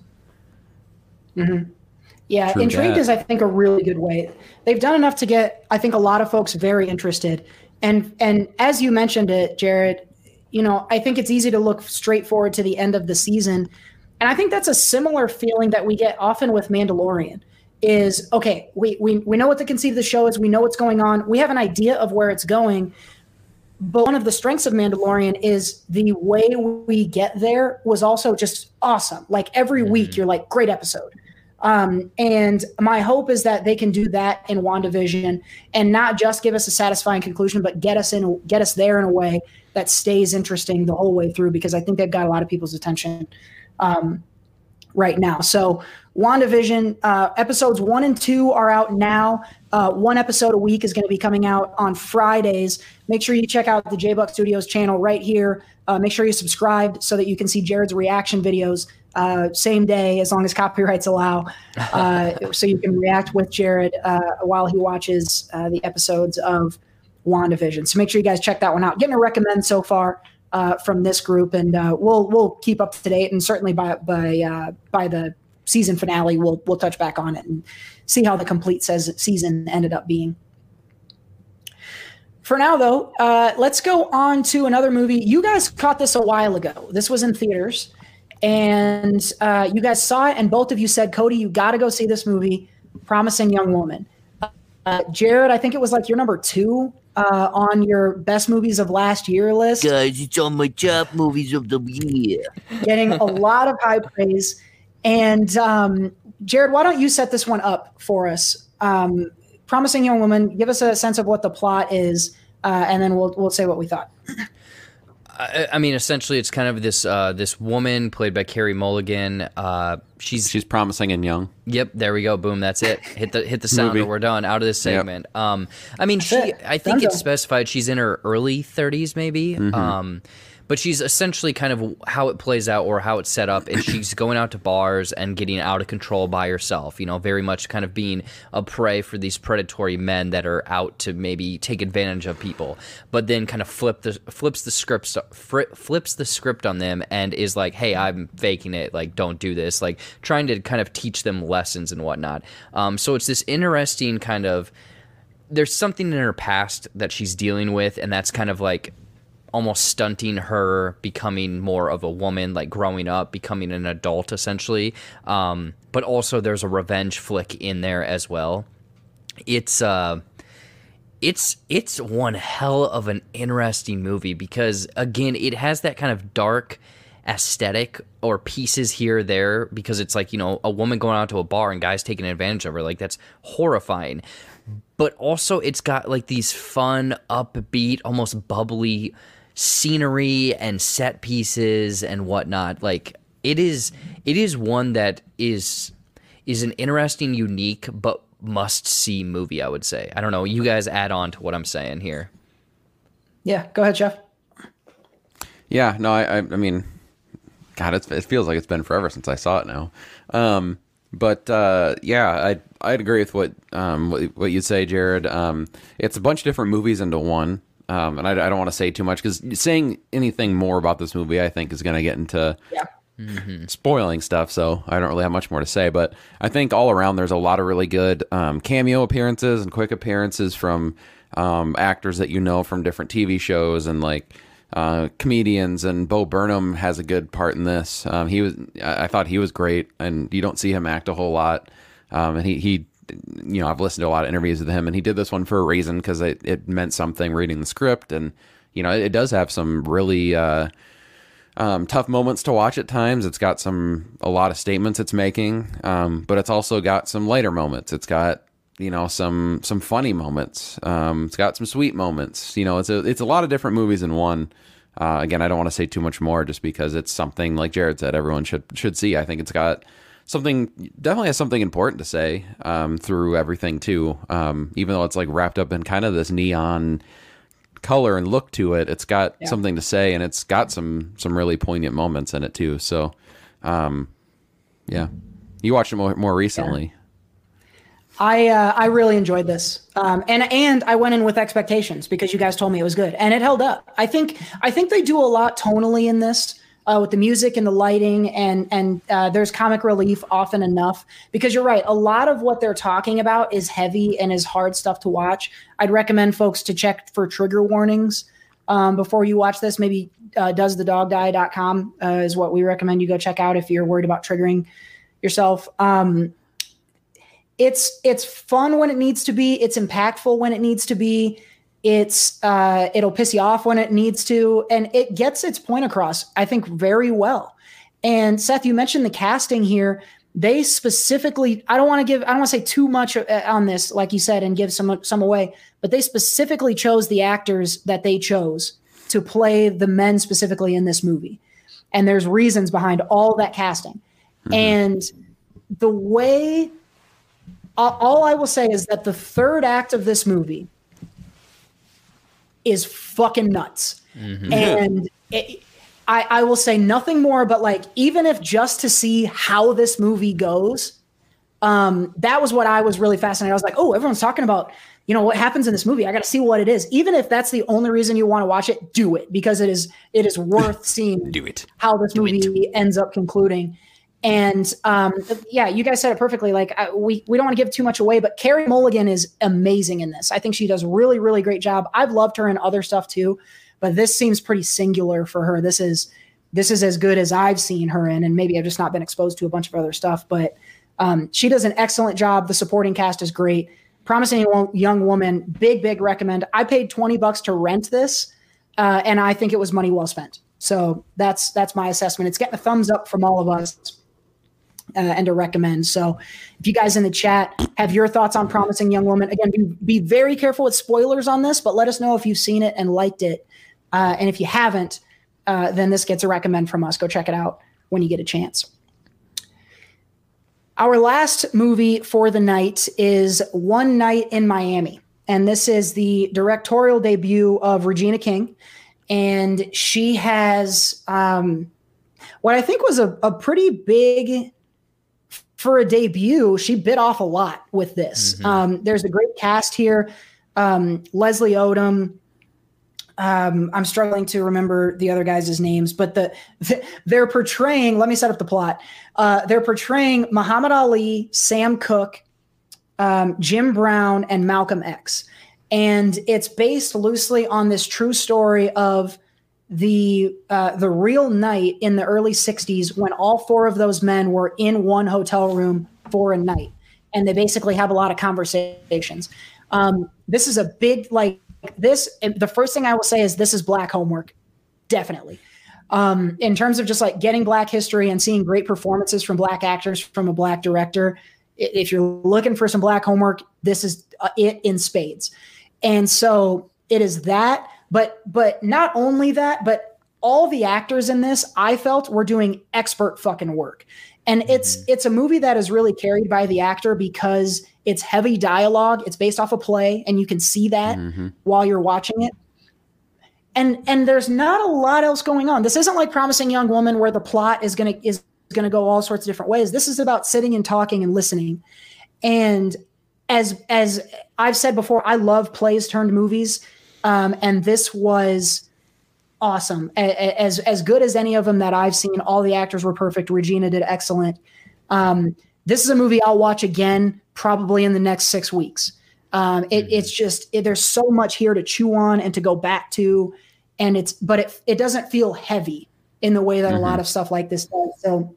Mm-hmm. Yeah, True intrigued that. is I think a really good way. They've done enough to get I think a lot of folks very interested. And and as you mentioned it, Jared, you know, I think it's easy to look straight forward to the end of the season. And I think that's a similar feeling that we get often with Mandalorian is okay, we we we know what the conceit of the show is, we know what's going on, we have an idea of where it's going. But one of the strengths of Mandalorian is the way we get there was also just awesome. Like every week, you're like, great episode. Um, and my hope is that they can do that in WandaVision and not just give us a satisfying conclusion, but get us in, get us there in a way that stays interesting the whole way through. Because I think they've got a lot of people's attention um, right now. So WandaVision uh, episodes one and two are out now. Uh, one episode a week is going to be coming out on Fridays. Make sure you check out the J Buck Studios channel right here. Uh, make sure you subscribe so that you can see Jared's reaction videos uh, same day as long as copyrights allow. *laughs* Uh, so you can react with Jared uh, while he watches uh, the episodes of WandaVision. So make sure you guys check that one out. Getting a recommend so far uh, from this group, and uh, we'll we'll keep up to date, and certainly by by uh, by the season finale, we'll we'll touch back on it and see how the complete says season ended up being. For now, though, uh, let's go on to another movie. You guys caught this a while ago. This was in theaters, and uh, you guys saw it, and both of you said, "Cody, you got to go see this movie." Promising Young Woman. Uh, Jared, I think it was like your number two uh, on your best movies of last year list. Guys, it's on my top movies of the year. Getting a *laughs* lot of high praise. And um, Jared, why don't you set this one up for us? Um, Promising Young Woman, give us a sense of what the plot is, uh, and then we'll we'll say what we thought. *clears throat* I, I mean, essentially, it's kind of this uh, this woman played by Carey Mulligan. Uh, she's She's promising and young. Yep, there we go. Boom, that's it. Hit the hit the sound Movie. or we're done out of this Yep. segment. Um, I mean, she. I think it's specified she's in her early 30s, maybe. Um, but she's essentially kind of how it plays out or how it's set up is she's *clears throat* going out to bars and getting out of control by herself you know very much kind of being a prey for these predatory men that are out to maybe take advantage of people but then kind of flip the flips the script flips the script on them and is like hey i'm faking it. Like don't do this. Like trying to kind of teach them lessons and whatnot. Um, so it's this interesting kind of there's something in her past that she's dealing with and that's kind of like almost stunting her becoming more of a woman like growing up becoming an adult essentially. Um, but also there's a revenge flick in there as well. It's uh it's it's one hell of an interesting movie because again it has that kind of dark aesthetic or pieces here or there because it's like you know a woman going out to a bar and guys taking advantage of her. Like that's horrifying. But also it's got like these fun upbeat almost bubbly scenery and set pieces and whatnot like it is it is one that is is an interesting unique but must see movie i would say i don't know you guys add on to what i'm saying here Yeah, go ahead, Jeff. Yeah, no, I, I, I mean, God, it's, it feels like it's been forever since I saw it now. Um, but uh, yeah, I I'd agree with what um what, what you say, Jared. Um, it's a bunch of different movies into one. Um, and I, I don't want to say too much because saying anything more about this movie, I think, is going to get into Yeah. spoiling stuff, so I don't really have much more to say. But I think all around there's a lot of really good um, cameo appearances and quick appearances from um, actors that you know from different TV shows and like uh, comedians. And Bo Burnham has a good part in this. Um, he was, I I thought he was great, and you don't see him act a whole lot. Um, and he, he, you know, I've listened to a lot of interviews with him, and he did this one for a reason because it, it meant something reading the script, and you know, it, it does have some really. Uh, um, tough moments to watch at times. It's got some a lot of statements it's making, um, but it's also got some lighter moments. It's got you know some some funny moments. Um, it's got some sweet moments. You know, it's a it's a lot of different movies in one. Uh, again, I don't want to say too much more just because it's something like Jared said everyone should should see. I think it's got something definitely has something important to say um, through everything too. Um, even though it's like wrapped up in kind of this neon color and look to it it's got something to say and it's got some some really poignant moments in it too. So um yeah. You watched it more, more recently. I uh, I really enjoyed this, um, and and I went in with expectations because you guys told me it was good, and it held up. I think I think they do a lot tonally in this uh, with the music and the lighting, and and uh, there's comic relief often enough because you're right. A lot of what they're talking about is heavy and is hard stuff to watch. I'd recommend folks to check for trigger warnings um, before you watch this. Maybe uh, doesthedogdie.com uh, is what we recommend you go check out if you're worried about triggering yourself. Um, it's it's fun when it needs to be it's impactful when it needs to be it's uh it'll piss you off when it needs to and it gets its point across i think very well. And seth you mentioned the casting here. They specifically i don't want to give i don't want to say too much uh, on this like you said and give some some away but they specifically chose the actors that they chose to play the men specifically in this movie. And there's reasons behind all that casting. And the way all I will say is that the third act of this movie is fucking nuts. And it, I, I will say nothing more, but like, even if just to see how this movie goes, Um, that was what I was really fascinated. I was like, oh, everyone's talking about, you know, what happens in this movie. I got to see what it is. Even if that's the only reason you want to watch it, do it because it is it is worth *laughs* seeing Do it. how this movie ends up concluding. And um, yeah, you guys said it perfectly. Like uh, we we don't want to give too much away, but Carey Mulligan is amazing in this. I think she does really really great job. I've loved her in other stuff too, but this seems pretty singular for her. This is this is as good as I've seen her in, and maybe I've just not been exposed to a bunch of other stuff. But um, she does an excellent job. The supporting cast is great. Promising young woman, big big recommend. I paid twenty bucks to rent this, uh, and I think it was money well spent. So that's that's my assessment. It's getting a thumbs up from all of us uh, and to recommend. So, if you guys in the chat have your thoughts on Promising Young Woman, again, be, be very careful with spoilers on this, but let us know if you've seen it and liked it. Uh, and if you haven't, uh, then this gets a recommend from us. Go check it out when you get a chance. Our last movie for the night is One Night in Miami. And this is the directorial debut of Regina King. And she has um, what I think was a, a pretty big for a debut, she bit off a lot with this. Um, there's a great cast here. Um, Leslie Odom. Um, I'm struggling to remember the other guys' names, but the, *laughs* they're portraying. Let me set up the plot. Uh, they're portraying Muhammad Ali, Sam Cooke, um, Jim Brown, and Malcolm X, and it's based loosely on this true story of the uh, the real night in the early 60s when all four of those men were in one hotel room for a night and they basically have a lot of conversations. Um, this is a big like this the first thing i will say is this is black homework definitely. Um, in terms of just like getting black history and seeing great performances from black actors from a black director if you're looking for some black homework this is uh, it in spades. And so it is that but but not only that but all the actors in this i felt were doing expert fucking work. And it's mm-hmm. it's a movie that is really carried by the actor because it's heavy dialogue. It's based off a play and you can see that mm-hmm. while you're watching it. And and there's not a lot else going on. This isn't like promising young woman where the plot is gonna is gonna go all sorts of different ways. This is about sitting and talking and listening. And as as I've said before, I love plays turned movies, um, and this was awesome. A- As as good as any of them that I've seen. All the actors were perfect. Regina did excellent. Um, this is a movie I'll watch again probably in the next six weeks. Um, it, It's just it, there's so much here to chew on and to go back to, and it's but it it doesn't feel heavy in the way that a lot of stuff like this does. So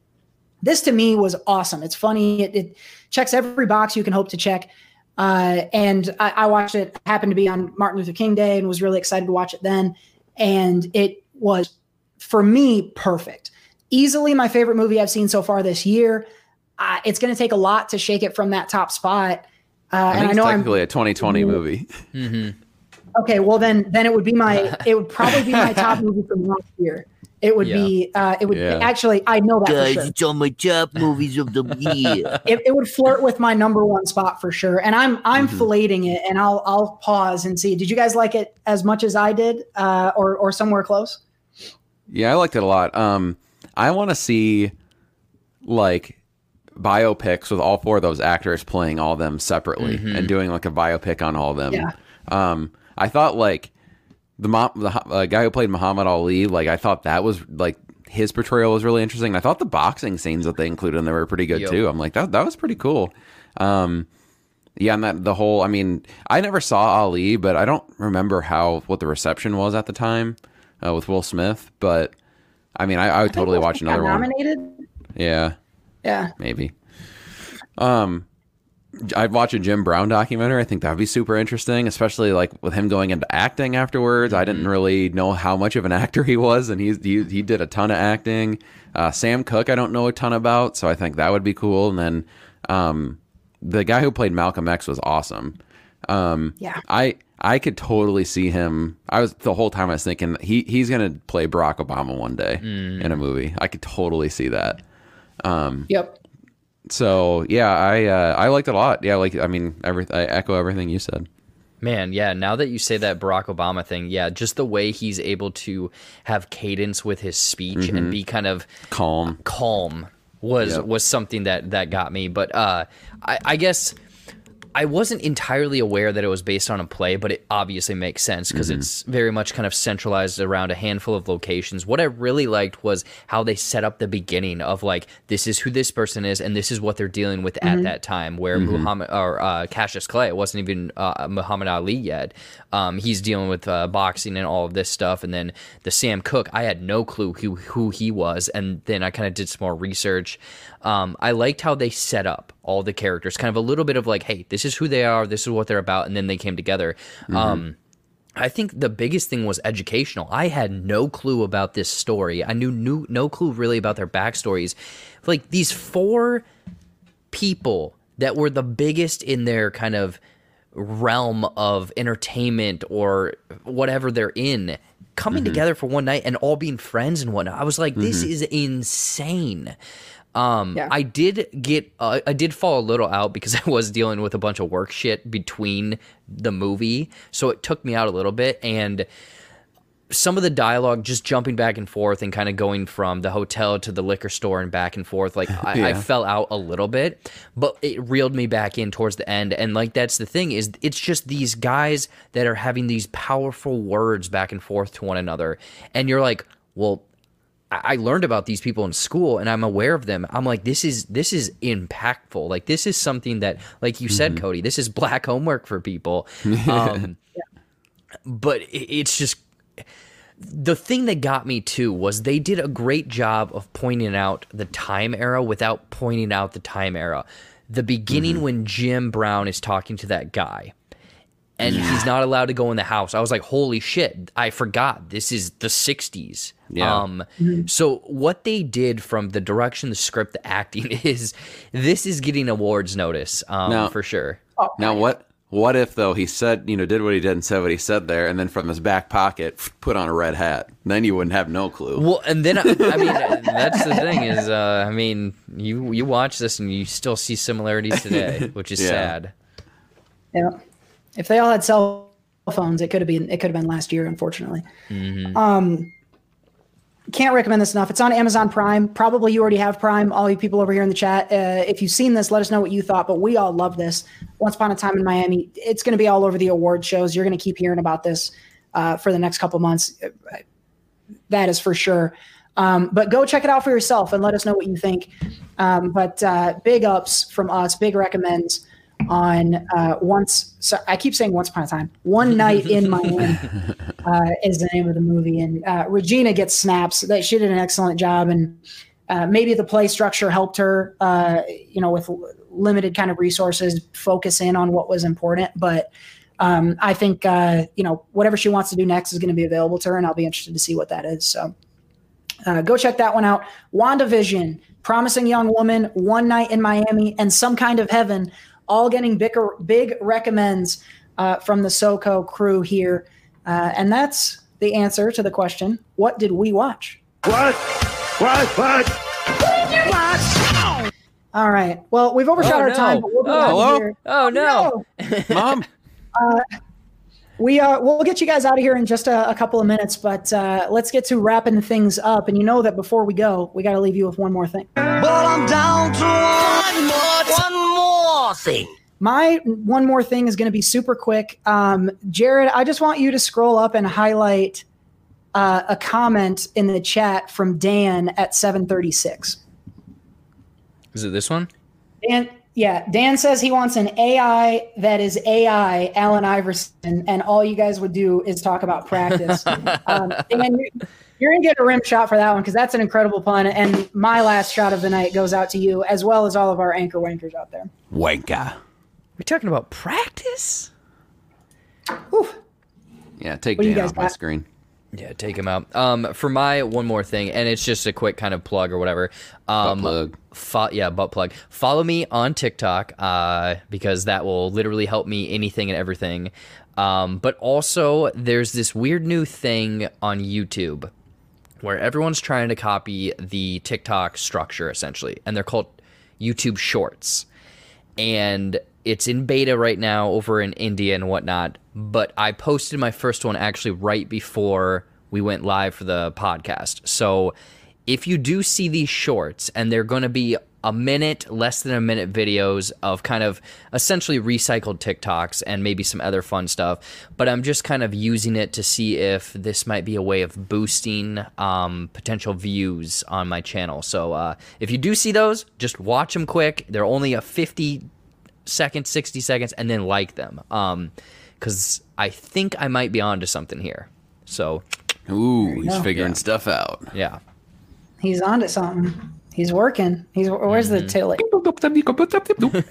this to me was awesome. It's funny. It, it checks every box you can hope to check. Uh, and I, I watched it. Happened to be on Martin Luther King Day, and was really excited to watch it then. And it was for me perfect. Easily my favorite movie I've seen so far this year. Uh, it's going to take a lot to shake it from that top spot. Uh, I and think I it's know I'm technically a 2020 movie. okay. Well, then then it would be my it would probably be my *laughs* top movie from last year. It would Yeah. be uh, it would Yeah. actually I know that for Guys, sure. it's on my top *laughs* movies of the year. it, it would flirt with my number one spot for sure. And I'm I'm Mm-hmm. filleting it, and I'll I'll pause and see. Did you guys like it as much as I did, uh, or or somewhere close? Yeah, I liked it a lot. Um, I want to see like biopics with all four of those actors playing all of them separately and doing like a biopic on all of them. Yeah. Um, I thought like the mo- the uh, guy who played Muhammad Ali, like I thought that was like his portrayal was really interesting. I thought the boxing scenes that they included in there were pretty good Yo. too. I'm like that that was pretty cool. Um, yeah, and that the whole I mean, I never saw Ali, but I don't remember how what the reception was at the time uh, with Will Smith. But I mean, I, I would totally watch Got another one. nominated. Yeah, Yeah, maybe. Um, I'd watch a Jim Brown documentary. I think that'd be super interesting, especially like with him going into acting afterwards. I didn't really know how much of an *laughs* actor he was, and he's he, he did a ton of acting. Uh, Sam Cooke, I don't know a ton about, so I think that would be cool. And then um, the guy who played Malcolm X was awesome. Um, Yeah. I I could totally see him. I was the whole time I was thinking he he's gonna play Barack Obama one day in a movie. I could totally see that. yep. So yeah, I uh, I liked it a lot. Yeah, like I mean, every I echo everything you said. Man, yeah, now that you say that Barack Obama thing, yeah, just the way he's able to have cadence with his speech and be kind of Calm. calm was Yep. was something that that got me. But uh, I, I guess I wasn't entirely aware that it was based on a play, but it obviously makes sense because it's very much kind of centralized around a handful of locations. What I really liked was how they set up the beginning of like this is who this person is and this is what they're dealing with at that time. Where Muhammad or uh, Cassius Clay it wasn't even uh, Muhammad Ali yet. Um, he's dealing with uh, boxing and all of this stuff, and then the Sam Cooke. I had no clue who who he was, and then I kind of did some more research. Um, I liked how they set up all the characters, kind of a little bit of like, hey, this is who they are, this is what they're about, and then they came together. Mm-hmm. Um, I think the biggest thing was educational. I had no clue about this story. I knew, knew no clue really about their backstories. Like these four people that were the biggest in their kind of realm of entertainment or whatever they're in coming mm-hmm. together for one night and all being friends and whatnot. I was like, this mm-hmm. is insane. Um, Yeah. I did get, uh, I did fall a little out because *laughs* I was dealing with a bunch of work shit between the movie, so it took me out a little bit. And some of the dialogue just jumping back and forth and kind of going from the hotel to the liquor store and back and forth like *laughs* I, I fell out a little bit but it reeled me back in towards the end and like that's the thing is it's just these guys that are having these powerful words back and forth to one another and you're like well I I learned about these people in school and I'm aware of them. I'm like, this is this is impactful. Like this is something that, like you said, Cody, this is black homework for people. *laughs* Um, But it's just the thing that got me too was they did a great job of pointing out the time era without pointing out the time era. The beginning when Jim Brown is talking to that guy and he's not allowed to go in the house. I was like, holy shit, I forgot. This is the 60s. Yeah. Um, so what they did from the direction, the script, the acting *laughs* is this is getting awards notice um, Now- for sure. Now what? What if though he said, you know, did what he did and said what he said there, and then from his back pocket put on a red hat? Then you wouldn't have no clue. Well, and then I, I mean, *laughs* that's the thing is, uh, I mean, you you watch this and you still see similarities today, *laughs* which is Yeah. sad. Yeah. If they all had cell phones, it could have been it could have been last year, unfortunately. Um can't recommend this enough. It's on Amazon Prime. Probably you already have Prime. All you people over here in the chat, uh, if you've seen this, let us know what you thought. But we all love this. Once upon a time in Miami, it's going to be all over the award shows. You're going to keep hearing about this uh, for the next couple months. That is for sure. Um, but go check it out for yourself and let us know what you think. Um, but uh, big ups from us, big recommends on uh, once. So I keep saying once upon a time. One night in Miami *laughs* uh, is the name of the movie, and uh, Regina gets snaps. That she did an excellent job, and uh, maybe the play structure helped her. Uh, you know, with limited kind of resources, focus in on what was important. But um, I think uh, you know whatever she wants to do next is going to be available to her, and I'll be interested to see what that is. So. Uh, go check that one out. WandaVision, Promising Young Woman, One Night in Miami, and Some Kind of Heaven, all getting big, big recommends uh, from the SoCo crew here. Uh, and that's the answer to the question what did we watch? What? What? What? All right. Well, we've overshot Oh, our no. time, but we'll be Oh, out hello? here. Oh no! *laughs* Mom, We uh, we'll get you guys out of here in just a, a couple of minutes, but uh, let's get to wrapping things up. And you know that before we go, we got to leave you with one more thing. But I'm down to one more, one more thing. My one more thing is going to be super quick. Um, Jared, I just want you to scroll up and highlight uh, a comment in the chat from Dan at 736. Is it this one? Dan, yeah, Dan says he wants an AI that is AI, Allen Iverson, and all you guys would do is talk about practice. *laughs* um, Dan, you're, you're going to get a rim shot for that one because that's an incredible pun. And my last shot of the night goes out to you, as well as all of our anchor wankers out there. wanka. We're talking about practice. Whew. Yeah, take What Dan guys off my screen. Yeah, take him out. Um, for my one more thing, and it's just a quick kind of plug or whatever. Um, plug. Fo- yeah, butt plug. Follow me on TikTok uh, because that will literally help me anything and everything. Um, but also, there's this weird new thing on YouTube where everyone's trying to copy the TikTok structure essentially, and they're called YouTube Shorts. And it's in beta right now over in India and whatnot. But I posted my first one actually right before we went live for the podcast. So if you do see these shorts and they're going to be a minute, less than a minute videos of kind of essentially recycled TikToks and maybe some other fun stuff. But I'm just kind of using it to see if this might be a way of boosting um, potential views on my channel. So uh, if you do see those, just watch them quick. They're only a 50 seconds, 60 seconds, and then like them. Because I think I might be onto something here. So Ooh, he's figuring Yeah. stuff out. yeah. He's onto something. He's working. He's where's the titilla-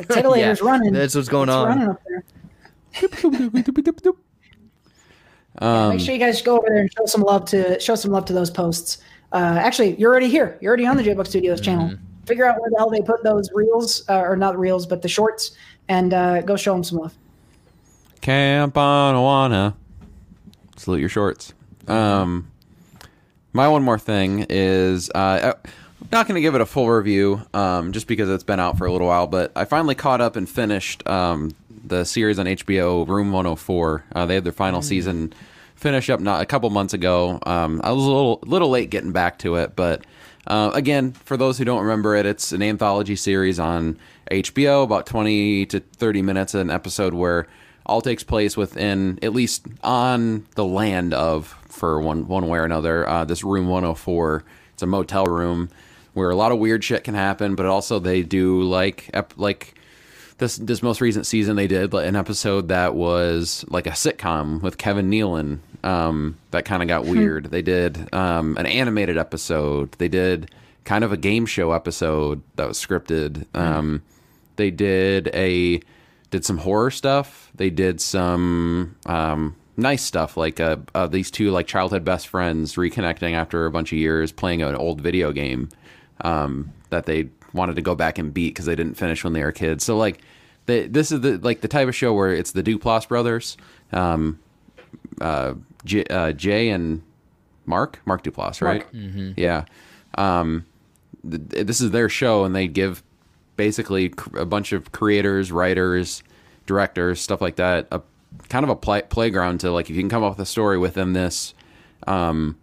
titillator's Yeah, running. that's what's going It's on. running up there. Um, Make sure you guys go over there and show some love to show some love to those posts. Uh, actually, you're already here. You're already on the JBuck Studios channel. Figure out where the hell they put those reels, uh, or not reels, but the shorts, and uh, go show them some love. Camp Anawanna. Salute your shorts. Um, my one more thing is uh, I'm not going to give it a full review um, just because it's been out for a little while, but I finally caught up and finished um, the series on HBO, Room 104. Uh, they had their final season finish up not a couple months ago. Um, I was a little little late getting back to it, but uh, again, for those who don't remember it, it's an anthology series on HBO, about 20 to 30 minutes an episode where all takes place within at least on the land of for one one way or another uh, this room 104 it's a motel room where a lot of weird shit can happen but also they do like ep- like this this most recent season they did an episode that was like a sitcom with Kevin Nealon um, that kind of got weird. They did um, an animated episode. They did kind of a game show episode that was scripted. Um, they did a did some horror stuff. They did some um, nice stuff like uh, uh, these two like childhood best friends reconnecting after a bunch of years playing an old video game um, that they wanted to go back and beat because they didn't finish when they were kids. So like, the, this is the like the type of show where it's the Duplass brothers, um, uh, J, uh, Jay and Mark, Mark Duplass, right? Yeah. Um, th- this is their show, and they give basically cr- a bunch of creators, writers, directors, stuff like that, a kind of a play- playground to like if you can come up with a story within this um,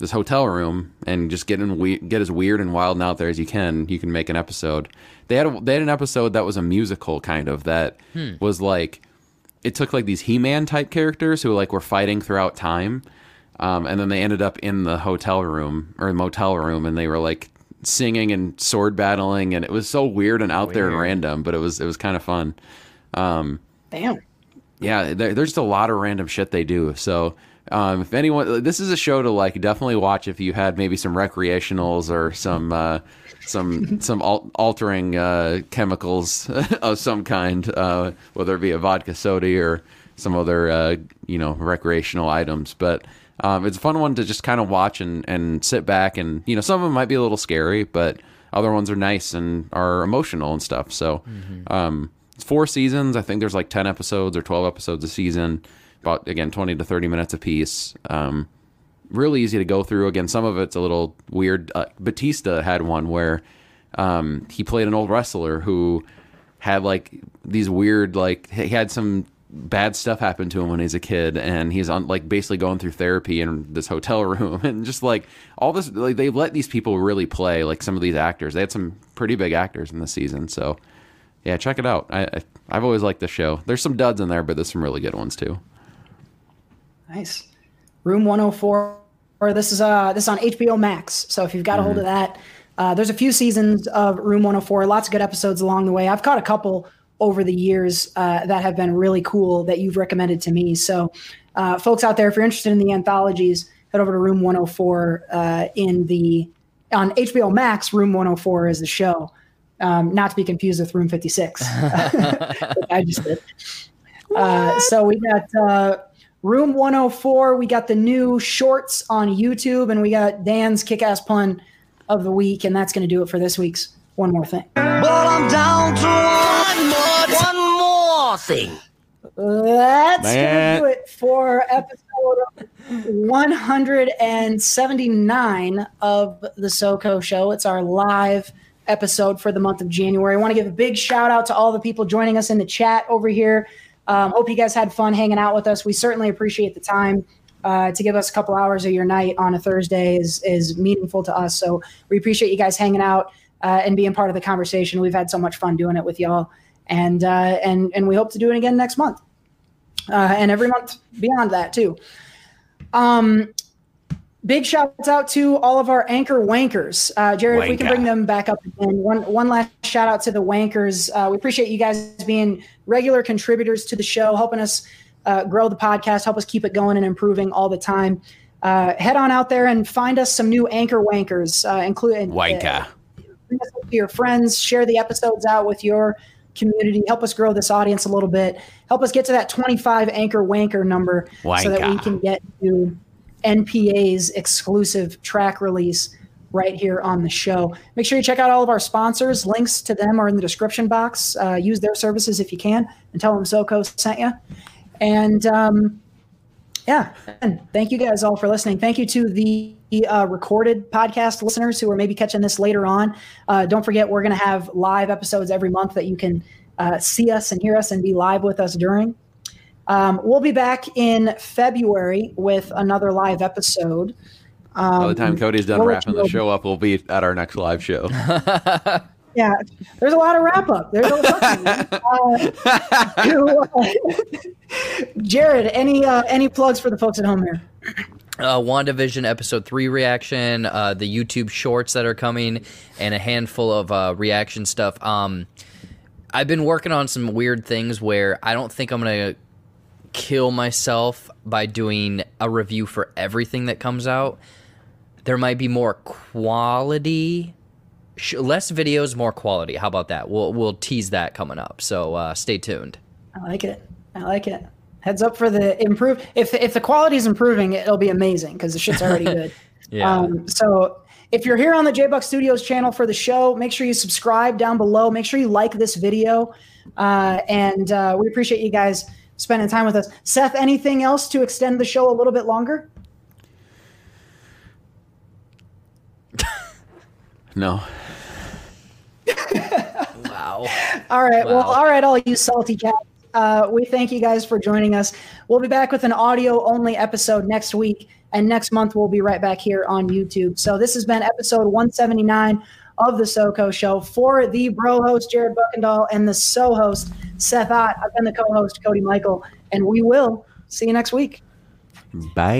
this hotel room and just get in we- get as weird and wild and out there as you can, you can make an episode. They had a, they had an episode that was a musical kind of that was like it took like these He-Man type characters who like were fighting throughout time, um, and then they ended up in the hotel room or motel room, and they were like singing and sword battling, and it was so weird and out there and random, but it was it was kind of fun. Damn. Yeah, there, there's just a lot of random shit they do. So um, if anyone, this is a show to like definitely watch if you had maybe some recreationals or some uh, some some al- altering uh, chemicals *laughs* of some kind, uh, whether it be a vodka soda or some other uh, you know recreational items. But um, it's a fun one to just kind of watch and, and sit back and you know some of them might be a little scary, but other ones are nice and are emotional and stuff. So. Um, it's four seasons. I think there's like 10 episodes or 12 episodes a season, about, again, 20 to 30 minutes a piece. Um, really easy to go through. Again, some of it's a little weird. Uh, Batista had one where um, he played an old wrestler who had like these weird, like, he had some bad stuff happen to him when he's a kid and he's on like basically going through therapy in this hotel *laughs* room and just like all this like they let these people really play like some of these actors they had some pretty big actors in the season so yeah, check it out. I I've always liked the show. There's some duds in there, but there's some really good ones too. Nice. Room 104. Or this is uh this is on HBO Max. So if you've got a hold of that, uh, there's a few seasons of Room 104. Lots of good episodes along the way. I've caught a couple over the years uh, that have been really cool that you've recommended to me. So, uh, folks out there, if you're interested in the anthologies, head over to Room 104 uh, in the on HBO Max. Room 104 is the show, um, not to be confused with Room 56. *laughs* I just did. Uh, so we got uh, Room 104. We got the new shorts on YouTube, and we got Dan's kick-ass pun of the week, and that's going to do it for this week's one more thing. But I'm down to one more, one more thing. That's going to do it for episode 179 of the SoCo Show. It's our live episode for the month of January. I want to give a big shout out to all the people joining us in the chat over here. Um, hope you guys had fun hanging out with us. We certainly appreciate the time. uh, to give us a couple hours of your night on a Thursday is is meaningful to us. So we appreciate you guys hanging out uh, and being part of the conversation. We've had so much fun doing it with y'all, and uh, and and we hope to do it again next month, uh, and every month beyond that too. Um, big shouts out to all of our anchor wankers. Uh, Jared, if we can bring them back up again. One one last shout out to the wankers. Uh, we appreciate you guys being regular contributors to the show, helping us uh, grow the podcast, help us keep it going and improving all the time. Uh, head on out there and find us some new anchor wankers, uh, including Wanker. bring us up to your friends, share the episodes out with your community, help us grow this audience a little bit, help us get to that 25 anchor wanker number so that we can get to NPA's exclusive track release right here on the show. Make sure you check out all of our sponsors. Links to them are in the description box. Uh, use their services if you can and tell them SoCo sent you. And um, yeah, and thank you guys all for listening. Thank you to the uh, recorded podcast listeners who are maybe catching this later on. Uh, don't forget, we're going to have live episodes every month that you can uh, see us and hear us and be live with us during. Um, we'll be back in February with another live episode. Um, By the time Cody's done we'll wrapping the show up, we'll be at our next live show. *laughs* Yeah, there's a lot of wrap up. There's a lot. uh, you, *laughs* uh, *laughs* Jared, any uh, any plugs for the folks at home here? uh, WandaVision episode three reaction, uh, the YouTube shorts that are coming, and a handful of uh, reaction stuff. Um, I've been working on some weird things where I don't think I'm gonna kill myself by doing a review for everything that comes out. There might be more quality, sh- less videos, more quality. How about that? We'll we'll tease that coming up. So uh, stay tuned. I like it. I like it. Heads up for the improve. If if the quality is improving, it'll be amazing because the shit's already *laughs* good. Yeah. Um, so if you're here on the JBuck Studios channel for the show, make sure you subscribe down below. Make sure you like this video, uh, and uh, we appreciate you guys spending time with us. Seth, anything else to extend the show a little bit longer? no. *laughs* Wow. All right. Well, Wow. all right, all you salty cats. Uh, we thank you guys for joining us. We'll be back with an audio only episode next week. And next month, we'll be right back here on YouTube. So this has been episode 179 of the SoCo Show. For the bro host, Jared Buckendahl, and the so host, Seth Ott, I've been the co host, Cody Michael. And we will see you next week. Bye.